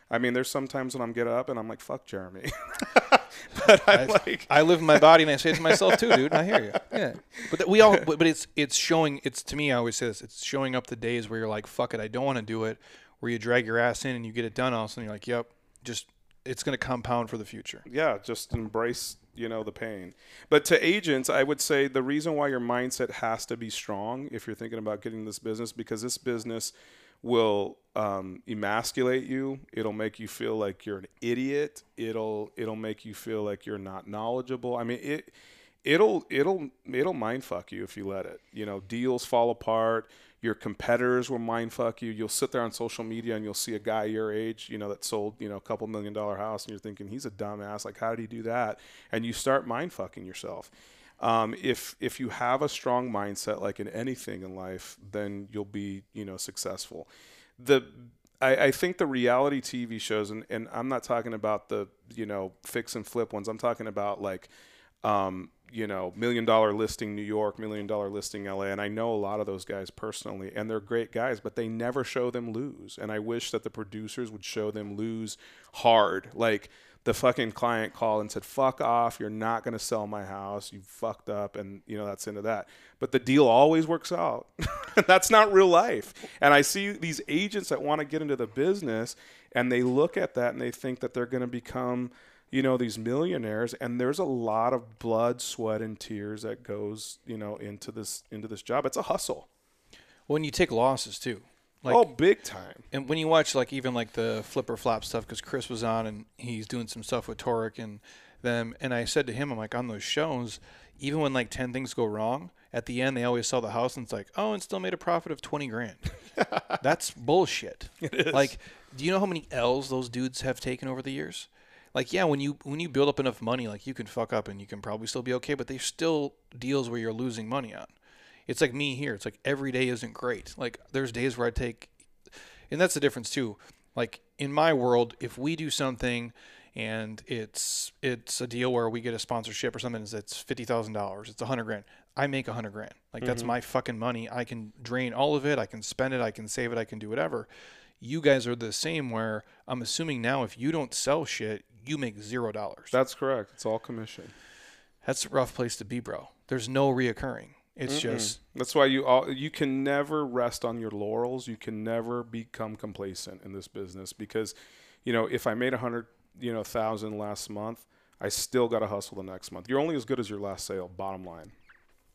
[SPEAKER 2] I mean, there's sometimes when I'm get up and I'm like, fuck Jeremy. but I'm like,
[SPEAKER 1] I live in my body and I say it to myself too, dude. And I hear you. Yeah. But th- we all, but, but it's it's showing. It's to me. I always say this. It's showing up the days where you're like, fuck it, I don't want to do it. Where you drag your ass in and you get it done. All of a sudden you're like, yep, just it's going to compound for the future.
[SPEAKER 2] yeah, just embrace, you know, the pain. But to agents, I would say the reason why your mindset has to be strong if you're thinking about getting this business, because this business will um, emasculate you. It'll make you feel like you're an idiot. It'll it'll make you feel like you're not knowledgeable. I mean it. It'll it'll it'll mind fuck you if you let it. You know, deals fall apart. Your competitors will mind fuck you. You'll sit there on social media and you'll see a guy your age, you know, that sold you know a couple million dollar house, and you're thinking he's a dumbass. Like, how did he do that? And you start mind fucking yourself. Um, if if you have a strong mindset, like in anything in life, then you'll be you know successful. The I, I think the reality TV shows, and, and I'm not talking about the you know fix and flip ones. I'm talking about like um, you know million dollar listing New York, million dollar listing LA, and I know a lot of those guys personally, and they're great guys, but they never show them lose. And I wish that the producers would show them lose hard, like the fucking client called and said, "Fuck off! You're not going to sell my house. You fucked up," and you know that's into that. But the deal always works out. that's not real life. And I see these agents that want to get into the business, and they look at that and they think that they're going to become, you know, these millionaires. And there's a lot of blood, sweat, and tears that goes, you know, into this into this job. It's a hustle.
[SPEAKER 1] When you take losses too, like
[SPEAKER 2] oh, big time.
[SPEAKER 1] and when you watch like even like the Flip or Flop stuff because chris was on and he's doing some stuff with Tarek and them and i said to him i'm like on those shows even when like 10 things go wrong at the end they always sell the house and it's like oh and still made a profit of 20 grand that's bullshit It is. like do you know how many l's those dudes have taken over the years like yeah when you when you build up enough money like you can fuck up and you can probably still be okay but there's still deals where you're losing money on it's like me here it's like every day isn't great like there's days where i take and that's the difference too. Like in my world, if we do something and it's it's a deal where we get a sponsorship or something that's fifty thousand dollars, it's a hundred grand. I make a hundred grand. Like that's mm-hmm. my fucking money. I can drain all of it. I can spend it. I can save it. I can do whatever. You guys are the same. Where I'm assuming now, if you don't sell shit, you make zero dollars.
[SPEAKER 2] That's correct. It's all commission.
[SPEAKER 1] That's a rough place to be, bro. There's no reoccurring. It's just
[SPEAKER 2] That's why you all you can never rest on your laurels. You can never become complacent in this business because, you know, if I made a hundred, you know, thousand last month, I still got to hustle the next month. You're only as good as your last sale. Bottom line.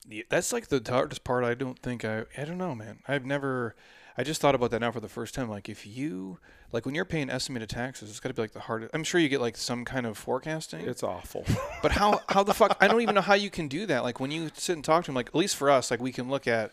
[SPEAKER 1] Yeah, that's like the hardest part. I don't think I. I don't know, man. I've never. I just thought about that now for the first time. Like, if you like when you're paying estimated taxes, it's got to be like the hardest. I'm sure you get like some kind of forecasting,
[SPEAKER 2] It's awful.
[SPEAKER 1] but how how the fuck? I don't even know how you can do that. Like when you sit and talk to them. Like at least for us, like we can look at.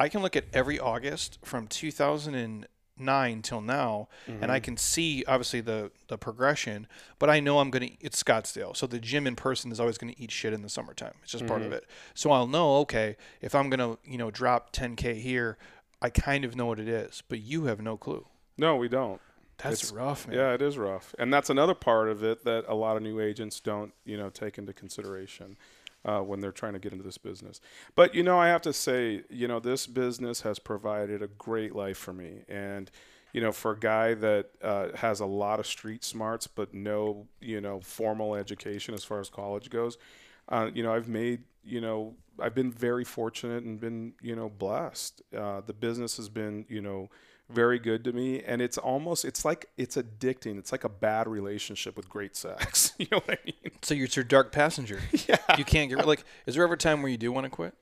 [SPEAKER 1] I can look at every August from 2009 till now, and I mm-hmm. can see obviously the the progression. But I know I'm gonna. It's Scottsdale, so the gym in person is always gonna eat shit in the summertime. It's just part of mm-hmm. it. So I'll know. Okay, if I'm gonna you know drop 10k here, I kind of know what it is. But you have no clue.
[SPEAKER 2] no, we don't.
[SPEAKER 1] That's
[SPEAKER 2] It's-
[SPEAKER 1] rough, man.
[SPEAKER 2] Yeah, it is rough, and that's another part of it that a lot of new agents don't, you know, take into consideration uh, when they're trying to get into this business. But you know, I have to say, you know, this business has provided a great life for me, and you know, for a guy that uh, has a lot of street smarts but no, you know, formal education as far as college goes, uh, you know, I've made, you know, I've been very fortunate and been, you know, blessed. Uh, the business has been, you know, very good to me, and it's almost, it's like it's addicting. It's like a bad relationship with great sex. you know what I mean?
[SPEAKER 1] So you're your dark passenger. yeah. You can't get like. Is there ever a time where you do want to quit?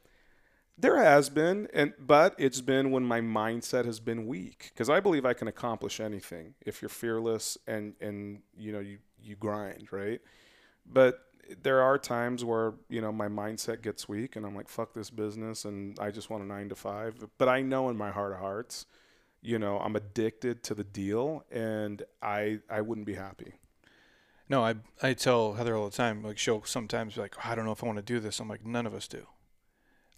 [SPEAKER 2] There has been, and but it's been when my mindset has been weak because I believe I can accomplish anything if you're fearless and and you know you you grind right. But there are times where you know my mindset gets weak and I'm like fuck this business and I just want a nine to five. But I know in my heart of hearts, you know I'm addicted to the deal and I I wouldn't be happy.
[SPEAKER 1] No, I I tell Heather all the time. Like she'll sometimes be like, I don't know if I want to do this. I'm like, none of us do.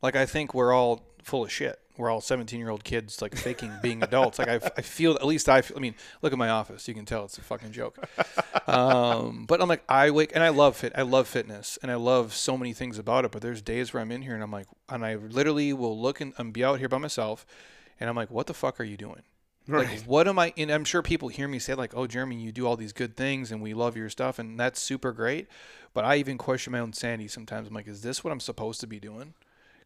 [SPEAKER 1] Like I think we're all full of shit. We're all 17 year old kids like faking being adults. Like I, I feel at least I feel, I mean look at my office. You can tell it's a fucking joke. Um, but I'm like I wake and I love fit. I love fitness and I love so many things about it. But there's days where I'm in here and I'm like and I literally will look and, and be out here by myself, and I'm like, what the fuck are you doing? Like,
[SPEAKER 2] Right.
[SPEAKER 1] what am I? And I'm sure people hear me say like, "Oh, Jeremy, you do all these good things, and we love your stuff, and that's super great." But I even question my own sanity sometimes. I'm like, "Is this what I'm supposed to be doing?"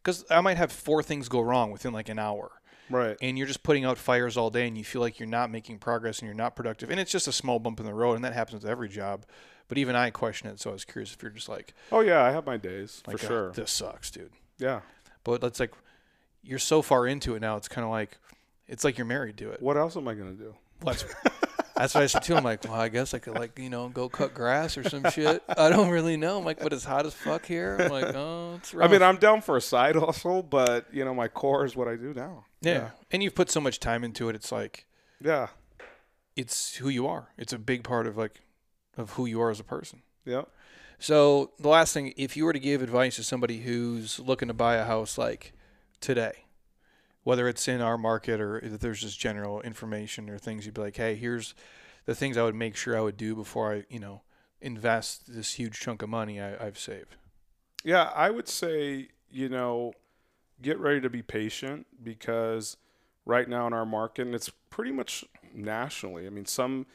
[SPEAKER 1] Because I might have four things go wrong within like an hour,
[SPEAKER 2] Right.
[SPEAKER 1] and you're just putting out fires all day, and you feel like you're not making progress and you're not productive, and it's just a small bump in the road, and that happens with every job. But even I question it, so I was curious if you're just like,
[SPEAKER 2] Oh yeah, I have my days
[SPEAKER 1] like
[SPEAKER 2] for
[SPEAKER 1] "Ah,
[SPEAKER 2] sure.
[SPEAKER 1] this sucks, dude.
[SPEAKER 2] Yeah.
[SPEAKER 1] But that's like, you're so far into it now. It's kind of like, it's like you're married to it.
[SPEAKER 2] What else am I gonna do?
[SPEAKER 1] That's, that's what I said too. I'm like, well, I guess I could like, you know, go cut grass or some shit. I don't really know. I'm like, but it's hot as fuck here. I'm like, oh, it's
[SPEAKER 2] right.
[SPEAKER 1] I
[SPEAKER 2] mean, I'm down for a side hustle, but you know, my core is what I do now.
[SPEAKER 1] yeah. And you've put so much time into it. It's like,
[SPEAKER 2] Yeah.
[SPEAKER 1] it's who you are. It's a big part of like, of who you are as a person.
[SPEAKER 2] Yeah.
[SPEAKER 1] So the last thing, if you were to give advice to somebody who's looking to buy a house like today, whether it's in our market or if there's just general information or things you'd be like, hey, here's the things I would make sure I would do before I, you know, invest this huge chunk of money I, I've saved.
[SPEAKER 2] Yeah, I would say, you know, get ready to be patient because right now in our market, and it's pretty much nationally. I mean, some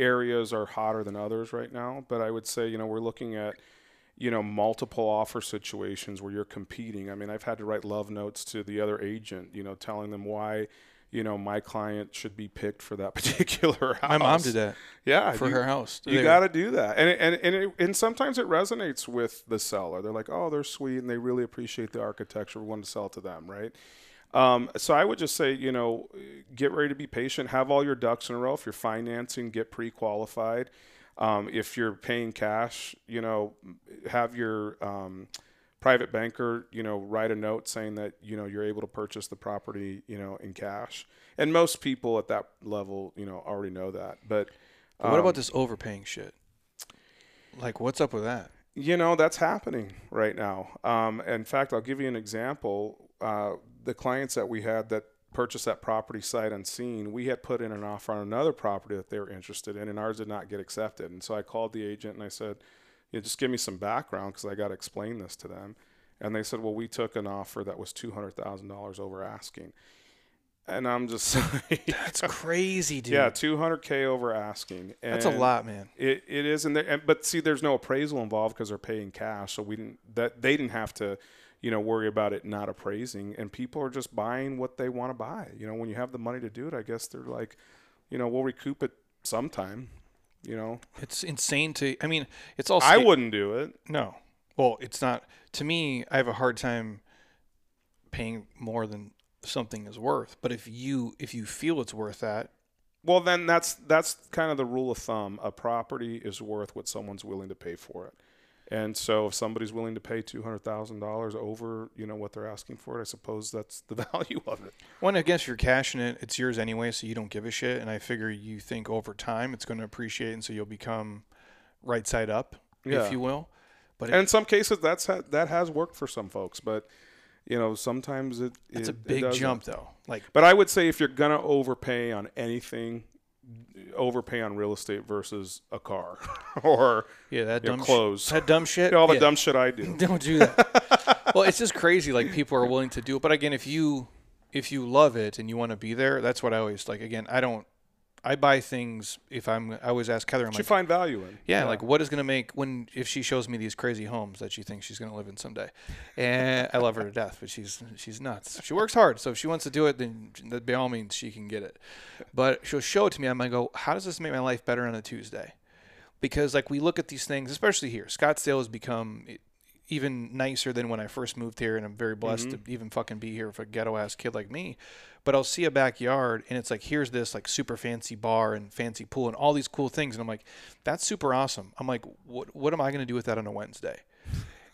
[SPEAKER 2] areas are hotter than others right now, but I would say, you know, we're looking at, you know, multiple offer situations where you're competing. I mean, I've had to write love notes to the other agent, you know, telling them why, you know, my client should be picked for that particular house.
[SPEAKER 1] My mom did that
[SPEAKER 2] Yeah,
[SPEAKER 1] for
[SPEAKER 2] you-
[SPEAKER 1] her house.
[SPEAKER 2] you got to do that, and and and, it, and sometimes it resonates with the seller. They're like, "Oh, they're sweet, and they really appreciate the architecture. We want to sell it to them, right?" Um, so I would just say, you know, get ready to be patient. Have all your ducks in a row. If you're financing, get pre-qualified. Um, if you're paying cash, you know, have your um, private banker, you know, write a note saying that you know you're able to purchase the property, you know, in cash. And most people at that level, you know, already know that. But
[SPEAKER 1] But what
[SPEAKER 2] um,
[SPEAKER 1] about this overpaying shit? Like, what's up with that?
[SPEAKER 2] You know, that's happening right now. Um, in fact, I'll give you an example. Uh, the clients that we had that purchased that property sight unseen, we had put in an offer on another property that they were interested in, and ours did not get accepted. And so I called the agent and I said, you know, just give me some background because I got to explain this to them. And they said, well, we took an offer that was $200,000 over asking. And I'm just like,
[SPEAKER 1] That's crazy, dude.
[SPEAKER 2] yeah, 200K over asking. And
[SPEAKER 1] That's a lot, man.
[SPEAKER 2] it, it is, and, and but see, there's no appraisal involved because they're paying cash, so we didn't that they didn't have to, you know, worry about it not appraising, and people are just buying what they want to buy. You know, when you have the money to do it, I guess they're like, you know, we'll recoup it sometime. You know,
[SPEAKER 1] It's insane to. I mean, it's all.
[SPEAKER 2] I wouldn't do it.
[SPEAKER 1] No. Well, it's not. To me, I have a hard time paying more than something is worth. But if you if you feel it's worth that,
[SPEAKER 2] Well, then that's that's kind of the rule of thumb. A property is worth what someone's willing to pay for it. And so, if somebody's willing to pay two hundred thousand dollars over, you know, what they're asking for it, I suppose that's the value of it.
[SPEAKER 1] one, I guess you're cashing it. It's yours anyway, so you don't give a shit. And I figure you think over time it's going to appreciate, and so you'll become right side up,
[SPEAKER 2] Yeah.
[SPEAKER 1] if you will. But
[SPEAKER 2] And in some cases, that's ha- that has worked for some folks, but you know, sometimes it
[SPEAKER 1] it's
[SPEAKER 2] it-
[SPEAKER 1] a big jump, though. Like,
[SPEAKER 2] But I would say if you're gonna overpay on anything, overpay on real estate versus a car or
[SPEAKER 1] yeah, that
[SPEAKER 2] you know,
[SPEAKER 1] dumb
[SPEAKER 2] clothes.
[SPEAKER 1] Sh- that dumb shit.
[SPEAKER 2] all the
[SPEAKER 1] yeah.
[SPEAKER 2] dumb shit I do.
[SPEAKER 1] Don't do that. well, it's just crazy. Like people are willing to do it, but again, if you if you love it and you want to be there, that's what I always like. Again, I don't. I buy things if I'm. I always ask Heather. I'm
[SPEAKER 2] What you
[SPEAKER 1] like,
[SPEAKER 2] find value in.
[SPEAKER 1] yeah, like what is going to make when if she shows me these crazy homes that she thinks she's going to live in someday, and I love her to death, but she's she's nuts. She works hard, so if she wants to do it, then by all means she can get it. But she'll show it to me. I'm gonna oh, go. How does this make my life better on a Tuesday? Because like we look at these things, especially here, Scottsdale has become even nicer than when I first moved here, and I'm very blessed mm-hmm. to even fucking be here for a ghetto ass kid like me. But I'll see a backyard, and it's like here's this like super fancy bar and fancy pool and all these cool things, and I'm like, that's super awesome. I'm like, what what am I gonna do with that on a Wednesday?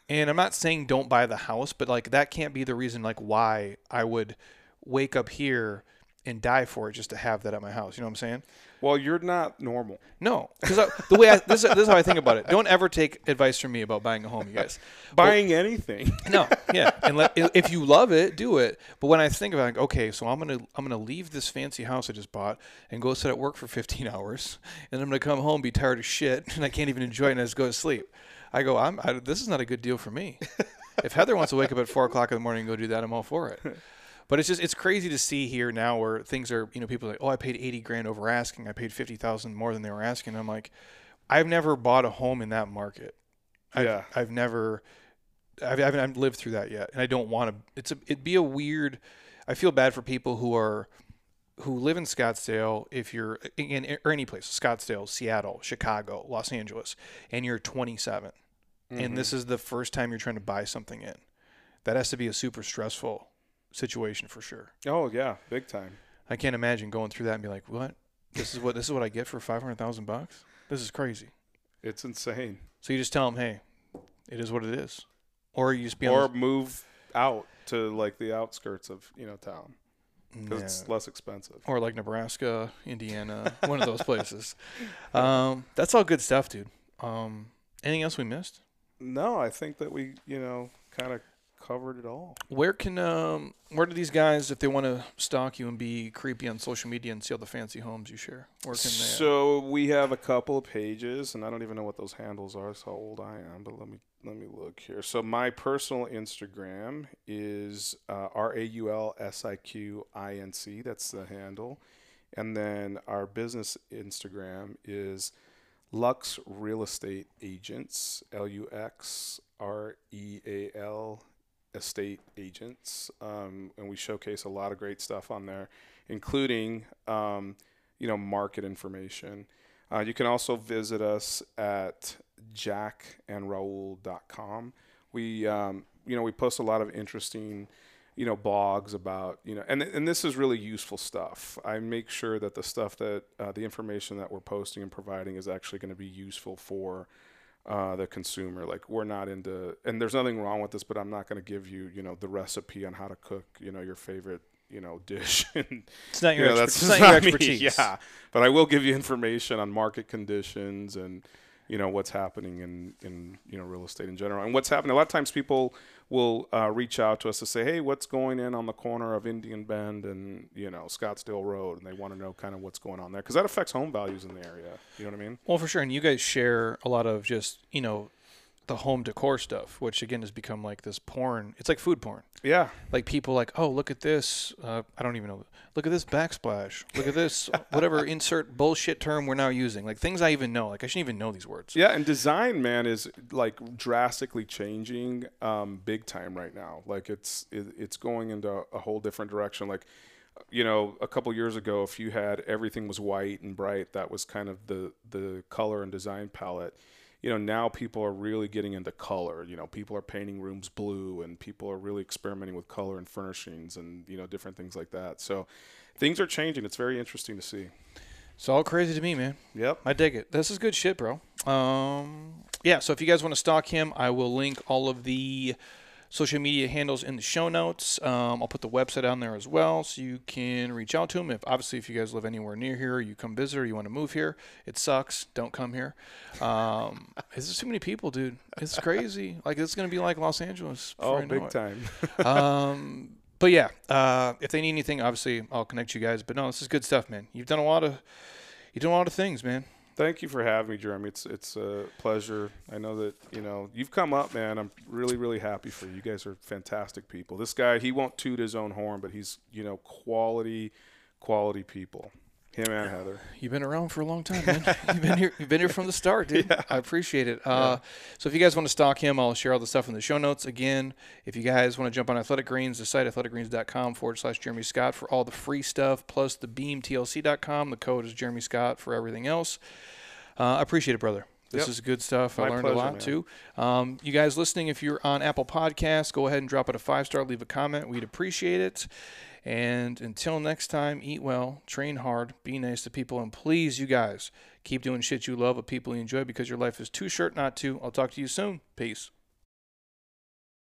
[SPEAKER 1] And I'm not saying don't buy the house, but like that can't be the reason like why I would wake up here and die for it just to have that at my house. You know what I'm saying?
[SPEAKER 2] Well, you're not normal.
[SPEAKER 1] No, because the way I, this, this is how I think about it. Don't ever take advice from me about buying a home, you guys.
[SPEAKER 2] Buying anything.
[SPEAKER 1] No, yeah, and let, if you love it, do it. But when I think about, it, like, okay, so I'm gonna I'm gonna leave this fancy house I just bought and go sit at work for 15 hours, and I'm gonna come home be tired of shit, and I can't even enjoy it, and I just go to sleep. I go, I'm I, this is not a good deal for me. if Heather wants to wake up at four o'clock in the morning and go do that, I'm all for it. But it's just it's crazy to see here now where things are you know people are like oh I paid eighty grand over asking. I paid fifty thousand more than they were asking. I'm like I've never bought a home in that market. I've, I've never I've, I haven't I've lived through that yet and I don't want to it's a it'd be a weird I feel bad for people who are who live in Scottsdale if you're in or any place Scottsdale Seattle Chicago Los Angeles and you're 27 and this mm-hmm. is the first time you're trying to buy something in. That has to be a super stressful situation for sure.
[SPEAKER 2] Oh yeah, big time.
[SPEAKER 1] I can't imagine going through that and be like, "What? This is what this is what I get for five hundred thousand bucks? This is crazy."
[SPEAKER 2] It's insane.
[SPEAKER 1] So you just tell them, "Hey, it is what it is," or you just be
[SPEAKER 2] Or move out to like the outskirts of you know town because it's less expensive.
[SPEAKER 1] or like Nebraska, Indiana, one of those places. Um, that's all good stuff, dude. Um, anything else we missed?
[SPEAKER 2] No, I think that we you know kind of covered it all.
[SPEAKER 1] Where can um, where do these guys, if they want to stalk you and be creepy on social media and see all the fancy homes you share, where can they?
[SPEAKER 2] So we have a couple of pages, and I don't even know what those handles are. So how old I am, but let me let me look here. So my personal Instagram is uh, R A U L S I Q I N C. That's the handle, and then our business Instagram is Lux Real Estate Agents. L U X R E A L estate agents um, and we showcase a lot of great stuff on there including um, you know market information. Uh, you can also visit us at jackandraul.com we um, you know we post a lot of interesting you know blogs about you know and, and this is really useful stuff. I make sure that the stuff that uh, the information that we're posting and providing is actually going to be useful for uh, the consumer. Like we're not into, and there's nothing wrong with this, but I'm not going to give you, you know, the recipe on how to cook, you know, your favorite, you know, dish. and,
[SPEAKER 1] It's not
[SPEAKER 2] you
[SPEAKER 1] your,
[SPEAKER 2] know,
[SPEAKER 1] exper-
[SPEAKER 2] that's
[SPEAKER 1] it's not your
[SPEAKER 2] not me.
[SPEAKER 1] expertise.
[SPEAKER 2] Yeah, but I will give you information on market conditions and you know what's happening in in you know real estate in general and what's happening. A lot of times people will uh, reach out to us to say, hey, what's going in on the corner of Indian Bend and you know Scottsdale Road, and they want to know kind of what's going on there because that affects home values in the area. You know what I mean?
[SPEAKER 1] Well, for sure. And you guys share a lot of just, you know, the home decor stuff, which again has become like this porn. It's like food porn.
[SPEAKER 2] Yeah.
[SPEAKER 1] Like people like, oh, look at this. Uh, I don't even know. Look at this backsplash. Look at this, whatever insert bullshit term we're now using. Like things I even know. Like I shouldn't even know these words.
[SPEAKER 2] Yeah, and design, man, is like drastically changing, um, big time right now. Like it's it, it's going into a whole different direction. Like, you know, a couple years ago, if you had everything was white and bright, that was kind of the the color and design palette. You know, now people are really getting into color. You know, people are painting rooms blue, and people are really experimenting with color and furnishings, and you know, different things like that. So, things are changing. It's very interesting to see.
[SPEAKER 1] It's all crazy to me, man.
[SPEAKER 2] Yep.
[SPEAKER 1] I dig it. This is good shit, bro. Um, yeah. So if you guys want to stalk him, I will link all of the social media handles in the show notes. Um, I'll put the website on there as well, so you can reach out to him. If obviously if you guys live anywhere near here, you come visit or you want to move here, it sucks. Don't come here. Um, too many people, dude. It's crazy. Like it's gonna be like Los Angeles.
[SPEAKER 2] Oh, big
[SPEAKER 1] it.
[SPEAKER 2] time.
[SPEAKER 1] um, but yeah, uh, if they need anything, obviously I'll connect you guys. But no, this is good stuff, man. You've done a lot of, you've done a lot of things, man.
[SPEAKER 2] Thank you for having me, Jeremy. It's it's a pleasure. I know that you know you've come up, man. I'm really really happy for you. You guys are fantastic people. This guy, he won't toot his own horn, but he's you know quality, quality people. Him and Heather.
[SPEAKER 1] You've been around for a long time, man. You've been here. You've been here from the start, dude. I appreciate it. Uh, so if you guys want to stalk him, I'll share all the stuff in the show notes. Again, if you guys want to jump on Athletic Greens, the site athleticgreens.com forward slash Jeremy Scott for all the free stuff, plus the beamtlc.com. The code is Jeremy Scott for everything else. Uh, appreciate it, brother. This
[SPEAKER 2] Yep.
[SPEAKER 1] is good stuff. I
[SPEAKER 2] My
[SPEAKER 1] learned
[SPEAKER 2] pleasure,
[SPEAKER 1] a lot
[SPEAKER 2] man.
[SPEAKER 1] too. Um, you guys listening, if you're on Apple Podcasts, go ahead and drop it a five star, leave a comment. We'd appreciate it. And until next time, eat well, train hard, be nice to people, and please, you guys, keep doing shit you love with people you enjoy because your life is too short not to. I'll talk to you soon. Peace.